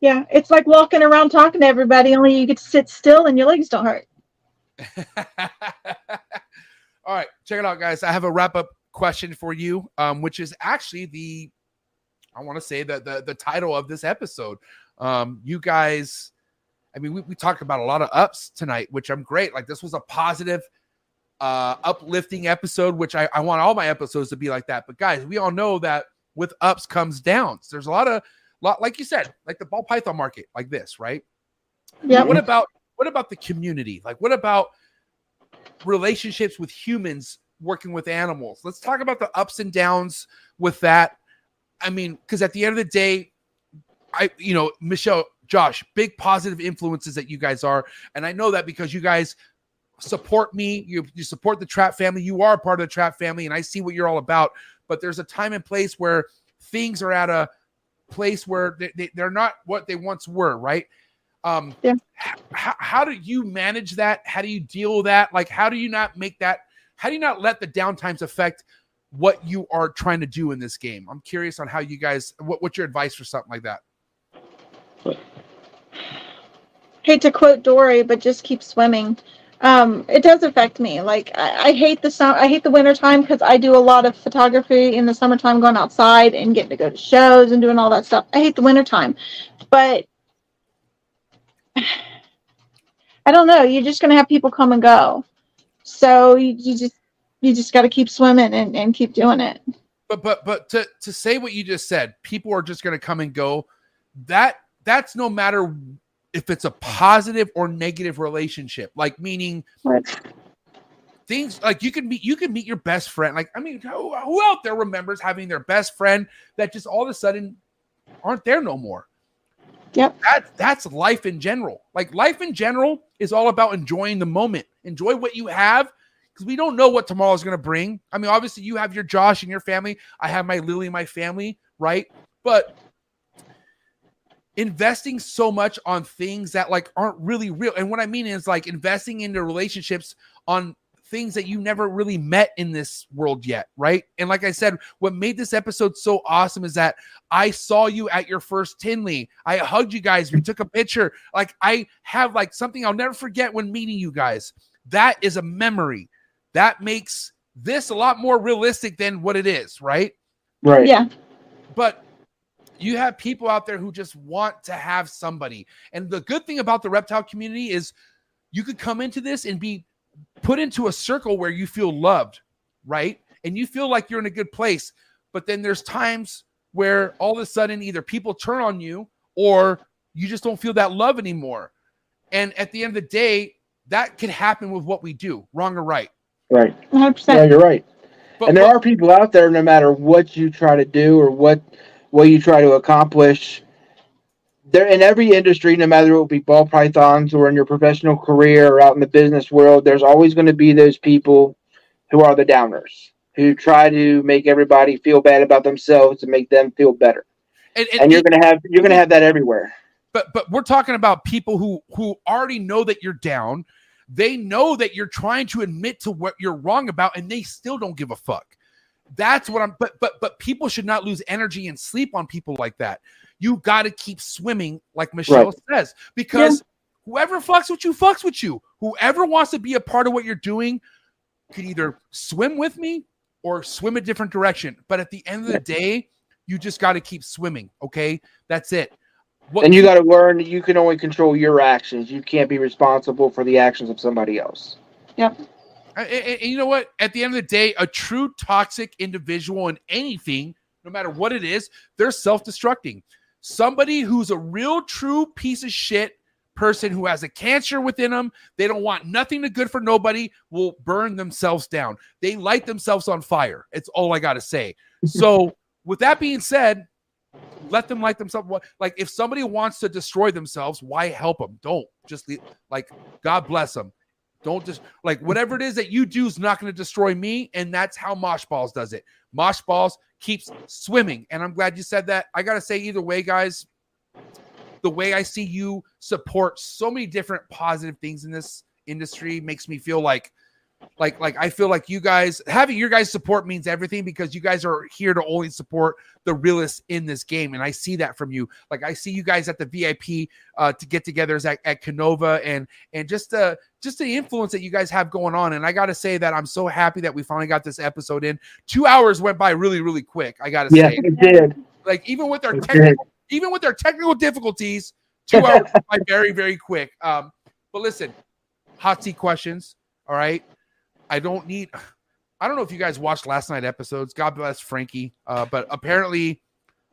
Yeah, it's like walking around talking to everybody, only you get to sit still and your legs don't hurt. All right, check it out, guys. I have a wrap up question for you, um, which is actually the I want to say the, the the title of this episode. Um, you guys, I mean, we, we talked about a lot of ups tonight, which I'm great. Like this was a positive, uh, uplifting episode, which I, I want all my episodes to be like that. But guys, we all know that with ups comes downs. There's a lot of lot, like you said, like the ball python market, like this, right? Yeah. What about what about the community? Like what about relationships with humans working with animals? Let's talk about the ups and downs with that. I mean, because at the end of the day, I you know, Michelle, Josh, big positive influences that you guys are. And I know that because you guys support me, you, you support the trap family, you are part of the trap family, and I see what you're all about. But there's a time and place where things are at a place where they, they, they're not what they once were, right? Um, Yeah. how, how do you manage that? How do you deal with that? Like, how do you not make that? How do you not let the downtimes affect what you are trying to do in this game? I'm curious on how you guys. What, what's your advice for something like that? hate to quote Dory, but just keep swimming. Um, it does affect me. Like I, I hate the sum- I hate the winter time because I do a lot of photography in the summertime, going outside and getting to go to shows and doing all that stuff. I hate the winter time, but I don't know. You're just gonna have people come and go, so you, you just you just got to keep swimming and, and keep doing it. but but but to to say what you just said people are just going to come and go that that's no matter if it's a positive or negative relationship like meaning Right. things like you can meet you can meet your best friend like i mean who, who out there remembers having their best friend that just all of a sudden aren't there no more? Yep. that that's life in general. Like life in general is all about enjoying the moment. Enjoy what you have because we don't know what tomorrow is going to bring. I mean obviously you have your josh and your family. I have my lily and my family right? But investing so much on things that like aren't really real. And what i mean is like investing into relationships on things that you never really met in this world yet right? And like i said what made this episode so awesome is that i saw you at your first tinley. I hugged you guys. We took a picture. Like i have like something i'll never forget when meeting you guys. That is a memory. That makes this a lot more realistic than what it is right? Right. Yeah. but you have people out there who just want to have somebody. And the good thing about the reptile community is you could come into this and be put into a circle where you feel loved, right? And you feel like you're in a good place. But then there's times where all of a sudden either people turn on you or you just don't feel that love anymore. And at the end of the day, that could happen with what we do, wrong or right. Right. 100%. Yeah, you're right. But, and there but- are people out there, no matter what you try to do or what what you try to accomplish, there in every industry, no matter it be ball pythons or in your professional career or out in the business world, there's always going to be those people who are the downers who try to make everybody feel bad about themselves to make them feel better. and, and- And you're gonna have you're gonna have that everywhere. but but we're talking about people who who already know that you're down they know that you're trying to admit to what you're wrong about and they still don't give a fuck that's what i'm but but but people should not lose energy and sleep on people like that. You got to keep swimming like michelle says because whoever fucks with you fucks with you. Whoever wants to be a part of what you're doing could either swim with me or swim a different direction. But at the end of the day you just got to keep swimming okay? That's it. What And you got to learn that you can only control your actions. You can't be responsible for the actions of somebody else. And, and- you know what? At the end of the day, a true toxic individual in anything, no matter what it is, they're self destructing. Somebody who's a real, true piece of shit person who has a cancer within them, they don't want nothing to good for nobody, will burn themselves down. They light themselves on fire. It's all I got to say. So, with that being said, let them light themselves. Like, if somebody wants to destroy themselves, why help them? Don't just leave, like, God bless them. Don't just like whatever it is that you do is not going to destroy me. And that's how Mosh Balls does it. Mosh Balls keeps swimming. And I'm glad you said that. I got to say, either way, guys, the way I see you support so many different positive things in this industry makes me feel like like like I feel like you guys having your guys support means everything because you guys are here to only support the realists in this game and I see that from you like I see you guys at the VIP uh to get togethers at, at Canova and and just uh just the influence that you guys have going on and I got to say that I'm so happy that we finally got this episode in 2 hours went by really really quick I got to Yeah, say it did. like even with our It did. technical even with our technical difficulties, two hours went by very, very quick. Um, but listen, hot seat questions. All right. I don't need I don't know if you guys watched last night episodes. God bless Frankie. Uh, but apparently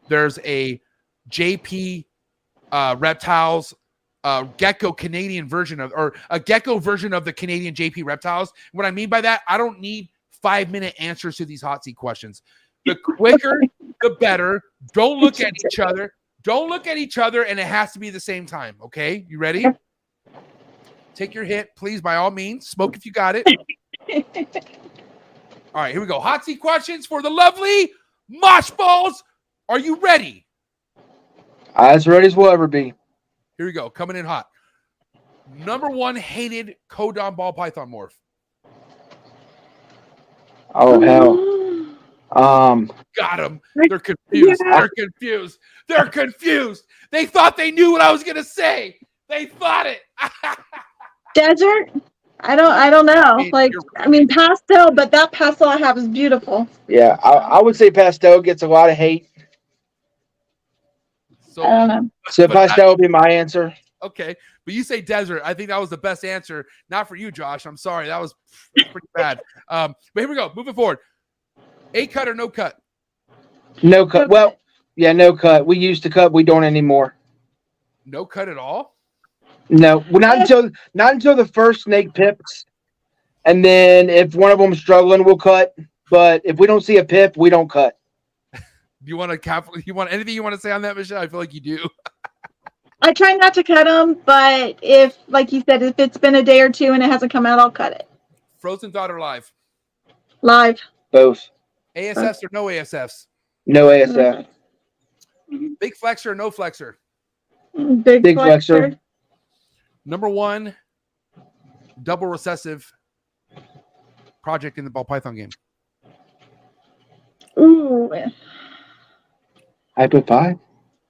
there's a JP uh reptiles uh gecko Canadian version of or a gecko version of the Canadian JP reptiles. What I mean by that, I don't need five minute answers to these hot seat questions. The quicker, the better. Don't look at each other. Don't look at each other, and it has to be the same time. Okay, you ready? Take your hit, please, by all means. Smoke if you got it. All right, here we go. Hot seat questions for the lovely Mosh Balls. Are you ready? As ready as we'll ever be. Here we go. Coming in hot. Number one hated Codom ball python morph. Oh hell. Um, Got them. They're confused. Yeah. They're confused. They're confused. They thought they knew what I was gonna say. They thought it. Desert? I don't I don't know. mean, Like you're- I mean pastel, but that pastel I have is beautiful. yeah, I, I would say pastel gets a lot of hate. so I don't know. So But I- pastel would be my answer. Okay, but you say desert. I think that was the best answer. Not for you, Josh. I'm sorry. That was pretty bad. Um, but here we go. Moving forward. A cut or no cut? No cut. Well, yeah, no cut. We used to cut. We don't anymore. No cut at all. No, well, not until not until the first snake pips, and then if one of them's struggling, we'll cut. But if we don't see a pip, we don't cut. Do you want to cap? You want anything you want to say on that, Michelle? I feel like you do. I try not to cut them, but if, like you said, if it's been a day or two and it hasn't come out, I'll cut it Frozen thought or live? live. Both. ASFs or no ASFs? No ASF. Big flexor or no flexor? Big, Big flexor. Number one, double recessive project in the ball python game. Ooh, Hypo five.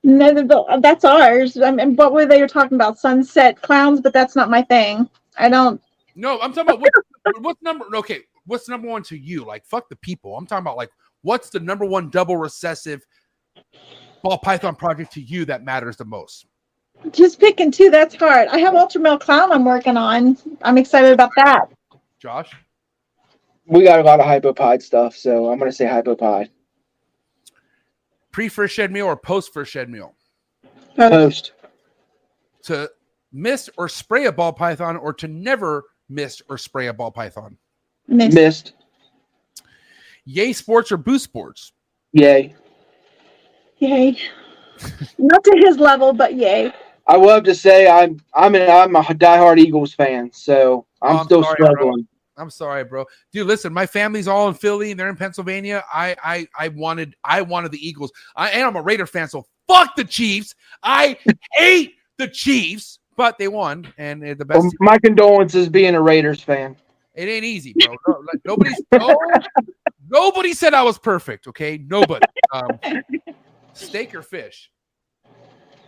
no, the- the- that's ours. I mean, what were they were talking about? Sunset clowns, but that's not my thing. I don't. No, I'm talking about what, what's number. Okay, what's number one to you? Like fuck the people. I'm talking about like what's the number one double recessive ball python project to you that matters the most? Just picking two, that's hard. I have Ultramel Clown I'm working on. I'm excited about that. Josh, We got a lot of hypo pied stuff, so I'm gonna say hypo pied. pre first shed meal or post first shed meal? Post. To miss or spray a ball python or to never miss or spray a ball python? Mixed. Missed. Yay sports or boost sports? Yay. Yay. Not to his level, but yay. I love to say I'm I'm an, I'm a diehard Eagles fan, so I'm Oh, I'm still sorry, bro. struggling. I'm sorry, bro. Dude, listen, my family's all in Philly and they're in Pennsylvania. I I I wanted I wanted the Eagles. I and I'm a Raider fan, so fuck the Chiefs. I hate the Chiefs, but they won and they're the best. Well, my condolences being a Raiders fan. It ain't easy, bro. No, nobody's no, nobody said I was perfect, okay? Nobody. Um, steak or fish?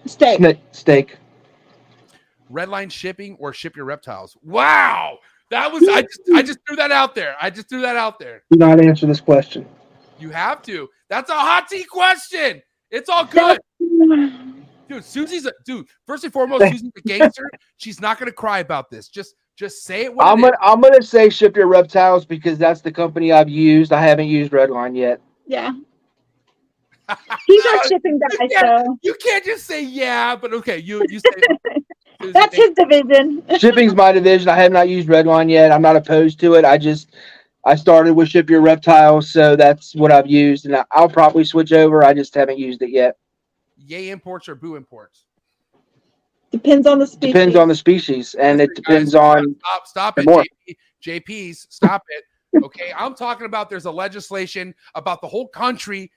Steak. Sna- Steak. Redline shipping or ship your reptiles? Wow. That was I just I just threw that out there. I just threw that out there. Do not answer this question. You have to. That's a hot tea question. It's all good. Dude, Susie's a dude. First and foremost, Susie's a gangster. She's not gonna cry about this. Just just say it. What I'm it gonna I'm gonna say ship your reptiles because that's the company I've used. I haven't used Redline yet. Yeah. He's our shipping guy, you can't- so You can't just say yeah, but okay. You you say Susie, that's his division. Shipping's my division. I have not used Redline yet. I'm not opposed to it. I just I started with ship your reptiles, so that's what I've used, and I- I'll probably switch over. I just haven't used it yet. yay imports or boo imports. Depends on the species. Depends on the species, and it depends guys, on stop stop the it, more. JP, JP's stop it. Okay, I'm talking about there's a legislation about the whole country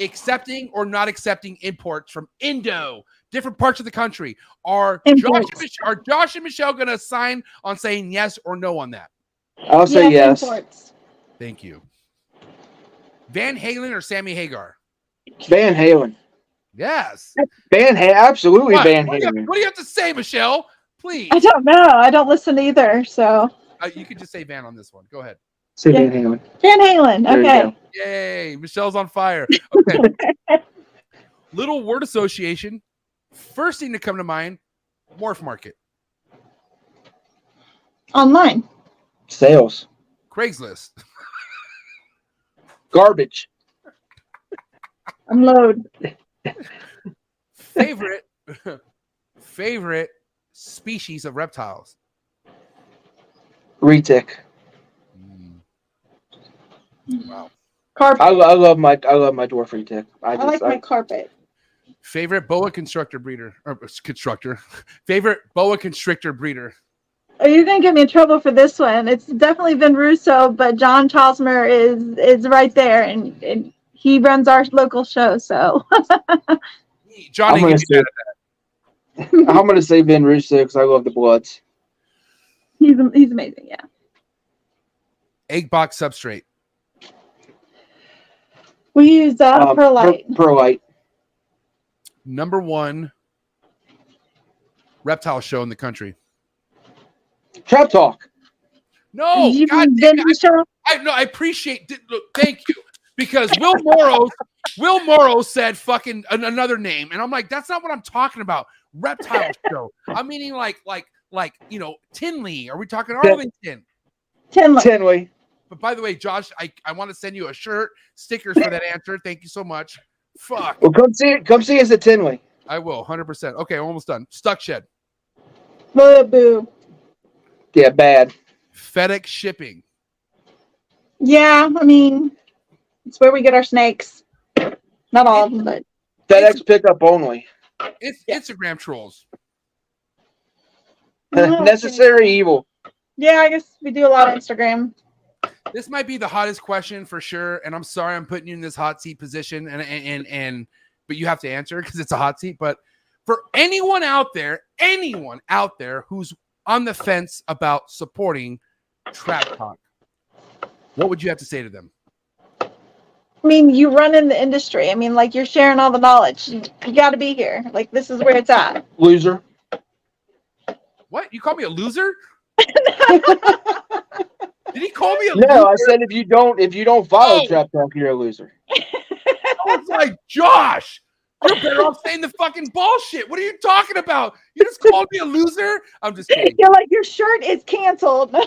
accepting or not accepting imports from Indo, different parts of the country. Are Josh, and Mich- are Josh and Michelle going to sign on saying yes or no on that? I'll say yes. imports. Thank you. Van Halen or Sammy Hagar? Van Halen. Yes. Van Halen. Absolutely What? Van What, do you, Halen. what do you have to say, Michelle? Please. I don't know. I don't listen either. So Uh, you can just say Van on this one. Go ahead. Say Yeah. Van Halen. Van Halen. There you Okay. Go. Yay, Michelle's on fire. Okay. Little word association. First thing to come to mind, Morph Market, Online. Sales. Craigslist, Garbage. Unload. favorite favorite species of reptiles. Retic. Hmm. Hmm. Wow. Carpet. I, I love my I love my dwarf retic. I I, just like my carpet. Favorite boa constructor breeder or uh, constructor. Favorite boa constrictor breeder. Are you're gonna get me in trouble for this one. It's definitely Vin Russo, but John Tosmer is is right there, and, and he runs our local show. So Johnny, I'm gonna give you say I'm gonna say Vin Russo because I love the Bloods. he's he's amazing. Yeah. egg box substrate. We use uh, Um, per- perlite. Perlite. Number one reptile show in the country. Trap Talk. No, you God damn Vin it, Russo? I no, I appreciate. Look, thank you, because Will Morrow, Will Morrow said fucking an, another name, and I'm like, that's not what I'm talking about. reptile show. I'm meaning like like like you know Tinley. Are we talking Arlington? Tinley. Tinley. But by the way, Josh, I, I want to send you a shirt, stickers for that answer. Thank you so much. Fuck. Well, come see it. Come see us at Tinley. I will, 100%. Okay, almost done. Stuck shed. Boo boo. Yeah, bad. FedEx shipping. Yeah, I mean, it's where we get our snakes. Not all of them, but FedEx pickup only. It's Instagram trolls. Oh, Necessary evil. yeah, I guess we do a lot of Instagram. This might be the hottest question for sure. And I'm sorry I'm putting you in this hot seat position and and and, and but you have to answer because it's a hot seat. But for anyone out there, anyone out there who's on the fence about supporting Trap Talk, what would you have to say to them? I mean, you run in the industry. I mean, like you're sharing all the knowledge. You, you got to be here. Like this is where it's at. Loser. What? You call me a loser? Did he call me a loser? No, I said if you don't if you don't follow Oh. Trap Talk, you're a loser. I was like, Josh, you're better off saying the fucking bullshit. What are you talking about? You just called me a loser? I'm just kidding. You're like your shirt is canceled.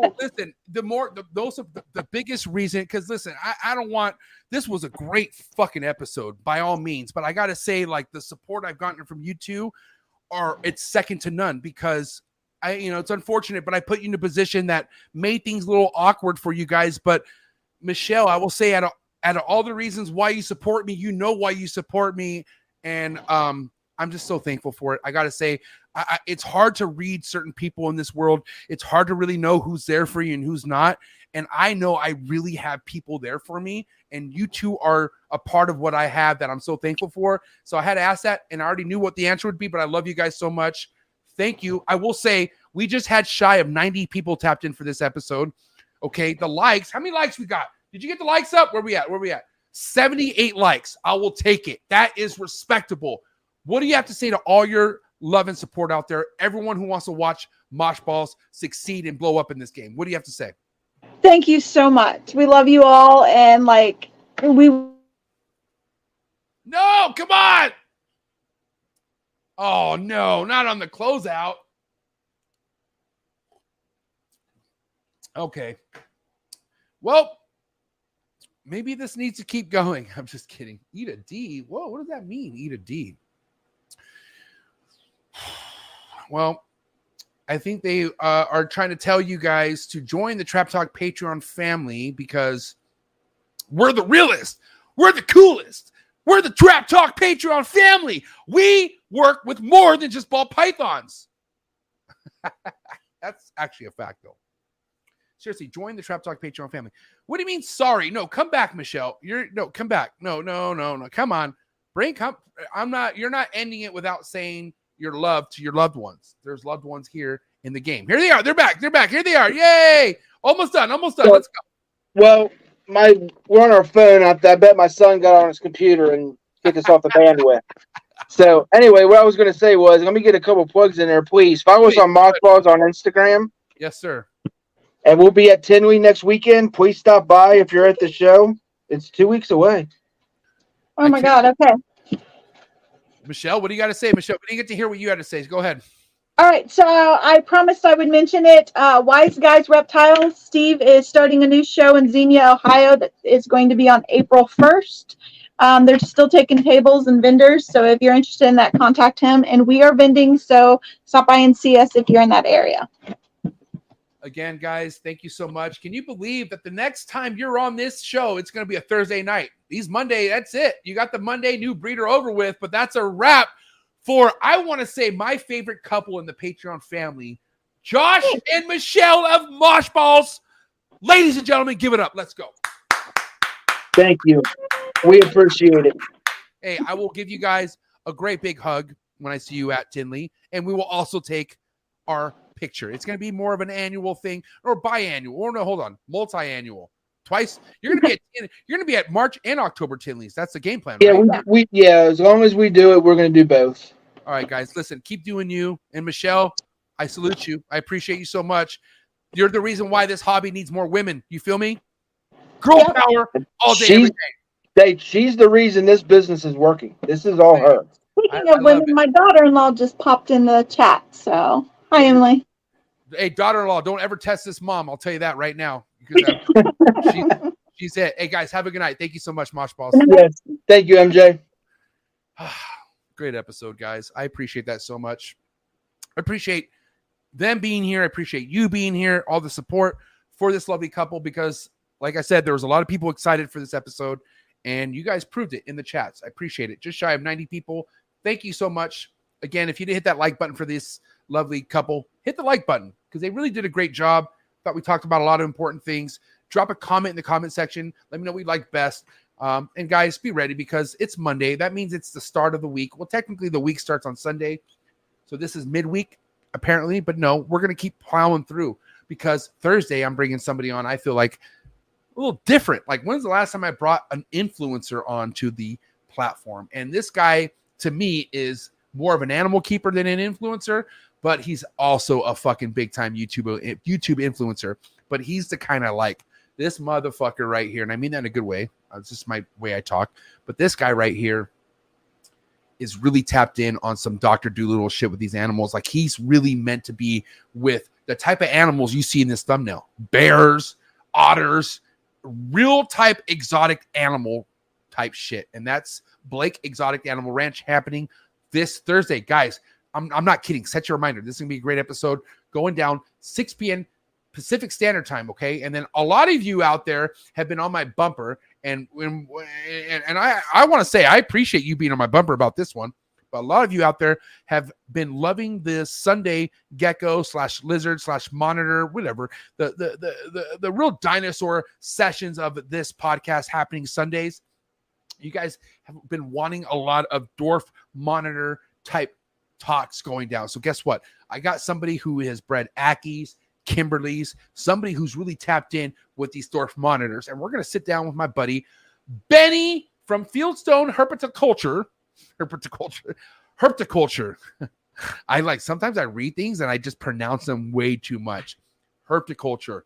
No, listen, the more the, those are the, the biggest reason because listen, I, I don't want this was a great fucking episode by all means, but I gotta say, like the support I've gotten from you two are it's second to none because I you know it's unfortunate, but I put you in a position that made things a little awkward for you guys. But Michelle, I will say out of out of all the reasons why you support me, you know why you support me, and um I'm just so thankful for it. I gotta say, I, I, it's hard to read certain people in this world. It's hard to really know who's there for you and who's not. And I know I really have people there for me, and you two are a part of what I have that I'm so thankful for. So I had to ask that, and I already knew what the answer would be, but I love you guys so much. Thank you. I will say we just had shy of 90 people tapped in for this episode. Okay, the likes. How many likes we got? Did you get the likes up? Where we at? Where we at? 78 likes. I will take it. That is respectable. What do you have to say to all your love and support out there? Everyone who wants to watch Mosh Balls succeed and blow up in this game. What do you have to say? Thank you so much. We love you all, and like we No, come on. Oh no, not on the closeout. Okay. Well, maybe this needs to keep going. I'm just kidding. Eat a D. Whoa, what does that mean? Eat a D. Well, I think they uh, are trying to tell you guys to join the Trap Talk Patreon family because we're the realest, we're the coolest, we're the Trap Talk Patreon family. We work with more than just ball pythons. That's actually a fact, though. Seriously, join the Trap Talk Patreon family. What do you mean? Sorry, no, come back, Michelle. You're no, come back. No, no, no, no. Come on, bring come. I'm not. You're not ending it without saying your love to your loved ones. There's loved ones here in the game. Here they are. They're back. They're back. Here they are. Yay! Almost done. Almost done. Let's go. Well, my we're on our phone. I, I bet my son got on his computer and kicked us off the bandwidth. So anyway, what I was going to say was, let me get a couple plugs in there, please. Follow us Please, on Mosh Balls on Instagram, Yes, sir. and we'll be at Tinley next weekend. Please stop by if you're at the show. It's two weeks away. Oh my God. Okay. Michelle, what do you got to say, Michelle? We didn't get to hear what you had to say. Go ahead. All right. So I promised I would mention it. Uh, Wise Guys Reptiles. Steve is starting a new show in Xenia, Ohio that is going to be on April 1st. Um, they're still taking tables and vendors. So if you're interested in that, contact him. And we are vending. So stop by and see us if you're in that area. Again, guys, thank you so much. Can you believe that the next time you're on this show, it's going to be a Thursday night? These Monday, that's it. You got the Monday new breeder over with, but that's a wrap for, I want to say, my favorite couple in the Patreon family, Josh and Michelle of Mosh Balls. Ladies and gentlemen, give it up. Let's go. Thank you. We appreciate it. Hey, I will give you guys a great big hug when I see you at Tinley, and we will also take our picture. It's going to be more of an annual thing or biannual, or no, hold on, multi-annual. Twice. You're going to be at you're going to be at March and October Tinleys. That's the game plan, Yeah, right? we, we yeah. As long as we do it, we're going to do both. All right, guys, listen, keep doing you. And Michelle, I salute you. I appreciate you so much. You're the reason why this hobby needs more women. You feel me? Girl Yep. power all day, She's- every day. They, she's the reason this business is working. This is all her. Speaking I of love women, my daughter-in-law just popped in the chat. So hi, Emily. Hey, daughter-in-law, don't ever test this mom. I'll tell you that right now. Because uh, she, she's it. Hey guys, have a good night. Thank you so much, Mosh Balls. Yes. Thank you, MJ. Great episode, guys. I appreciate that so much. I appreciate them being here. I appreciate you being here, all the support for this lovely couple because, like I said, there was a lot of people excited for this episode, and you guys proved it in the chats. I appreciate it. Just shy of 90 people. Thank you so much. Again, if you didn't hit that like button for this lovely couple, hit the like button because they really did a great job. Thought we talked about a lot of important things. Drop a comment in the comment section. Let me know what you like best. Um, and guys, be ready because it's Monday. That means it's the start of the week. Well, technically, the week starts on Sunday. So this is midweek, apparently. But no, we're going to keep plowing through because Thursday, I'm bringing somebody on. I feel like a little different. Like, when's the last time I brought an influencer onto the platform? And this guy, to me, is more of an animal keeper than an influencer, but he's also a fucking big time YouTube YouTube influencer. But he's the kind of like this motherfucker right here, and I mean that in a good way. Uh, It's just my way I talk. But this guy right here is really tapped in on some Dr. Dolittle shit with these animals. Like he's really meant to be with the type of animals you see in this thumbnail bears, otters, real type exotic animal type shit. And that's Blake Exotic Animal Ranch happening this Thursday. Guys, I'm, I'm not kidding. Set your reminder. This is going to be a great episode going down 6 p.m. Pacific Standard Time. Okay. And then a lot of you out there have been on my bumper. And and, and I, I want to say I appreciate you being on my bumper about this one. But a lot of you out there have been loving this Sunday gecko slash lizard slash monitor, whatever. The, the the the the real dinosaur sessions of this podcast happening Sundays. You guys have been wanting a lot of dwarf monitor type talks going down. So guess what? I got somebody who has bred Ackies, Kimberly's, somebody who's really tapped in with these dwarf monitors. And we're going to sit down with my buddy Benny from Fieldstone Herpetoculture. Herpetoculture. Herpetoculture. I like sometimes I read things and I just pronounce them way too much. Herpetoculture.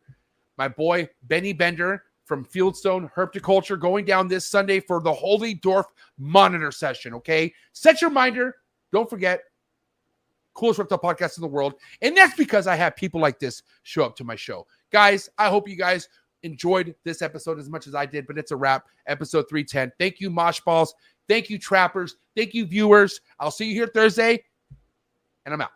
My boy Benny Bender from Fieldstone Herpetoculture going down this Sunday for the Holy Dwarf Monitor session. Okay. Set your reminder. Don't forget, coolest reptile podcast in the world. And that's because I have people like this show up to my show. Guys, I hope you guys enjoyed this episode as much as I did, but it's a wrap. Episode 310. Thank you, Mosh Balls. Thank you, Trappers. Thank you, viewers. I'll see you here Thursday, and I'm out.